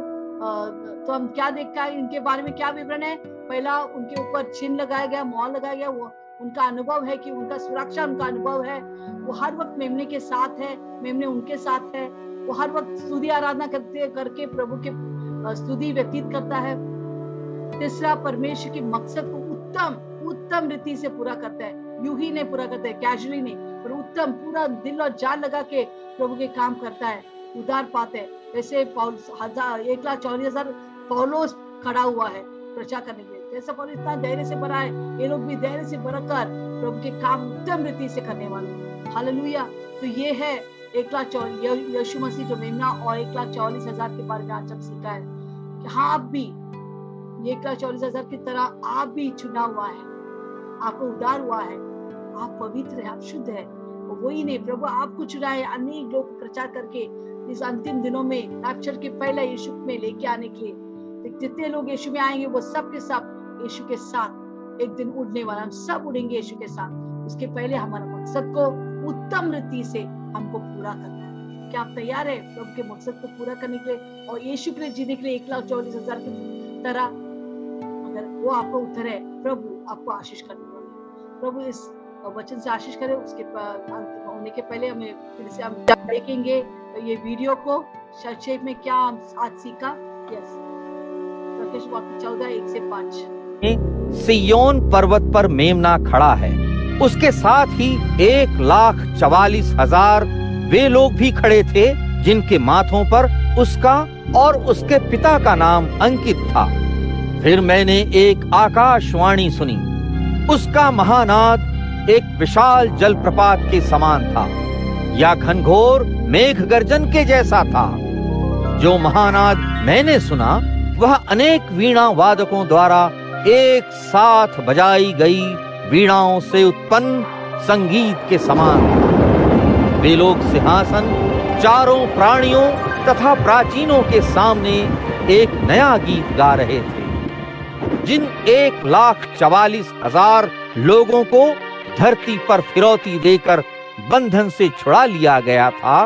C: तो हम क्या देखता है? इनके बारे में क्या विवरण है? पहला, उनके ऊपर चिन्ह लगाया गया मोहर लगाया गया, वो उनका अनुभव है कि उनका सुरक्षा, उनका अनुभव है। वो हर वक्त मेमने के साथ है, मेमने उनके साथ है। वो हर वक्त स्तुति आराधना करते, करके प्रभु के स्तुति व्यतीत करता है। तीसरा, परमेश्वर के मकसद को उत्तम उत्तम रीति से पूरा करता है। यूँ ही नहीं पूरा करता है, कैजुअली नहीं पर उत्तम, पूरा दिल और जान लगा के प्रभु के काम करता है, उदार पाते है। पौल, हज़ार, एक लाख चौलीस हज़ार पौलोस खड़ा हुआ है प्रचार करने के लिए। इतना धैर्य से भरा है, ये लोग भी धैर्य से भरकर प्रभु के काम उत्तम रीति से करने वाले तो ये है एक लाख यीशु मसीह जो मेमना और एक लाख चौलीस हज़ार के बारे में आज हम सीखा है कि हाँ आप भी एक लाख चौलीस हज़ार की तरह आप भी चुना हुआ है, आपको उदार हुआ है, आप पवित्र है, आप शुद्ध है वही नहीं, प्रभु आपको चुना है अनेक लोग प्रचार करके इस अंतिम दिनों में के पहले यीशु में लेके आने के लिए। तो जितने लोग यीशु में आएँगे, वो सब के सब यीशु के साथ एक दिन उड़ने वाला, हम सब उड़ेंगे यीशु के साथ। उसके पहले हमारा मकसद को उत्तम रीति से हमको पूरा करना है। क्या आप तैयार है प्रभु के मकसद को पूरा करने के लिए? और यीशु के लिए जीने के लिए एक लाख चौलीस हज़ार की तरह अगर वो आपको उत्तर है, प्रभु आपको आशीष करने वाले प्रभु इस वचन से आशीष करे, उसके होने के पहले हमें फिर से हम देखेंगे। तो ये वीडियो को संक्षेप में क्या हम आज सीखा? यस प्रकाश वाक्य चौदह, एक से पाँच।
E: सियोन पर्वत पर मेमना खड़ा है। उसके साथ ही एक लाख चवालीस हज़ार वे लोग भी खड़े थे, जिनके माथों पर उसका और उसके पिता का नाम अंकित था। फिर मैंने एक आकाशवाणी सुनी। उसका महानाद एक विशाल जलप्रपात के समान था, या घनघोर मेघ गर्जन के जैसा था। जो महानाद मैंने सुना, वह अनेक वीणा वादकों द्वारा एक साथ बजाई गई वीणाओं से उत्पन्न संगीत के समान। वे लोग सिंहासन, चारों प्राणियों तथा प्राचीनों के सामने एक नया गीत गा रहे थे, जिन एक लाख चवालीस हज़ार लोगों को धरती पर फिरौती देकर बंधन से छुड़ा लिया गया था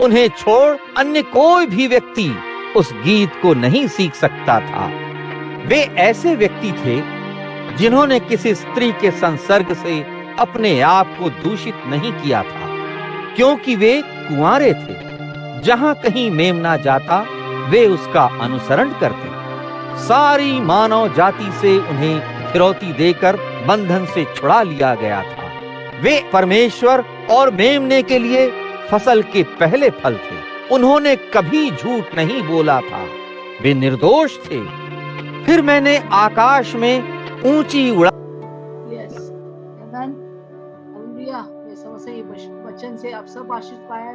E: उन्हें छोड़ अन्य कोई भी व्यक्ति उस गीत को नहीं सीख सकता था वे ऐसे व्यक्ति थे जिन्होंने किसी स्त्री के संसर्ग से अपने आप को दूषित नहीं किया था, क्योंकि वे कुंवारे थे। जहाँ कहीं मेमना जाता, वे उसका अनुसरण करते। सारी मानव जाति से उन्हें फिरौती देकर बंधन से छुड़ा लिया गया था। वे परमेश्वर और मेमने के लिए फ़सल के पहले फल थे। उन्होंने कभी झूठ नहीं बोला था। वे निर्दोष थे। फिर मैंने आकाश में ऊँची उड़ा।
C: Yes. वचन से आप सब आशीष पाया